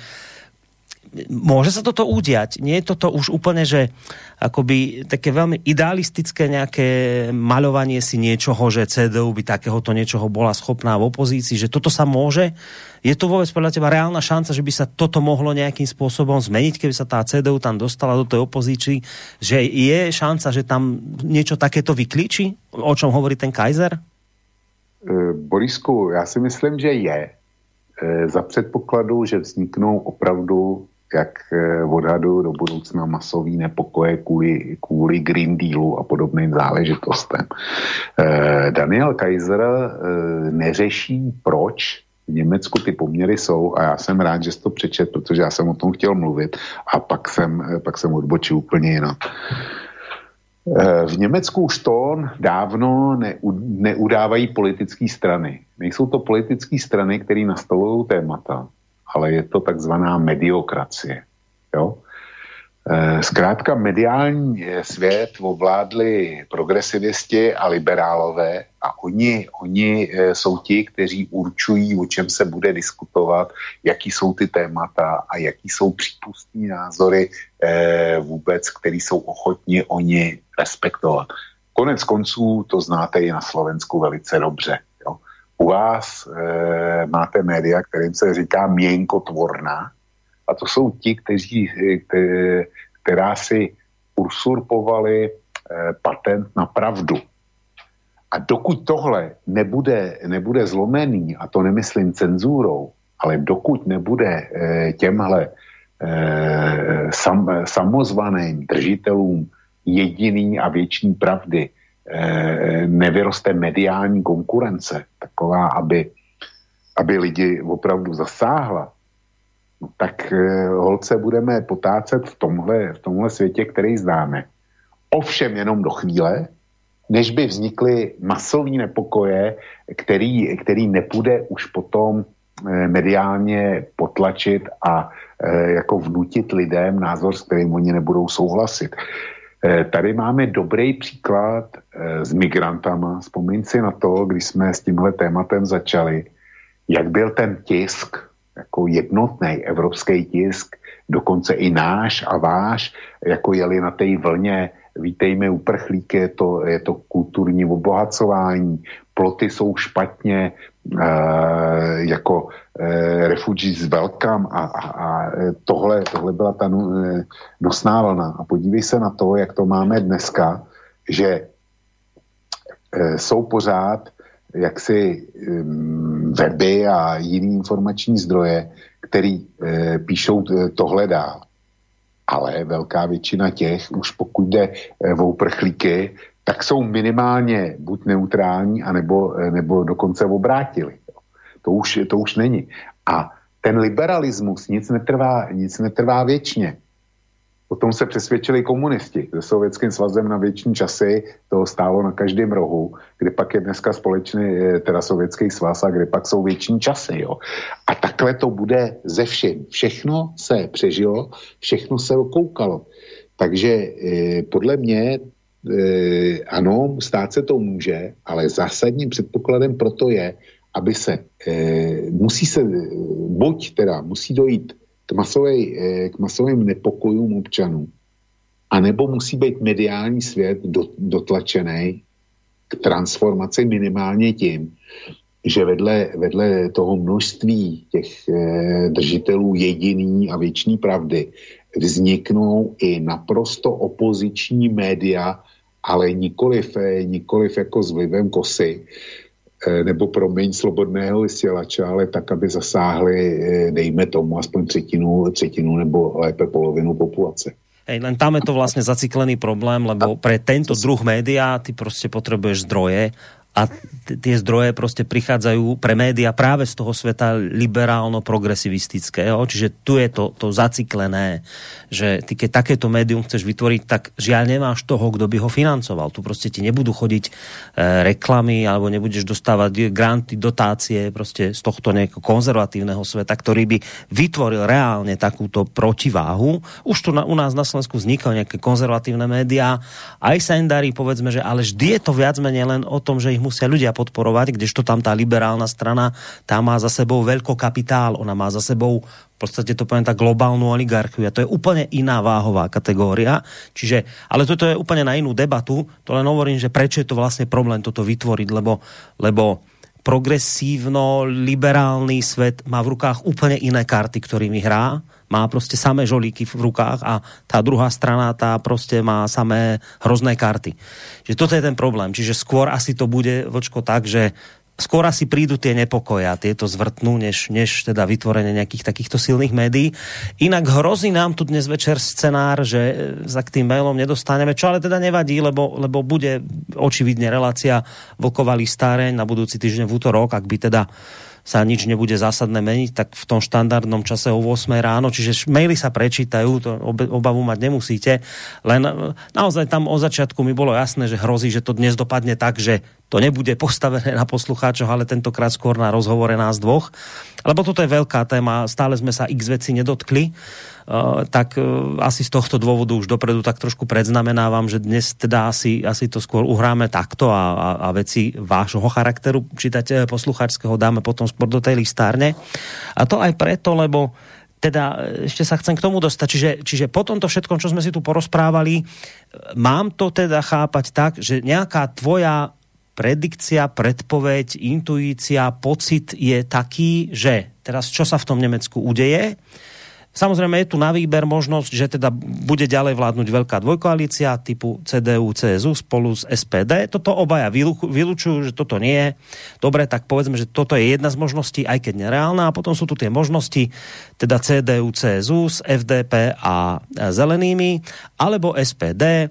môže sa toto udiať? Nie je toto už úplne, že akoby také veľmi idealistické nejaké maľovanie si niečoho, že CDU by takéhoto niečoho bola schopná v opozícii, že toto sa môže? Je to vôbec podľa teba reálna šanca, že by sa toto mohlo nejakým spôsobom zmeniť, keby sa tá CDU tam dostala do tej opozícii, že je šanca, že tam niečo takéto vyklíči? O čom hovorí ten Kaiser? Eh, Borisku, já si myslím, že je. Eh, za předpokladu, že vzniknou opravdu, jak eh, odhadu do budoucna masový nepokoje kvůli, kvůli Green Dealu a podobným záležitostem. Daniel Kaiser neřeší, proč v Německu ty poměry jsou a já jsem rád, že jsi to přečet, protože já jsem o tom chtěl mluvit a pak jsem, pak jsem odbočil úplně jinak. Eh, v Německu už to dávno neudávají politické strany. Nejsou to politické strany, které nastolují témata, ale je to takzvaná mediokracie. Jo? Eh, zkrátka mediální svět ovládli progresivisti a liberálové a oni, oni eh, jsou ti, kteří určují, o čem se bude diskutovat, jaký jsou ty témata a jaký jsou přípustní názory eh, vůbec, který jsou ochotni oni respektovat. Konec konců to znáte i na Slovensku velice dobře. U vás e, máte média, kterým se říká měnkotvorná, a to jsou ti, kteří, která si usurpovali eh, patent na pravdu. A dokud tohle nebude, nebude zlomený, a to nemyslím cenzúrou, ale dokud nebude eh, těmhle eh, sam, samozvaným držitelům jediný a věčný pravdy nevyroste mediální konkurence, taková, aby, aby lidi opravdu zasáhla, no tak eh, holce budeme potácet v tomhle, v tomhle světě, který známe. Ovšem jenom do chvíle, než by vznikly masové nepokoje, který, který nepůjde už potom eh, mediálně potlačit a eh, jako vnutit lidem názor, s kterým oni nebudou souhlasit. Tady máme dobrý příklad s migrantama. Vzpomeň si na to, když jsme s tímhle tématem začali, jak byl ten tisk jako jednotný evropský tisk, dokonce i náš a váš, jako jeli na té vlně, vítejme uprchlíky, je to, je to kulturní obohacování, ploty jsou špatně, jako e, refugees welcome a, a, a tohle, tohle byla ta e, nosná vlna. A podívej se na to, jak to máme dneska, že jsou pořád jaksi um, weby a jiné informační zdroje, který píšou eh, tohle dál. Ale velká většina těch, už pokud jde o uprchlíky, tak jsou minimálně buď neutrální, anebo, nebo dokonce obrátili. To už, to už není. A ten liberalismus nic netrvá, nic netrvá věčně. O tom se přesvědčili komunisti. Se Sovětským svazem na věční časy to stálo na každém rohu, kde pak je dneska společný, teda Sovětský svaz a kde pak jsou věční časy. Jo. A takhle to bude ze všem. Všechno se přežilo, všechno se okoukalo. Takže e, podle mě e, ano, stát se to může, ale zásadním předpokladem proto je, aby se, e, musí se, buď teda musí dojít k, masovej, eh, k masovým nepokojům občanů. A nebo musí být mediální svět do, dotlačený k transformaci minimálně tím, že vedle, vedle toho množství těch eh, držitelů jediný a věčný pravdy vzniknou i naprosto opoziční média, ale nikoliv, eh, nikoliv jako s vlivem kosy, Eh, nebo proměň slobodného vysílače, ale tak, aby zasáhli, eh, dejme tomu, aspoň třetinu, třetinu nebo lépe polovinu populace. Hej, len tam je to vlastně zaciklený problém, lebo pre tento druh média ty prostě potrebuješ zdroje a tie zdroje prostě prichádzajú pre média práve z toho sveta liberálno-progresivistického, čiže tu je to, to zaciklené, že ty keď takéto médium chceš vytvoriť, tak žiaľ nemáš toho, kdo by ho financoval. Tu prostě ti nebudú chodiť e, reklamy alebo nebudeš dostávať granty, dotácie prostě z tohto nejakého konzervatívneho sveta, ktorý by vytvoril reálne takúto protiváhu. Už tu na, u nás na Slovensku vznikajú nejaké konzervatívne médiá, aj sa im darí, povedzme, že ale vždy je to viac menej len o tom, že ich musia ľudia podporovať, kdežto tam tá liberálna strana, tá má za sebou kapitál, ona má za sebou v podstate to poviem tak globálnu oligarchiu a to je úplne iná váhová kategória. Čiže, ale toto je úplne na inú debatu, to len hovorím, že prečo je to vlastne problém toto vytvoriť, lebo, lebo progresívno-liberálny svet má v rukách úplne iné karty, ktorými hrá. Má prostě samé žolíky v rukách a tá druhá strana, tá prostě má samé hrozné karty. Že toto je ten problém. Čiže skôr asi to bude, vočko, tak, že skôr asi prídu tie nepokoje a tieto zvrtnú, než, než teda vytvorenie nejakých takýchto silných médií. Inak hrozí nám tu dnes večer scenár, že za k tým mailom nedostaneme, čo ale teda nevadí, lebo, lebo bude očividne relácia Vlková listáreň na budúci týždeň v útorok, ak by teda sa nič nebude zásadné meniť, tak v tom štandardnom čase o 8 ráno, čiže maily sa prečítajú, to obavu mať nemusíte, len e, naozaj tam o začiatku mi bolo jasné, že hrozí, že to dnes dopadne tak, že to nebude postavené na poslucháčoch, ale tentokrát skôr na rozhovore nás dvoch. Lebo toto je veľká téma, stále sme sa x veci nedotkli. Uh, tak uh, asi z tohto dôvodu už dopredu tak trošku predznamenávam, že dnes teda asi, asi to skôr uhráme takto a, a, a veci vášho charakteru čítať poslucháčského dáme potom skôr do tej listárne. A to aj preto, lebo teda ešte sa chcem k tomu dostať. Čiže, čiže po tomto všetkom, čo sme si tu porozprávali, mám to teda chápať tak, že nejaká tvoja predikcia, predpoveď, intuícia, pocit je taký, že teraz čo sa v tom Nemecku udeje, Samozrejme je tu na výber možnosť, že teda bude ďalej vládnuť veľká dvojkoalícia typu CDU, CSU spolu s SPD. Toto obaja vylúčujú, že toto nie je. Dobre, tak povedzme, že toto je jedna z možností, aj keď nereálna. A potom sú tu tie možnosti, teda CDU, CSU s FDP a zelenými, alebo SPD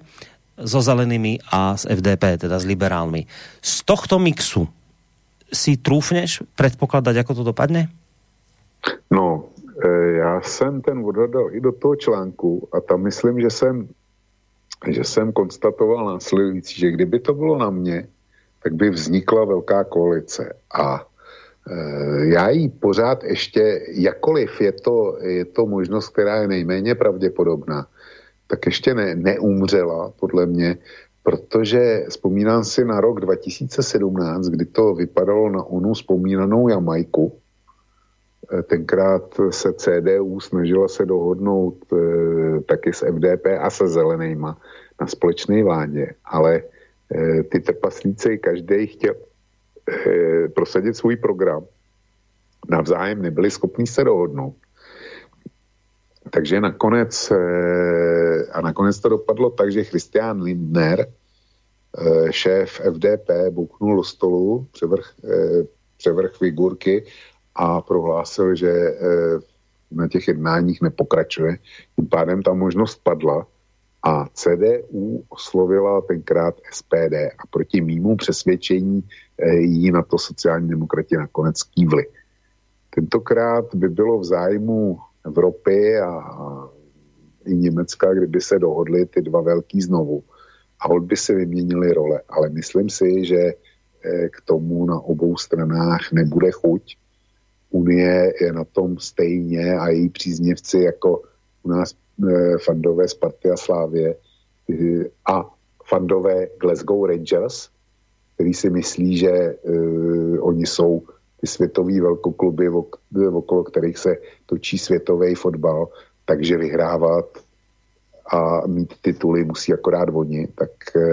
so zelenými a s FDP, teda s liberálmi. Z tohto mixu si trúfneš predpokladať, ako to dopadne? No, já jsem ten odhadal i do toho článku a tam myslím, že jsem, že jsem konstatoval následující, že kdyby to bylo na mě, tak by vznikla velká koalice a e, já jí pořád ještě, jakoliv je to, je to možnost, která je nejméně pravděpodobná, tak ještě ne, neumřela, podle mě, protože vzpomínám si na rok 2017, kdy to vypadalo na onu vzpomínanou Jamajku. Eh, tenkrát se CDU snažila se dohodnout e, taky s FDP a se zelenýma na společné vládě, ale e, ty trpaslíci každý chtěl prosadit svůj program. Navzájem nebyli schopni se dohodnout. Takže nakonec, eh, a nakonec to dopadlo tak, že Christian Lindner, eh, šéf FDP, buknul do stolu, převrch, eh, převrch figurky a prohlásil, že na těch jednáních nepokračuje. Tím pádem ta možnost padla a CDU oslovila tenkrát SPD a proti mýmu přesvědčení jí na to sociální demokrati nakonec kývli. Tentokrát by bylo v zájmu Evropy a i Německa, kdyby se dohodli ty dva velký znovu a by si vyměnili role. Ale myslím si, že eh, k tomu na obou stranách nebude chuť. Unie je na tom stejně a její příznivci jako u nás eh, fandové Sparty a Slávě eh, a fandové Glasgow Rangers, který si myslí, že uh, oni jsou ty světové velkokluby, okolo kterých se točí světový fotbal, takže vyhrávat a mít tituly musí akorát oni, tak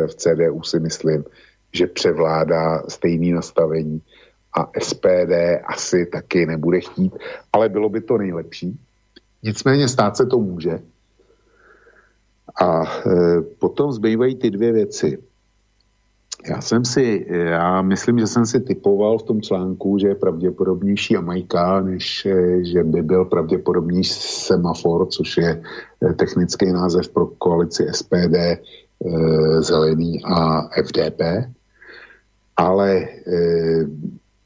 v CDU si myslím, že převládá stejný nastavení a SPD asi taky nebude chtít, ale bylo by to nejlepší. Nicméně stát se to může. A e, potom zbývají ty dvě věci. Já jsem si, já myslím, že jsem si typoval v tom článku, že je pravděpodobnější Jamajka, než eh, že by byl pravděpodobnější semafor, což je eh, technický název pro koalici SPD, eh, Zelený a FDP. Ale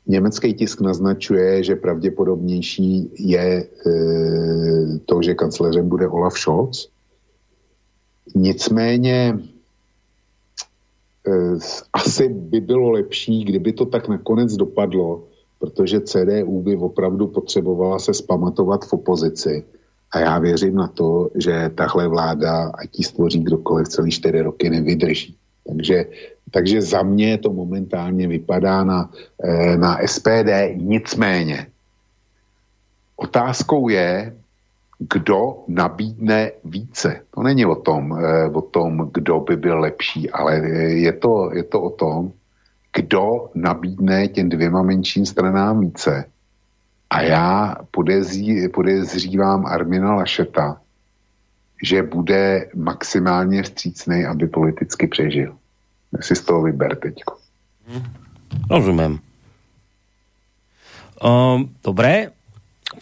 německý tisk naznačuje, že pravděpodobnější je to, že kancléřem bude Olaf Scholz. Nicméně Eh, asi by bylo lepší, kdyby to tak nakonec dopadlo, protože CDU by opravdu potřebovala se spamatovat v opozici. A já věřím na to, že tahle vláda, ať ji stvoří kdokoliv celý čtyři roky, nevydrží. Takže, takže za mě to momentálně vypadá na, eh, na SPD nicméně. Otázkou je, kdo nabídne více. To není o tom, eh, o tom, kdo by byl lepší, ale je to, je to o tom, kdo nabídne těm dvěma menším stranám více. A já podezří, podezřívám Armina Lašeta, že bude maximálně vstřícný, aby politicky přežil. Si z toho vyber teďko. Rozumím. Um, dobré,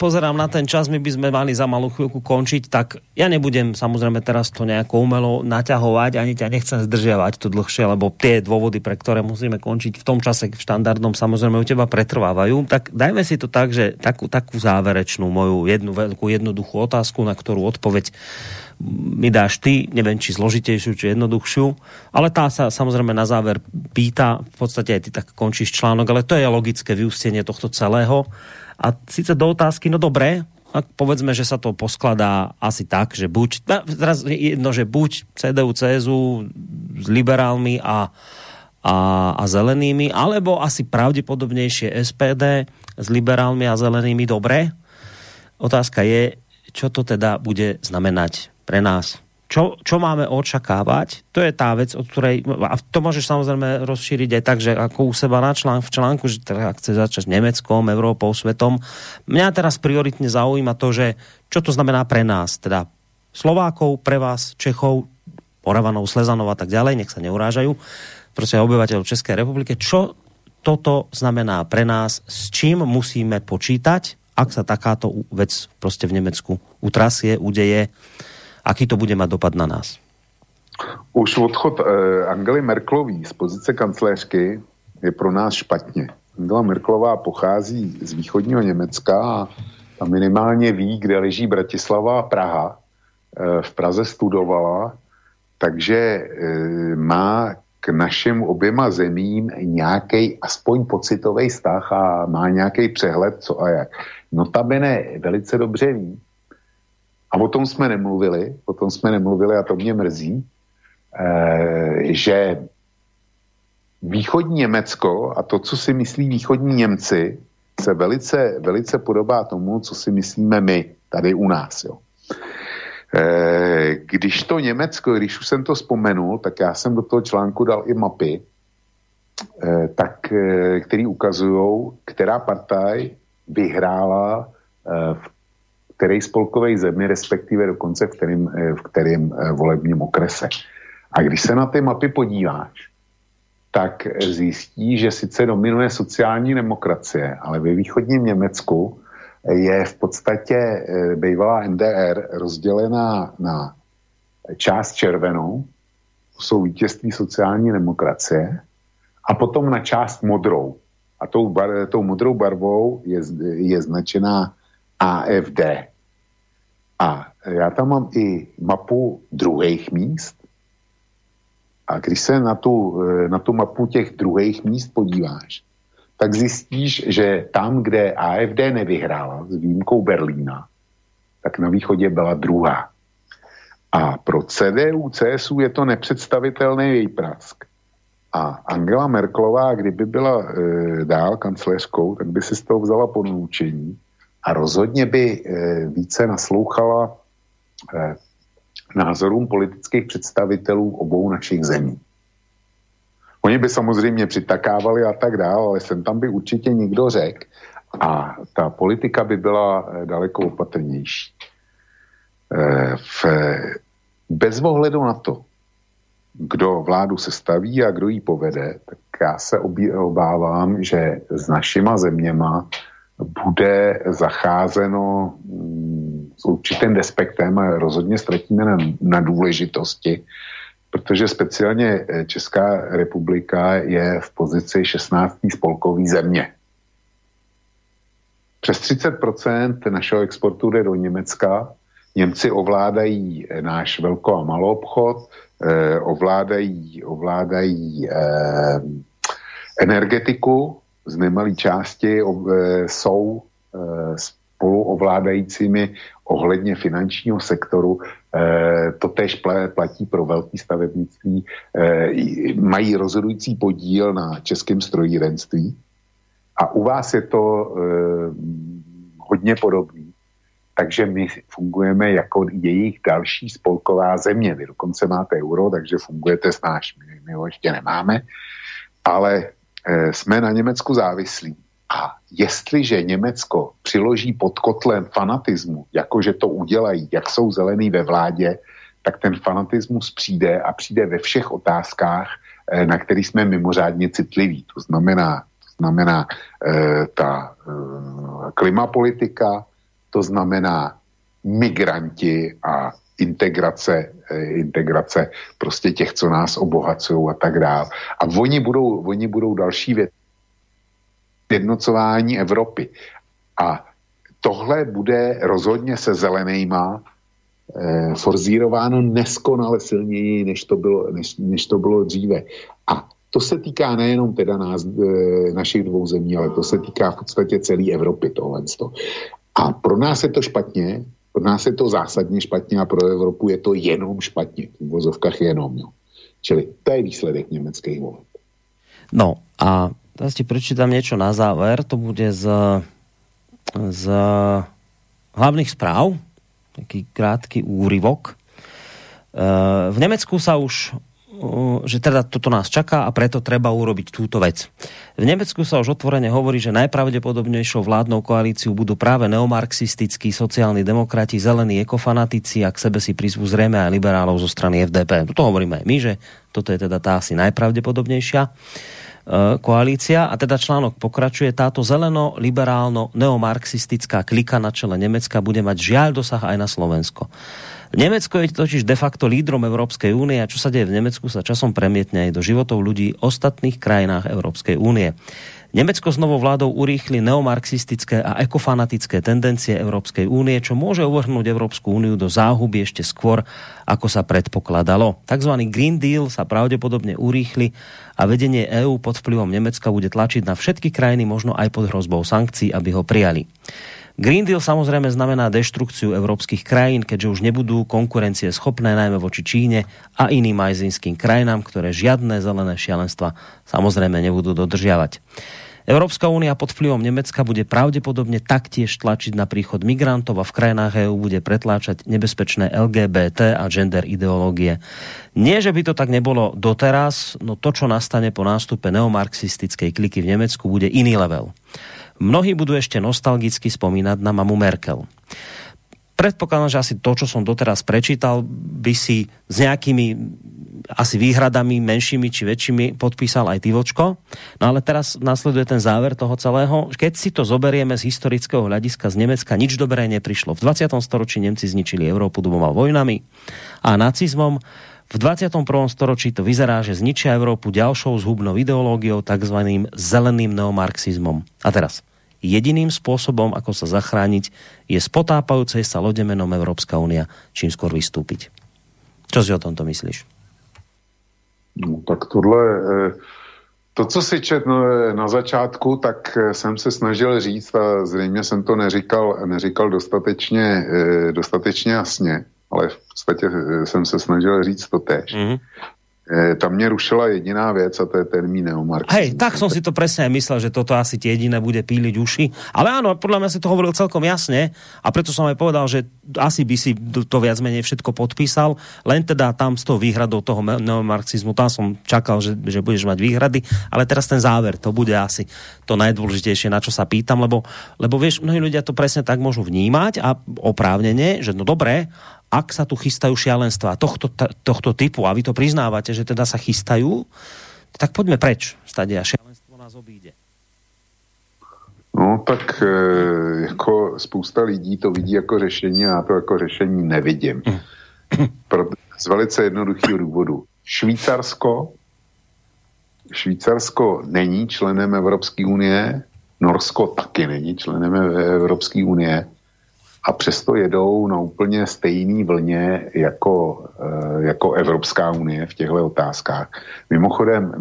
pozerám na ten čas, my by sme mali za malú chvíľku končiť, tak ja nebudem samozrejme teraz to nejako umelo naťahovať, ani ťa nechcem zdržiavať to dlhšie, lebo tie dôvody, pre ktoré musíme končiť v tom čase v štandardnom samozrejme u teba pretrvávajú. Tak dajme si to tak, že takú, takú záverečnú moju jednu veľkú jednoduchú otázku, na ktorú odpoveď mi dáš ty, neviem, či zložitejšiu, či jednoduchšiu, ale tá sa samozrejme na záver pýta, v podstate aj ty tak končíš článok, ale to je logické vyústenie tohto celého. A sice do otázky, no dobré, a povedzme, že sa to poskladá asi tak, že buď, teraz jedno, že buď CDU, CSU s liberálmi a, a, a zelenými, alebo asi pravdepodobnejšie SPD s liberálmi a zelenými, dobré. Otázka je, čo to teda bude znamenať pre nás. Čo, čo máme očakávať, to je tá vec, od ktorej, a to môžeš samozrejme rozšíriť aj tak, že ako u seba na člán, v článku, že teda chce začať Nemeckom, Európou, svetom. Mňa teraz prioritne zaujíma to, že čo to znamená pre nás, teda Slovákov, pre vás, Čechov, Oravanov, Slezanov a tak ďalej, nech sa neurážajú, prostě obyvateľov Českej republiky, čo toto znamená pre nás, s čím musíme počítať, ak sa takáto vec prostě v Nemecku utrasie, udeje, aký to bude mať dopad na nás? Už odchod eh, Angely Merklový z pozice kancléřky je pro nás špatně. Angela Merklová pochází z východního Německa a, a minimálně ví, kde leží Bratislava a Praha. Eh, v Praze studovala, takže eh, má k našim oběma zemím nějaký aspoň pocitový vztah a má nějaký přehled, co a jak. Notabene velice dobře ví, a o tom jsme nemluvili, o tom jsme nemluvili a to mě mrzí, eh, že východní Německo a to, co si myslí východní Němci, se velice, velice podobá tomu, co si myslíme my tady u nás. Jo. Eh, když to Německo, když už jsem to vzpomenul, tak já jsem do toho článku dal i mapy, eh, tak, který ukazují, která partaj vyhrála v který spolkový zemi, respektive dokonce v kterým, eh, v kterým eh, volebním okrese. A když se na ty mapy podíváš, tak zjistí, že sice dominuje sociální demokracie, ale ve východním Německu je v podstatě eh, bývalá NDR rozdělená na část červenou, to jsou vítězství sociální demokracie, a potom na část modrou. A tou, bar, tou modrou barvou je, je značená AFD. A já tam mám i mapu druhých míst. A když se na tu, na tu mapu těch druhých míst podíváš, tak zjistíš, že tam, kde AFD nevyhrála s výjimkou Berlína, tak na východě byla druhá. A pro CDU, CSU je to nepředstavitelný její prask. A Angela Merklová, kdyby byla e, dál kancléřkou, tak by si z toho vzala ponoučení a rozhodně by eh, více naslouchala eh, názorům politických představitelů obou našich zemí. Oni by samozřejmě přitakávali a tak dále, ale sem tam by určitě někdo řekl a ta politika by byla eh, daleko opatrnější. Bez ohledu na to, kdo vládu sestaví a kdo ji povede, tak já se obávám, že s našima zeměma bude zacházeno mm, s určitým despektem a rozhodně ztratíme na, na důležitosti, protože speciálně eh, Česká republika je v pozici 16. spolkový země. Přes 30% našeho exportu jde do Německa. Němci ovládají eh, náš velko a malou obchod, eh, ovládají, ovládají eh, energetiku, z nemalé části e, jsou e, spolu ovládajícími ohledně finančního sektoru, to tež platí pro velký stavebnictví, mají rozhodující podíl na českém strojírenství a u vás je to hodně podobný. Takže my fungujeme jako jejich další spolková země. Vy dokonce máte euro, takže fungujete s náš. My, my ho ještě nemáme, ale e, jsme na Německu závislí. A jestliže Německo přiloží pod kotlem fanatismu, jakože to udělají, jak jsou zelený ve vládě, tak ten fanatismus přijde a přijde ve všech otázkách, e, na který jsme mimořádně citliví. To znamená, to znamená e, ta klimapolitika, to znamená migranti a integrace, eh, integrace prostě těch, co nás obohacují a tak dále. A oni budou, oni budou další věc jednocování Evropy. A tohle bude rozhodně se zelenýma eh, forzírováno neskonale silněji, než to bylo, než, než to bylo dříve. A to se týká nejenom teda nás, e, našich dvou zemí, ale to se týká v podstatě celé Evropy tohle. A pro nás je to špatně, pro nás je to zásadně špatně a pro Evropu je to jenom špatně. V vozovkách jenom. Jo. Čili to je výsledek německých voleb. No a teraz ti prečítam niečo na záver. To bude z, z hlavných správ. Taký krátky úryvok. E, v Nemecku sa už že teda toto nás čaká a preto treba urobiť túto vec. V Nemecku sa už otvorene hovorí, že najpravdepodobnejšou vládnou koalíciu budú práve neomarxistickí sociálni demokrati, zelení ekofanatici a k sebe si prizvú zrejme aj liberálov zo strany FDP. To hovoríme aj my, že toto je teda tá asi najpravdepodobnejšia e, koalícia a teda článok pokračuje. Táto zeleno-liberálno-neomarxistická klika na čele Nemecka bude mať žiaľ dosah aj na Slovensko. Nemecko je totiž de facto lídrom Európskej únie a čo sa deje v Nemecku sa časom premietne aj do životov ľudí v ostatných krajinách Európskej únie. Nemecko s novou vládou urýchli neomarxistické a ekofanatické tendencie Európskej únie, čo môže uvrhnúť Európsku úniu do záhuby ešte skôr, ako sa predpokladalo. Takzvaný Green Deal sa pravdepodobne urýchli a vedenie EÚ pod vplyvom Nemecka bude tlačiť na všetky krajiny, možno aj pod hrozbou sankcií, aby ho prijali. Green Deal samozrejme znamená deštrukciu európskych krajín, keďže už nebudú konkurencie schopné najmä voči Číne a iným majzinským krajinám, ktoré žiadne zelené šialenstva samozrejme nebudú dodržiavať. Európska únia pod vplyvom Nemecka bude pravdepodobne taktiež tlačiť na príchod migrantov a v krajinách EÚ bude pretláčať nebezpečné LGBT a gender ideológie. Nie, že by to tak nebolo doteraz, no to, čo nastane po nástupe neomarxistickej kliky v Nemecku, bude iný level. Mnohí budú ešte nostalgicky spomínať na mamu Merkel. Predpokladám, že asi to, čo som doteraz prečítal, by si s nejakými asi výhradami menšími či väčšími podpísal aj ty Vočko. No ale teraz nasleduje ten záver toho celého. Keď si to zoberieme z historického hľadiska z Nemecka, nič dobré neprišlo. V 20. storočí Nemci zničili Európu dvoma vojnami a nacizmom. V 21. storočí to vyzerá, že zničia Európu ďalšou zhubnou ideológiou, takzvaným zeleným neomarxizmom. A teraz, jediným spôsobom, ako sa zachrániť, je z potápajúcej sa lode menom Európska únia čím skôr vystúpiť. Čo si o tomto myslíš? No, tak tohle, eh, to, co si čet no, na začátku, tak eh, jsem se snažil říct a zřejmě jsem to neříkal, neříkal dostatečně, eh, dostatečně jasně ale v podstatě eh, jsem se snažil říct to tež. Mm-hmm. tam mě rušila jediná věc a to je termín neomarxismus. Hej, tak som si to presne myslel, že toto asi tie jediné bude píliť uši. Ale áno, podľa mňa si to hovoril celkom jasne a preto som aj povedal, že asi by si to viac menej všetko podpísal, len teda tam s tou výhradou toho neomarxizmu, tam som čakal, že, že budeš mať výhrady, ale teraz ten záver, to bude asi to najdôležitejšie, na čo sa pýtam, lebo, lebo vieš, mnohí ľudia to presne tak môžu vnímať a oprávnene, že no dobré, ak sa tu chystajú šialenstva tohto, tohto typu a vy to priznávate, že teda sa chystajú, tak poďme preč. Stadia šialenstvo nás obíde. No tak e, jako spousta lidí to vidí jako řešení a já to jako řešení nevidím. Pro, z velice jednoduchého důvodu. Švýcarsko Švýcarsko není členem Evropské unie, Norsko taky není členem Evropské unie a přesto jedou na úplně stejný vlně jako, eh, jako Evropská unie v těchto otázkách. Mimochodem,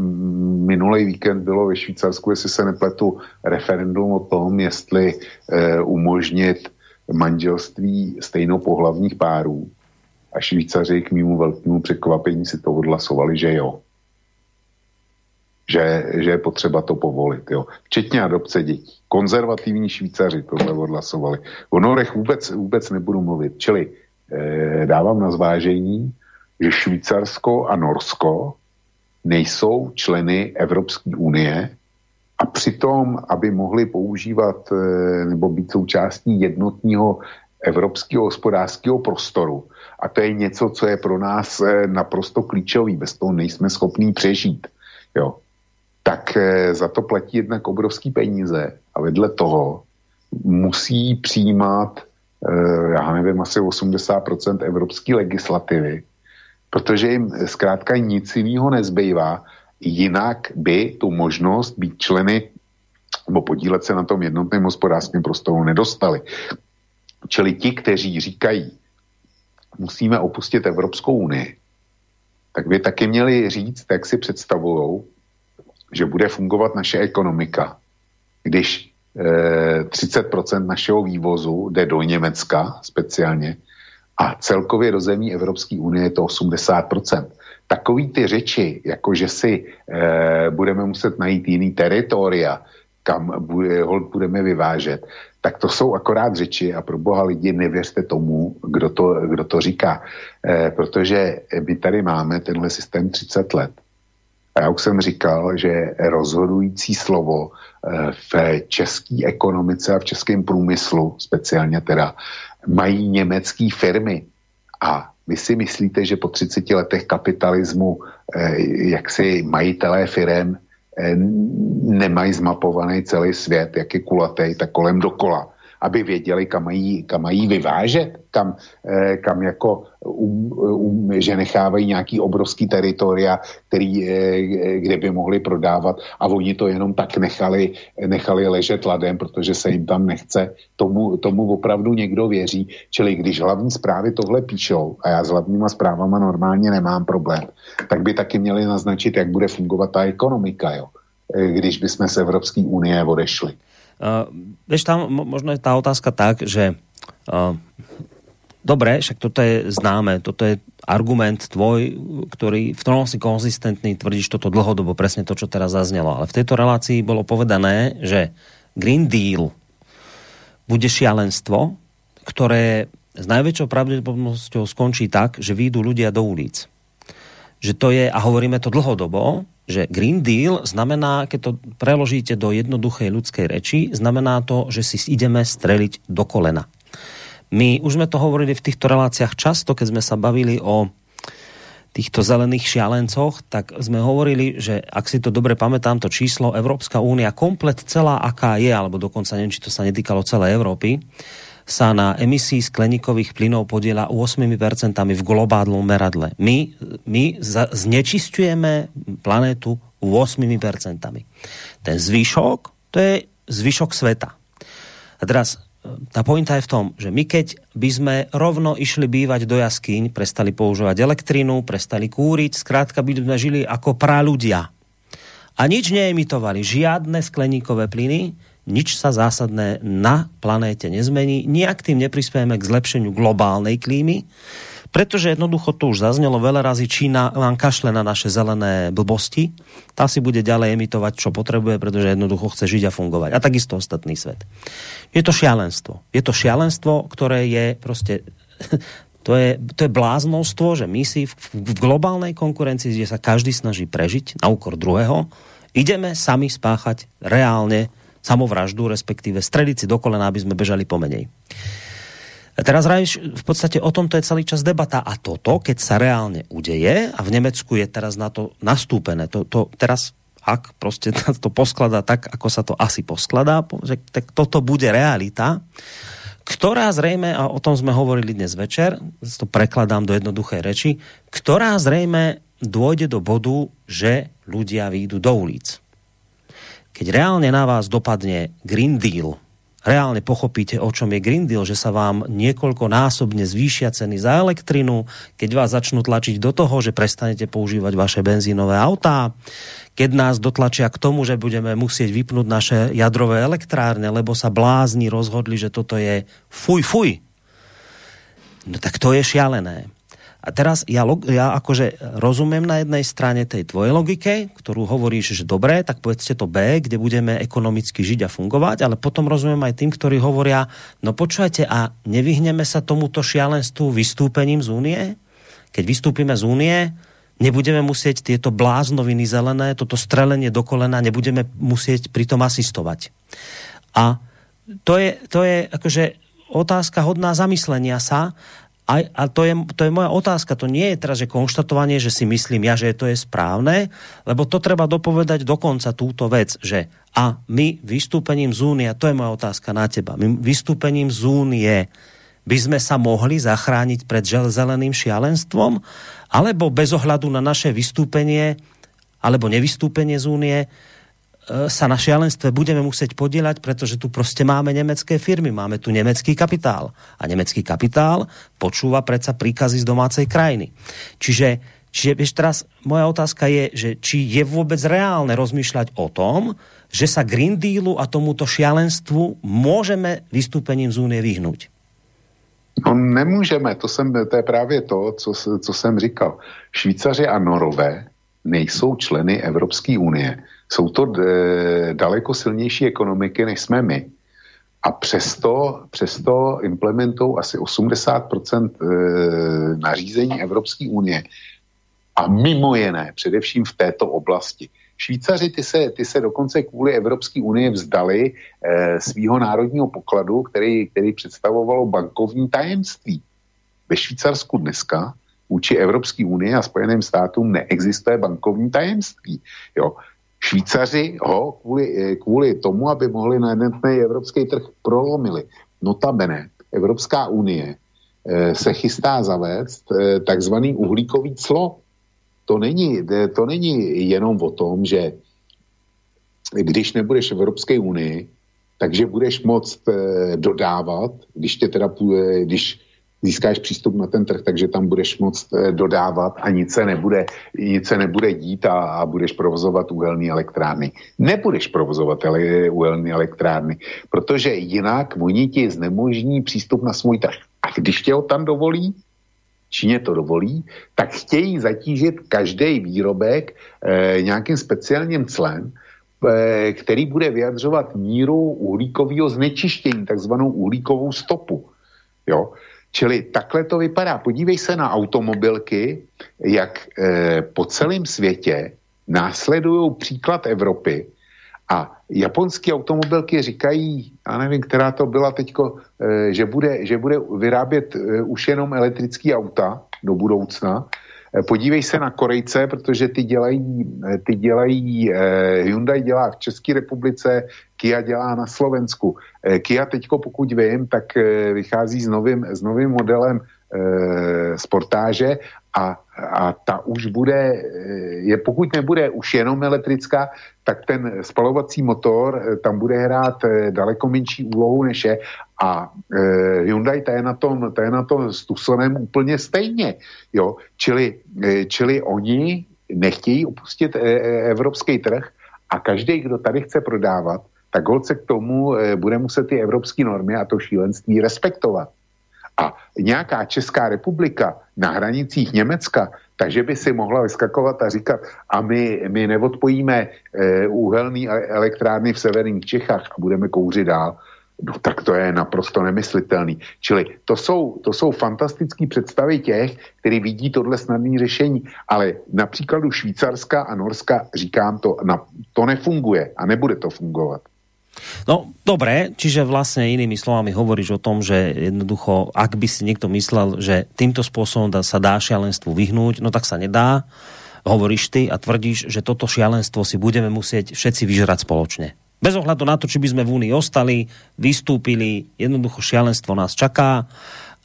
minulý víkend bylo ve Švýcarsku, jestli se nepletu, referendum o tom, jestli eh, umožnit manželství stejnopohlavních párů a Švýcaři k mýmu velkému překvapení si to odhlasovali, že jo. Že, že je potřeba to povolit, jo. Včetně adopce dětí. Konzervativní Švýcaři tohle odhlasovali. O Norech vůbec, vůbec nebudu mluvit. Čili eh, dávám na zvážení, že Švýcarsko a Norsko nejsou členy Evropské unie a přitom, aby mohli používat eh, nebo být součástí jednotního evropského hospodářského prostoru, a to je něco, co je pro nás eh, naprosto klíčový, bez toho nejsme schopní přežít, jo, tak eh, za to platí jednak obrovský peníze a vedle toho musí přijímat, já nevím, asi 80% evropské legislativy, protože jim zkrátka nic jiného nezbývá, jinak by tu možnost být členy nebo podílet se na tom jednotném hospodářském prostoru nedostali. Čili ti, kteří říkají, musíme opustit Evropskou unii, tak by taky měli říct, jak si představují, že bude fungovat naše ekonomika, když e, eh, 30% našeho vývozu jde do Německa speciálně a celkově do zemí Evropské unie je to 80% takový ty řeči, jako že si e, budeme muset najít jiný teritoria, kam bude, hold budeme vyvážet, tak to jsou akorát řeči a pro boha lidi nevěřte tomu, kdo to, kdo to říká. E, protože my tady máme tenhle systém 30 let. A já už jsem říkal, že rozhodující slovo e, v české ekonomice a v českém průmyslu, speciálně teda, mají německé firmy. A vy si myslíte, že po 30 letech kapitalismu eh, jak si majitelé firem eh, nemají zmapovaný celý svět, jak je kulatý, tak kolem dokola aby věděli, kam mají, kam mají vyvážet, kam, eh, kam jako, um, um, že nechávají nějaký obrovský teritoria, který, eh, kde by mohli prodávat a oni to jenom tak nechali, nechali ležet ladem, protože se jim tam nechce. Tomu, tomu opravdu někdo věří. Čili když hlavní zprávy tohle píšou, a já s hlavníma zprávama normálně nemám problém, tak by taky měli naznačit, jak bude fungovat ta ekonomika, jo? Eh, když bychom z Evropské unie odešli. Uh, vieš, tam možno je tá otázka tak, že uh, dobre, však toto je známe, toto je argument tvoj, ktorý, v ktorom si konzistentný, tvrdíš toto dlhodobo, presne to, čo teraz zaznelo. Ale v tejto relácii bolo povedané, že Green Deal bude šialenstvo, ktoré s najväčšou pravdepodobnosťou skončí tak, že výjdu ľudia do ulic. Že to je, a hovoríme to dlhodobo, že Green Deal znamená, keď to preložíte do jednoduchej ľudskej reči, znamená to, že si ideme streliť do kolena. My už sme to hovorili v týchto reláciách často, keď sme sa bavili o týchto zelených šialencoch, tak sme hovorili, že ak si to dobre pamätám, to číslo Európska únia komplet celá, aká je, alebo dokonca neviem, či to sa netýkalo celé Európy, sa na emisí skleníkových plynov podiela 8% v globálnom meradle. My, my znečistujeme planetu 8%. Ten zvyšok, to je zvyšok sveta. A teraz tá pointa je v tom, že my keď by sme rovno išli bývať do jaskyň, prestali používať elektrínu, prestali kúriť, zkrátka by sme žili ako pra ľudia. A nič neemitovali, žiadne skleníkové plyny, nič sa zásadné na planéte nezmení, nijak tým neprispieme k zlepšeniu globálnej klímy, pretože jednoducho to už zaznelo veľa razy, Čína vám kašle na naše zelené blbosti, tá si bude ďalej emitovať, čo potrebuje, pretože jednoducho chce žiť a fungovať. A takisto ostatný svet. Je to šialenstvo. Je to šialenstvo, ktoré je proste to je, to je bláznostvo, že my si v, v globálnej konkurencii, kde sa každý snaží prežiť na úkor druhého, ideme sami spáchať reálne samovraždu, respektíve strediť si do kolena, aby sme bežali pomenej. Teraz Rajš, v podstate o tomto je celý čas debata a toto, keď sa reálne udeje a v Nemecku je teraz na to nastúpené, to, to teraz ak prostě to poskladá tak, ako sa to asi poskladá, že tak toto bude realita, ktorá zrejme, a o tom sme hovorili dnes večer, to prekladám do jednoduché reči, ktorá zrejme dôjde do bodu, že ľudia výjdu do ulic keď reálne na vás dopadne Green Deal, reálne pochopíte, o čom je Green Deal, že sa vám niekoľkonásobne zvýšia ceny za elektrinu, keď vás začnú tlačiť do toho, že prestanete používať vaše benzínové autá, keď nás dotlačia k tomu, že budeme musieť vypnúť naše jadrové elektrárne, lebo sa blázni rozhodli, že toto je fuj, fuj. No tak to je šialené. A teraz ja, ja akože rozumiem na jednej strane tej tvojej logike, ktorú hovoríš, že dobré, tak povedzte to B, kde budeme ekonomicky žiť a fungovať, ale potom rozumiem aj tým, ktorí hovoria, no počujete, a nevyhneme sa tomuto šialenstvu vystúpením z únie? Keď vystúpime z únie, nebudeme musieť tieto bláznoviny zelené, toto strelenie do kolena, nebudeme musieť pritom asistovať. A to je, to je akože otázka hodná zamyslenia sa, a, a to, je, to je moja otázka. To nie je teraz že konštatovanie, že si myslím ja, že to je správne, lebo to treba dopovedať dokonca túto vec, že a my vystúpením z únie, to je moja otázka na teba, my vystúpením z únie by sme sa mohli zachrániť pred zeleným šialenstvom, alebo bez ohľadu na naše vystúpenie alebo nevystúpenie z únie sa na šialenstve budeme musieť podielať, pretože tu prostě máme nemecké firmy, máme tu nemecký kapitál. A nemecký kapitál počúva predsa príkazy z domácej krajiny. Čiže, čiže vieš, teraz moja otázka je, že či je vôbec reálne rozmýšľať o tom, že sa Green Dealu a tomuto šialenstvu můžeme vystúpením z Unie vyhnúť? No nemůžeme, to, jsem, to je právě to, co, co jsem říkal. Švýcaři a Norové nejsou členy Evropské unie jsou to eh, daleko silnější ekonomiky, než jsme my. A přesto, přesto implementou asi 80% eh, nařízení Evropské unie a mimo jiné, především v této oblasti. Švýcaři ty se, ty se dokonce kvůli Evropské unii vzdali eh, svého národního pokladu, který, který představovalo bankovní tajemství. Ve Švýcarsku dneska vůči Evropské unii a Spojeným státům neexistuje bankovní tajemství. Jo. Švýcaři ho kvůli, eh, kvůli tomu, aby mohli na jednotný evropský trh prolomili. Notabene, Evropská unie eh, se chystá zavést eh, takzvaný uhlíkový clo. To není, to není jenom o tom, že když nebudeš v Evropské unii, takže budeš moct dodávat, když tě teda, když získáš přístup na ten trh, takže tam budeš moct eh, dodávat a nic se nebude, nic se nebude dít a, a budeš provozovat uhelné elektrárny. Nebudeš provozovat ele, uhelné elektrárny, protože jinak oni ti znemožní přístup na svůj trh. A když tě ho tam dovolí, Číně to dovolí, tak chtějí zatížit každý výrobek e, nějakým speciálním clem, e, který bude vyjadřovat míru uhlíkového znečištění, takzvanou uhlíkovou stopu. Jo? Čili takhle to vypadá. Podívej se na automobilky, jak e, po celém světě následují příklad Evropy a japonské automobilky říkají, já nevím, která to byla teďko, e, že, bude, že bude vyrábět e, už jenom elektrický auta do budoucna, Eh, podívej se na Korejce, protože ty dělají, ty dělají eh, Hyundai dělá v České republice, Kia dělá na Slovensku. Kia teďko, pokud vím, tak vychází s novým, s novým modelem sportáže a, a ta už bude, je, pokud nebude už jenom elektrická, tak ten spalovací motor tam bude hrát daleko menší úlohu než je a Hyundai ta je na tom, ta je na tom s Tucsonem úplně stejně, jo, čili, čili oni nechtějí opustit evropský trh a každý, kdo tady chce prodávat, tak holce k tomu e, bude muset ty evropské normy a to šílenství respektovat. A nějaká Česká republika na hranicích Německa, takže by si mohla vyskakovat a říkat, a my, my neodpojíme e, úhelný elektrárny v severních Čechách a budeme kouřit dál. No tak to je naprosto nemyslitelný. Čili to jsou, to jsou fantastické představy těch, kteří vidí tohle snadné řešení, ale na příkladu Švýcarska a Norska říkám to, na, to nefunguje a nebude to fungovat. No, dobré, čiže vlastne inými slovami hovoríš o tom, že jednoducho, ak by si niekto myslel, že týmto spôsobom sa dá šialenstvu vyhnúť, no tak sa nedá. Hovoríš ty a tvrdíš, že toto šialenstvo si budeme musieť všetci vyžrať spoločne. Bez ohľadu na to, či by sme v Únii ostali, vystúpili, jednoducho šialenstvo nás čaká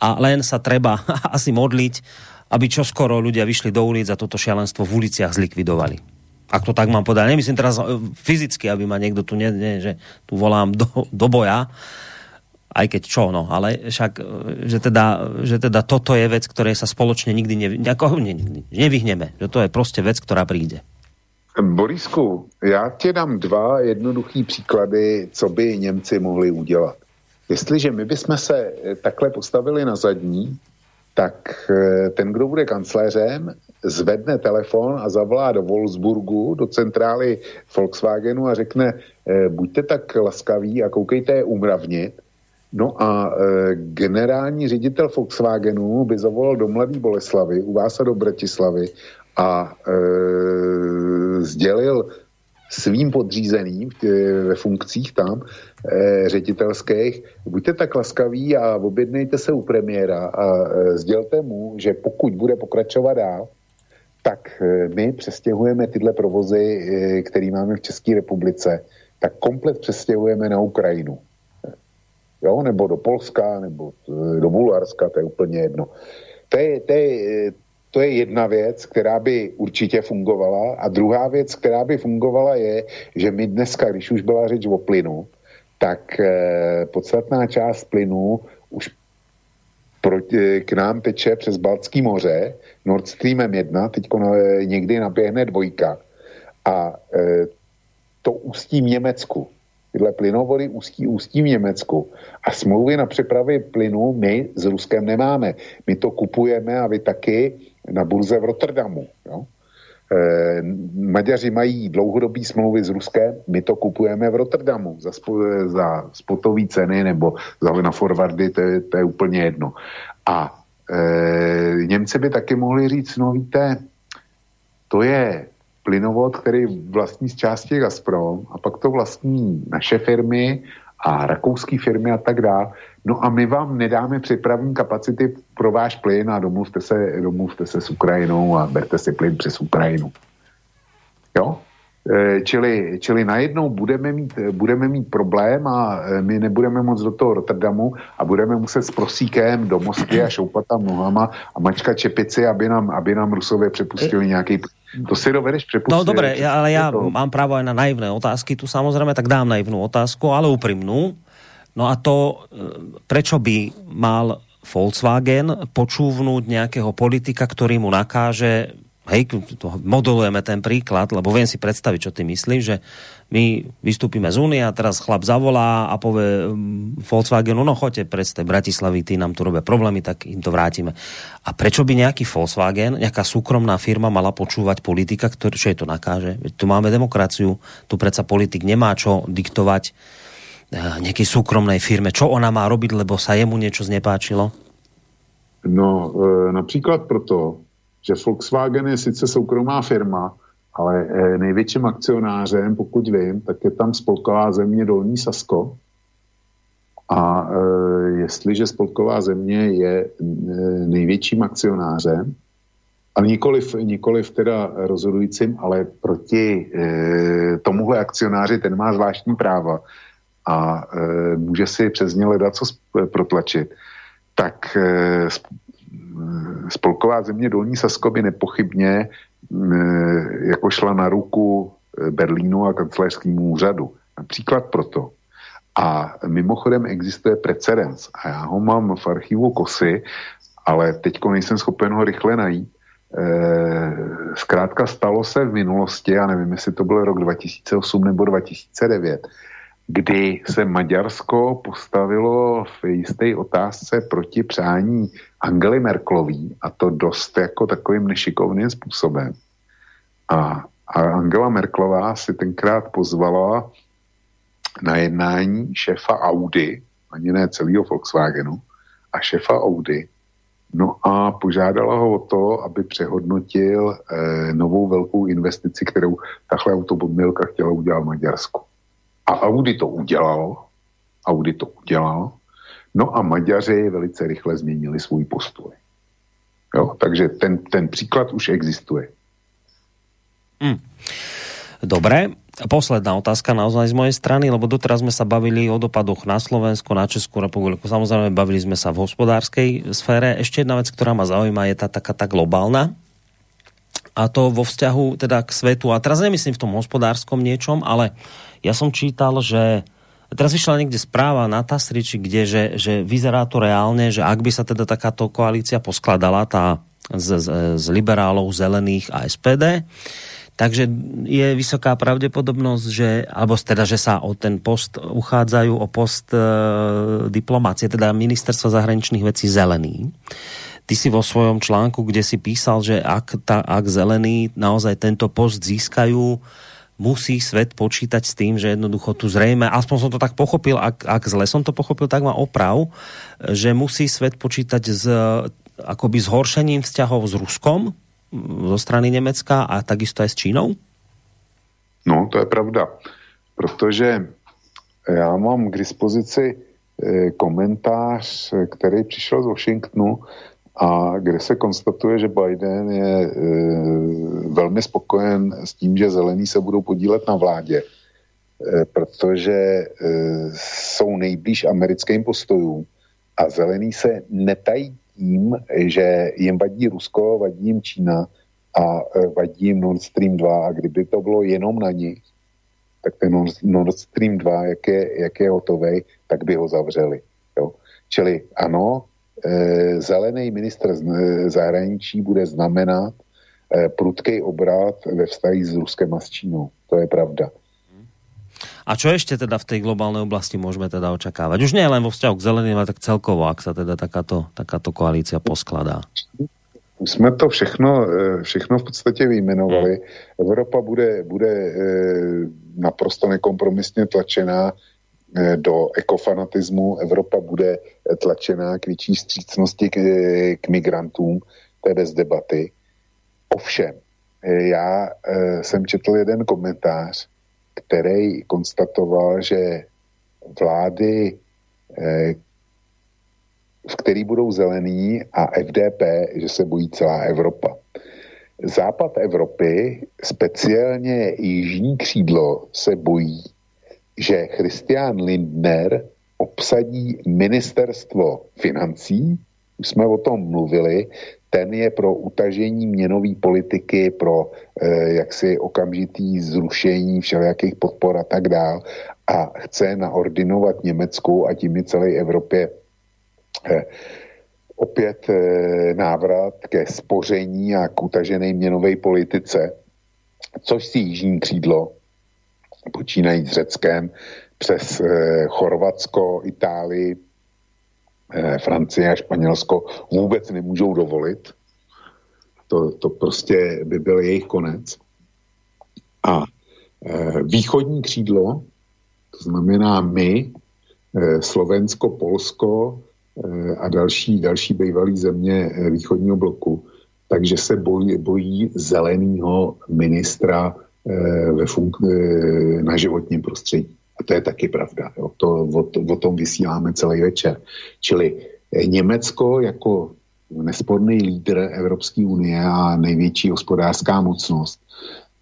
a len sa treba asi modliť, aby čoskoro ľudia vyšli do ulic a toto šialenstvo v uliciach zlikvidovali. Ak to tak mám povedať. Nemyslím teraz e, fyzicky, aby ma niekto tu, ne, ne, že tu volám do, do boja, aj keď čo, no, ale však, že teda, že teda toto je vec, ktorej sa spoločne nikdy nevy, nejako, ne, nevyhneme. Že to je prostě vec, ktorá príde. Borisku, já ti dám dva jednoduchý příklady, co by Němci mohli udělat. Jestliže my bychom se takhle postavili na zadní, tak ten, kdo bude kancléřem, zvedne telefon a zavolá do Wolfsburgu, do centrály Volkswagenu a řekne, eh, buďte tak laskaví a koukejte je umravnit. No a e, generální ředitel Volkswagenu by zavolal do Mladé Boleslavy, u vás a do Bratislavy a e, sdělil svým podřízeným ve funkcích tam e, ředitelských, buďte tak laskaví a objednejte se u premiéra a e, sdělte mu, že pokud bude pokračovat dál, tak e, my přestěhujeme tyhle provozy, e, které máme v České republice, tak komplet přestěhujeme na Ukrajinu. Jo, nebo do Polska, nebo do Bulharska, to je úplně jedno. To je, to je, to je jedna věc, která by určitě fungovala. A druhá věc, která by fungovala, je, že my dneska, když už byla řeč o plynu, tak eh, podstatná část plynu už proti, k nám teče přes Baltský moře, Nord Streamem 1, teď někdy naběhne dvojka a eh, to ústí v Německu. Tyhle plynovody ústí, ústí v Německu. A smlouvy na přepravy plynu my s Ruskem nemáme. My to kupujeme a vy taky na burze v Rotterdamu. Jo? E, Maďaři mají dlouhodobý smlouvy s Ruskem, my to kupujeme v Rotterdamu za, spo, za spotové ceny nebo za na forwardy, to je, to je úplně jedno. A e, Němci by taky mohli říct, no víte, to je plynovod, který vlastní z části Gazprom a pak to vlastní naše firmy a rakouské firmy a tak dále. No a my vám nedáme přepravní kapacity pro váš plyn a domluvte se, domluvte se s Ukrajinou a berte si plyn přes Ukrajinu. Jo? E, čili, čili najednou budeme mít, budeme mít problém a e, my nebudeme moc do toho Rotterdamu a budeme muset s prosíkem do Moskvy a šoupat tam nohama a mačkat čepici, aby nám, aby nám Rusové přepustili nějaký to si dovedeš přepustit. No dobré, ale já mám právo aj na naivné otázky tu samozřejmě, tak dám naivnou otázku, ale upřímnou. No a to, prečo by mal Volkswagen počúvnuť nejakého politika, ktorý mu nakáže hej, to modelujeme ten príklad, lebo viem si predstaviť, čo ty myslíš, že my vystúpime z Únie a teraz chlap zavolá a povie um, Volkswagenu, no choďte z tej Bratislavy, ty nám tu robia problémy, tak im to vrátime. A prečo by nejaký Volkswagen, nejaká súkromná firma mala počúvať politika, ktorý, čo je to nakáže? Tu máme demokraciu, tu predsa politik nemá čo diktovať Eh, nejakej súkromnej firme, čo ona má robiť, lebo sa jemu niečo znepáčilo? No, e, například proto, že Volkswagen je sice soukromá firma, ale e, největším akcionářem, pokud vím, tak je tam spolková země Dolní Sasko. A e, jestliže spolková země je e, největším akcionářem, ale nikoliv, nikoliv teda rozhodujícím, ale proti tomuhle akcionáři, ten má zvláštní práva, a může si přes ně ledat co protlačit, tak spolková země Dolní Sasko by nepochybně e, jako šla na ruku e, Berlínu a kancelářskému úřadu. Například proto. A mimochodem existuje precedens a já ho mám v archivu KOSY, ale teď nejsem schopen ho rychle najít. E, zkrátka stalo se v minulosti, já nevím, jestli to byl rok 2008 nebo 2009, kdy se Maďarsko postavilo v jisté otázce proti přání Angely Merklový a to dost jako takovým nešikovným způsobem. A, a Angela Merklová si tenkrát pozvala na jednání šéfa Audi, ani ne celého Volkswagenu, a šéfa Audi, no a požádala ho o to, aby přehodnotil eh, novou velkou investici, kterou tahle automobilka chtěla udělat v Maďarsku. A Audi to udělal. Audi to udělal. No a Maďaři velice rychle změnili svůj postoj. Jo, takže ten, ten příklad už existuje. Hmm. Dobré, posledná otázka naozaj z mojej strany, lebo doteraz sme sa bavili o dopadoch na Slovensko, na Českú republiku. Samozrejme, bavili sme sa v hospodárskej sfére. Ešte jedna vec, ktorá ma zaujíma, je tá taká tá globálna. A to vo vzťahu teda k svetu. A teraz nemyslím v tom hospodárskom niečom, ale ja som čítal, že A teraz vyšla niekde správa na Tasriči, kde že, že vyzerá to reálne, že ak by sa teda takáto koalícia poskladala, tá z, z, z liberálov, zelených a SPD, takže je vysoká pravděpodobnost, že, alebo teda, že sa o ten post uchádzajú, o post e, diplomácie, teda ministerstva zahraničných vecí zelený. Ty si vo svojom článku, kde si písal, že ak, ta, ak zelení naozaj tento post získajú, musí svet počítať s tým, že jednoducho tu zrejme, aspoň som to tak pochopil, ak, ak zle som to pochopil, tak má oprav, že musí svet počítať s akoby zhoršením vzťahov s Ruskom zo strany Německa a takisto aj s Čínou? No, to je pravda, protože já mám k dispozici eh, komentář, který přišel z Washingtonu a kde se konstatuje, že Biden je e, velmi spokojen s tím, že zelení se budou podílet na vládě, e, protože e, jsou nejblíž americkým postojům a zelení se netají tím, že jim vadí Rusko, vadí jim Čína a e, vadí jim Nord Stream 2 a kdyby to bylo jenom na nich, tak ten Nord Stream 2, jak je, jak je hotový, tak by ho zavřeli. Jo? Čili ano, zelený ministr zahraničí bude znamenat eh, prudký obrat ve vztahu s Ruskem a s Čínou. To je pravda. A čo ešte teda v tej globálnej oblasti môžeme teda očakávať? Už nie len vo vzťahu k zeleným, ale tak celkovo, ak sa teda takáto, takáto koalícia poskladá. Už jsme to všechno, eh, všechno v podstatě vyjmenovali. Hmm. Evropa bude, bude naprosto nekompromisně tlačená Eh, do ekofanatismu. Evropa bude tlačená k větší střícnosti k, k migrantům, to je bez debaty. Ovšem, eh, já eh, jsem četl jeden komentář, který konstatoval, že vlády, v který budou zelení a FDP, že se bojí celá Evropa. Západ Evropy, speciálně jižní křídlo, se bojí že Christian Lindner obsadí ministerstvo financí, už jsme o tom mluvili, ten je pro utažení měnové politiky, pro eh, jaksi okamžitý zrušení všelijakých podpor a tak dál. A chce naordinovat Německu a tím i celé Evropě eh, opět eh, návrat ke spoření a k utažené měnové politice, což si jižní křídlo počínají s Řeckem, přes eh, Chorvatsko, Itálii, eh, Francie a Španělsko vůbec nemůžou dovolit. To, to prostě by byl jejich konec. A eh, východní křídlo, to znamená my, Slovensko, Polsko a další, další bývalý země východního bloku, takže se bojí, bojí zeleného ministra ve funk- eh, na životním prostředí. A to je taky pravda. Jo. To, o, to, o tom vysíláme celý večer. Čili eh, Německo jako nesporný lídr Evropské unie a největší hospodářská mocnost,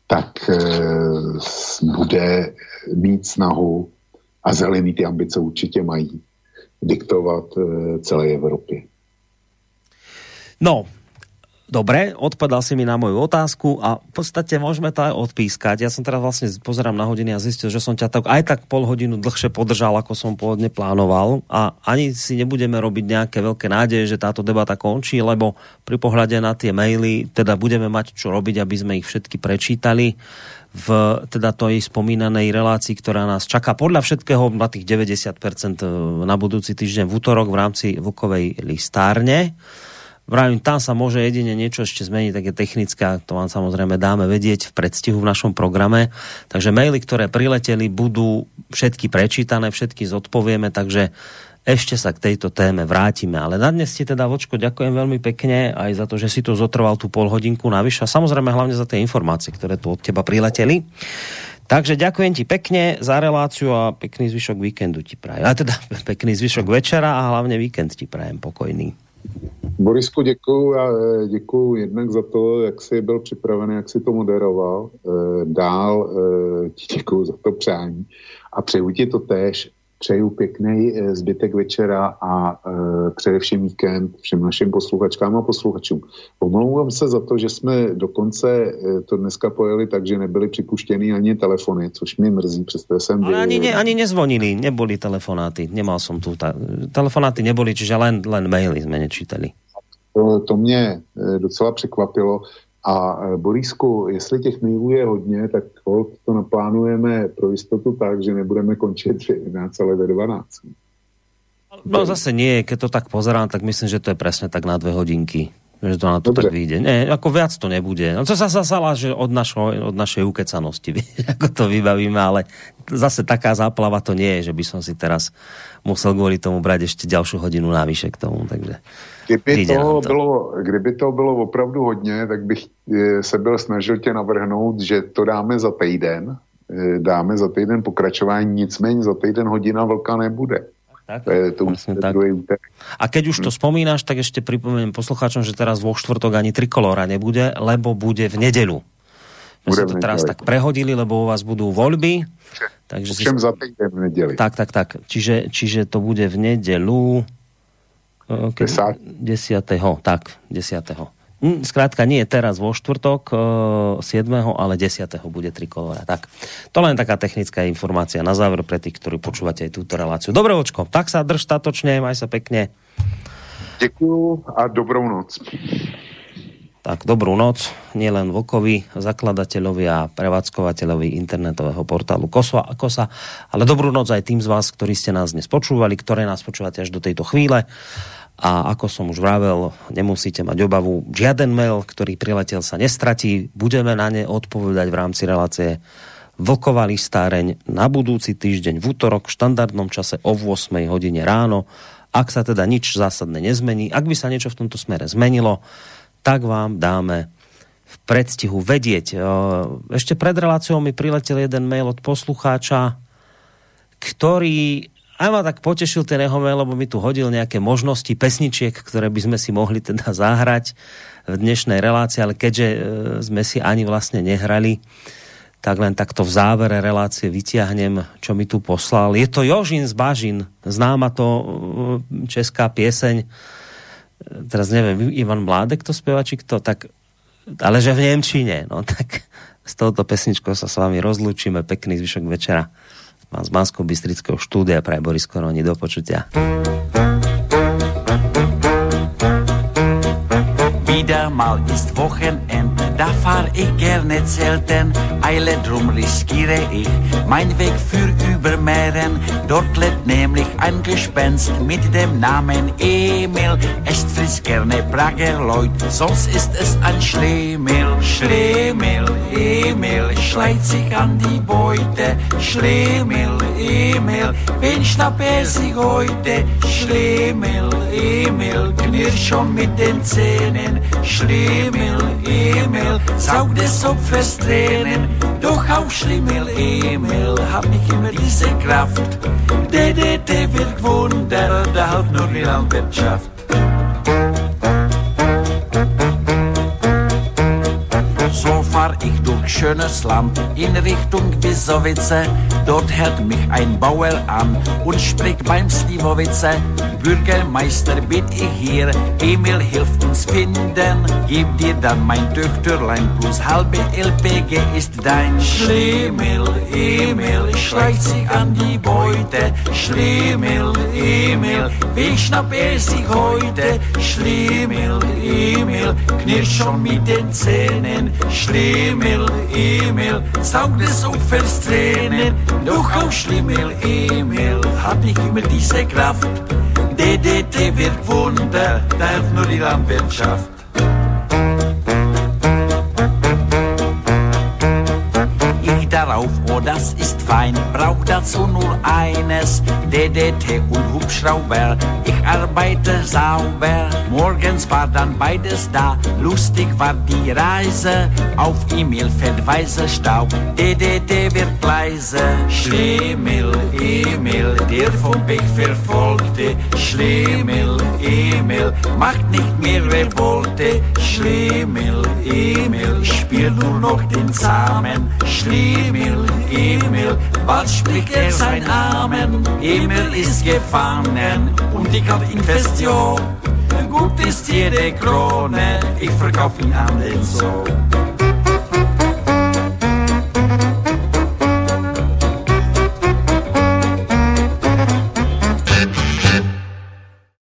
tak e, bude mít snahu a zelený ty ambice určitě mají diktovat e, celé Evropě. No, Dobre, odpadal si mi na moju otázku a v podstate môžeme to aj odpískať. Ja som teraz vlastne pozerám na hodiny a zistil, že som ťa tak aj tak pol hodinu dlhšie podržal, ako som pôvodne plánoval a ani si nebudeme robiť nejaké veľké nádeje, že táto debata končí, lebo pri pohľade na tie maily teda budeme mať čo robiť, aby sme ich všetky prečítali v teda tej spomínanej relácii, ktorá nás čaká podľa všetkého na tých 90% na budúci týždeň v útorok v rámci Vukovej listárne. Vravím, tam sa môže jedine niečo ešte zmeniť, také technické, to vám samozrejme dáme vedieť v predstihu v našom programe. Takže maily, ktoré prileteli, budú všetky prečítané, všetky zodpovieme, takže ešte sa k tejto téme vrátime. Ale na dnes ti teda, Vočko, ďakujem veľmi pekne aj za to, že si tu zotrval tú pol hodinku navyše a samozrejme hlavne za tie informácie, ktoré tu od teba prileteli. Takže ďakujem ti pekne za reláciu a pekný zvyšok víkendu ti prajem. A teda pekný zvyšok večera a hlavne víkend ti prajem pokojný. Borisku, děkuju a e, děkuju jednak za to, jak jsi byl připravený, jak jsi to moderoval. E, dál e, ti děkuju za to přání a přeju ti to též. Přeju pěkný eh, zbytek večera a e, především víkend všem našim posluchačkám a posluchačům. Omlouvám se za to, že jsme dokonce e, to dneska pojeli tak, že nebyly připuštěny ani telefony, což mi mrzí, přesto jsem... Ale ani, ne, ani nezvonili, neboli telefonáty, nemal som tu, ta, telefonáty neboli, čiže len, len maily jsme nečítali. To, to mě docela překvapilo. A e, Borisku, jestli těch mailů je hodně, tak to naplánujeme pro jistotu tak, že nebudeme končit v 11, ale ve 12. No zase nie, keď to tak pozerám, tak myslím, že to je presne tak na dve hodinky. Že to na to Dobře. tak vyjde. Nie, ako viac to nebude. No to sa zasala, že od, našo, od našej ukecanosti, ako to vybavíme, ale zase taká záplava to nie je, že by som si teraz musel kvôli tomu brať ešte ďalšiu hodinu návyše k tomu. Takže Kdyby to, to. bylo, kdyby to bylo opravdu hodně, tak bych eh, se byl snažil tě navrhnout, že to dáme za týden, eh, dáme za týden pokračování, nicméně za týden hodina vlka nebude. Tak, to je to vlastně tak. A keď už to hm. spomínáš, tak ještě připomením posluchačům, že teraz vo štvrtok ani trikolora nebude, lebo bude v nedelu. My jsme to teraz tak prehodili, lebo u vás budou volby. Takže Všem si... za týden v neděli. Tak, tak, tak. Čiže, čiže to bude v nedelu. Eh, 10. 10. Tak, 10. Zkrátka hm, nie je teraz vo štvrtok eh, 7., ale 10. bude trikolora. Tak, to len taká technická informácia na záver pre tých, ktorí počúvate aj túto reláciu. Dobre, očko, tak sa drž statočne, maj sa pekne. Děkuju a dobrou noc. Tak dobrú noc nielen Vokovi, zakladateľovi a prevádzkovateľovi internetového portálu Kosa, Kosa, ale dobrú noc aj tým z vás, ktorí ste nás dnes počúvali, ktoré nás počúvate až do tejto chvíle. A ako som už vravel, nemusíte mať obavu, žiaden mail, ktorý priletel sa nestratí. Budeme na ne odpovedať v rámci relácie Vlková listáreň na budúci týždeň v útorok v štandardnom čase o 8 hodine ráno. Ak sa teda nič zásadné nezmení, ak by sa niečo v tomto smere zmenilo, tak vám dáme v predstihu vedieť. Ešte pred reláciou mi priletel jeden mail od poslucháča, ktorý a ma tak potešil ten jeho mail, lebo mi tu hodil nejaké možnosti pesničiek, ktoré by sme si mohli teda zahrať v dnešnej relácii, ale keďže e, sme si ani vlastne nehrali, tak len takto v závere relácie vytiahnem, čo mi tu poslal. Je to Jožin z Bažin, známa to e, česká pieseň, e, teraz neviem, Ivan Mládek to spieva, či kto, tak, ale že v Nemčine, no tak s touto pesničkou sa s vami rozlúčime, pekný zvyšok večera z Banského Bystrického štúdia pre Boris Koroni. Do počutia. Wieder mal ist Wochenend, da fahr ich gerne zelten. Eile drum riskiere ich mein Weg für Übermeeren. Dort lebt nämlich ein Gespenst mit dem Namen Emil. Es frisst gerne Prager Leut, sonst ist es ein Schlemiel. Schlemiel, Emil, schleit sich an die Beute. Schlemiel, Emil, wen schnapp er sich heute? Schlemiel, Emil, knirsch schon mit den Zähnen. Schlimmel Emil, Emil, saude so fest Tränen, doch auch Schlimmel Emil hab mich immer diese Kraft. DDT wird Wunder die Landwirtschaft. Fahr ich durch schönes Land in Richtung Wisowice. Dort hält mich ein Bauer an und spricht beim Slivovitze. Bürgermeister, bin ich hier, Emil hilft uns finden. Gib dir dann mein Töchterlein plus halbe LPG ist dein. Schlimmel, Emil, schleicht sich an die Beute. Schlimmel, Emil, wie schnapp er sich heute? Schlimmel, Emil, knirsch schon mit den Zähnen. Schlimmel, Emil, saug des Opfers Tränen. Doch auch Schlimmel, Emil, hat nicht immer diese Kraft. DDT wird Wunder, da hilft nur die Landwirtschaft. Darauf, oh das ist fein, brauch dazu nur eines, DDT und Hubschrauber. Ich arbeite sauber, morgens war dann beides da, lustig war die Reise, auf Emil fällt weißer Staub, DDT wird leise. Schlimmel, Emil, der vom Weg verfolgte, Schlimmel, Emil, macht nicht mehr Revolte, Schlimmel, Emil, spiel nur noch den Samen, Schlimmel, Emil, Emil, bald spricht er sein Namen. Emil ist gefangen und ich hab ihn fest, jo. Gut ist jede Krone, ich verkauf ihn an den Sohn.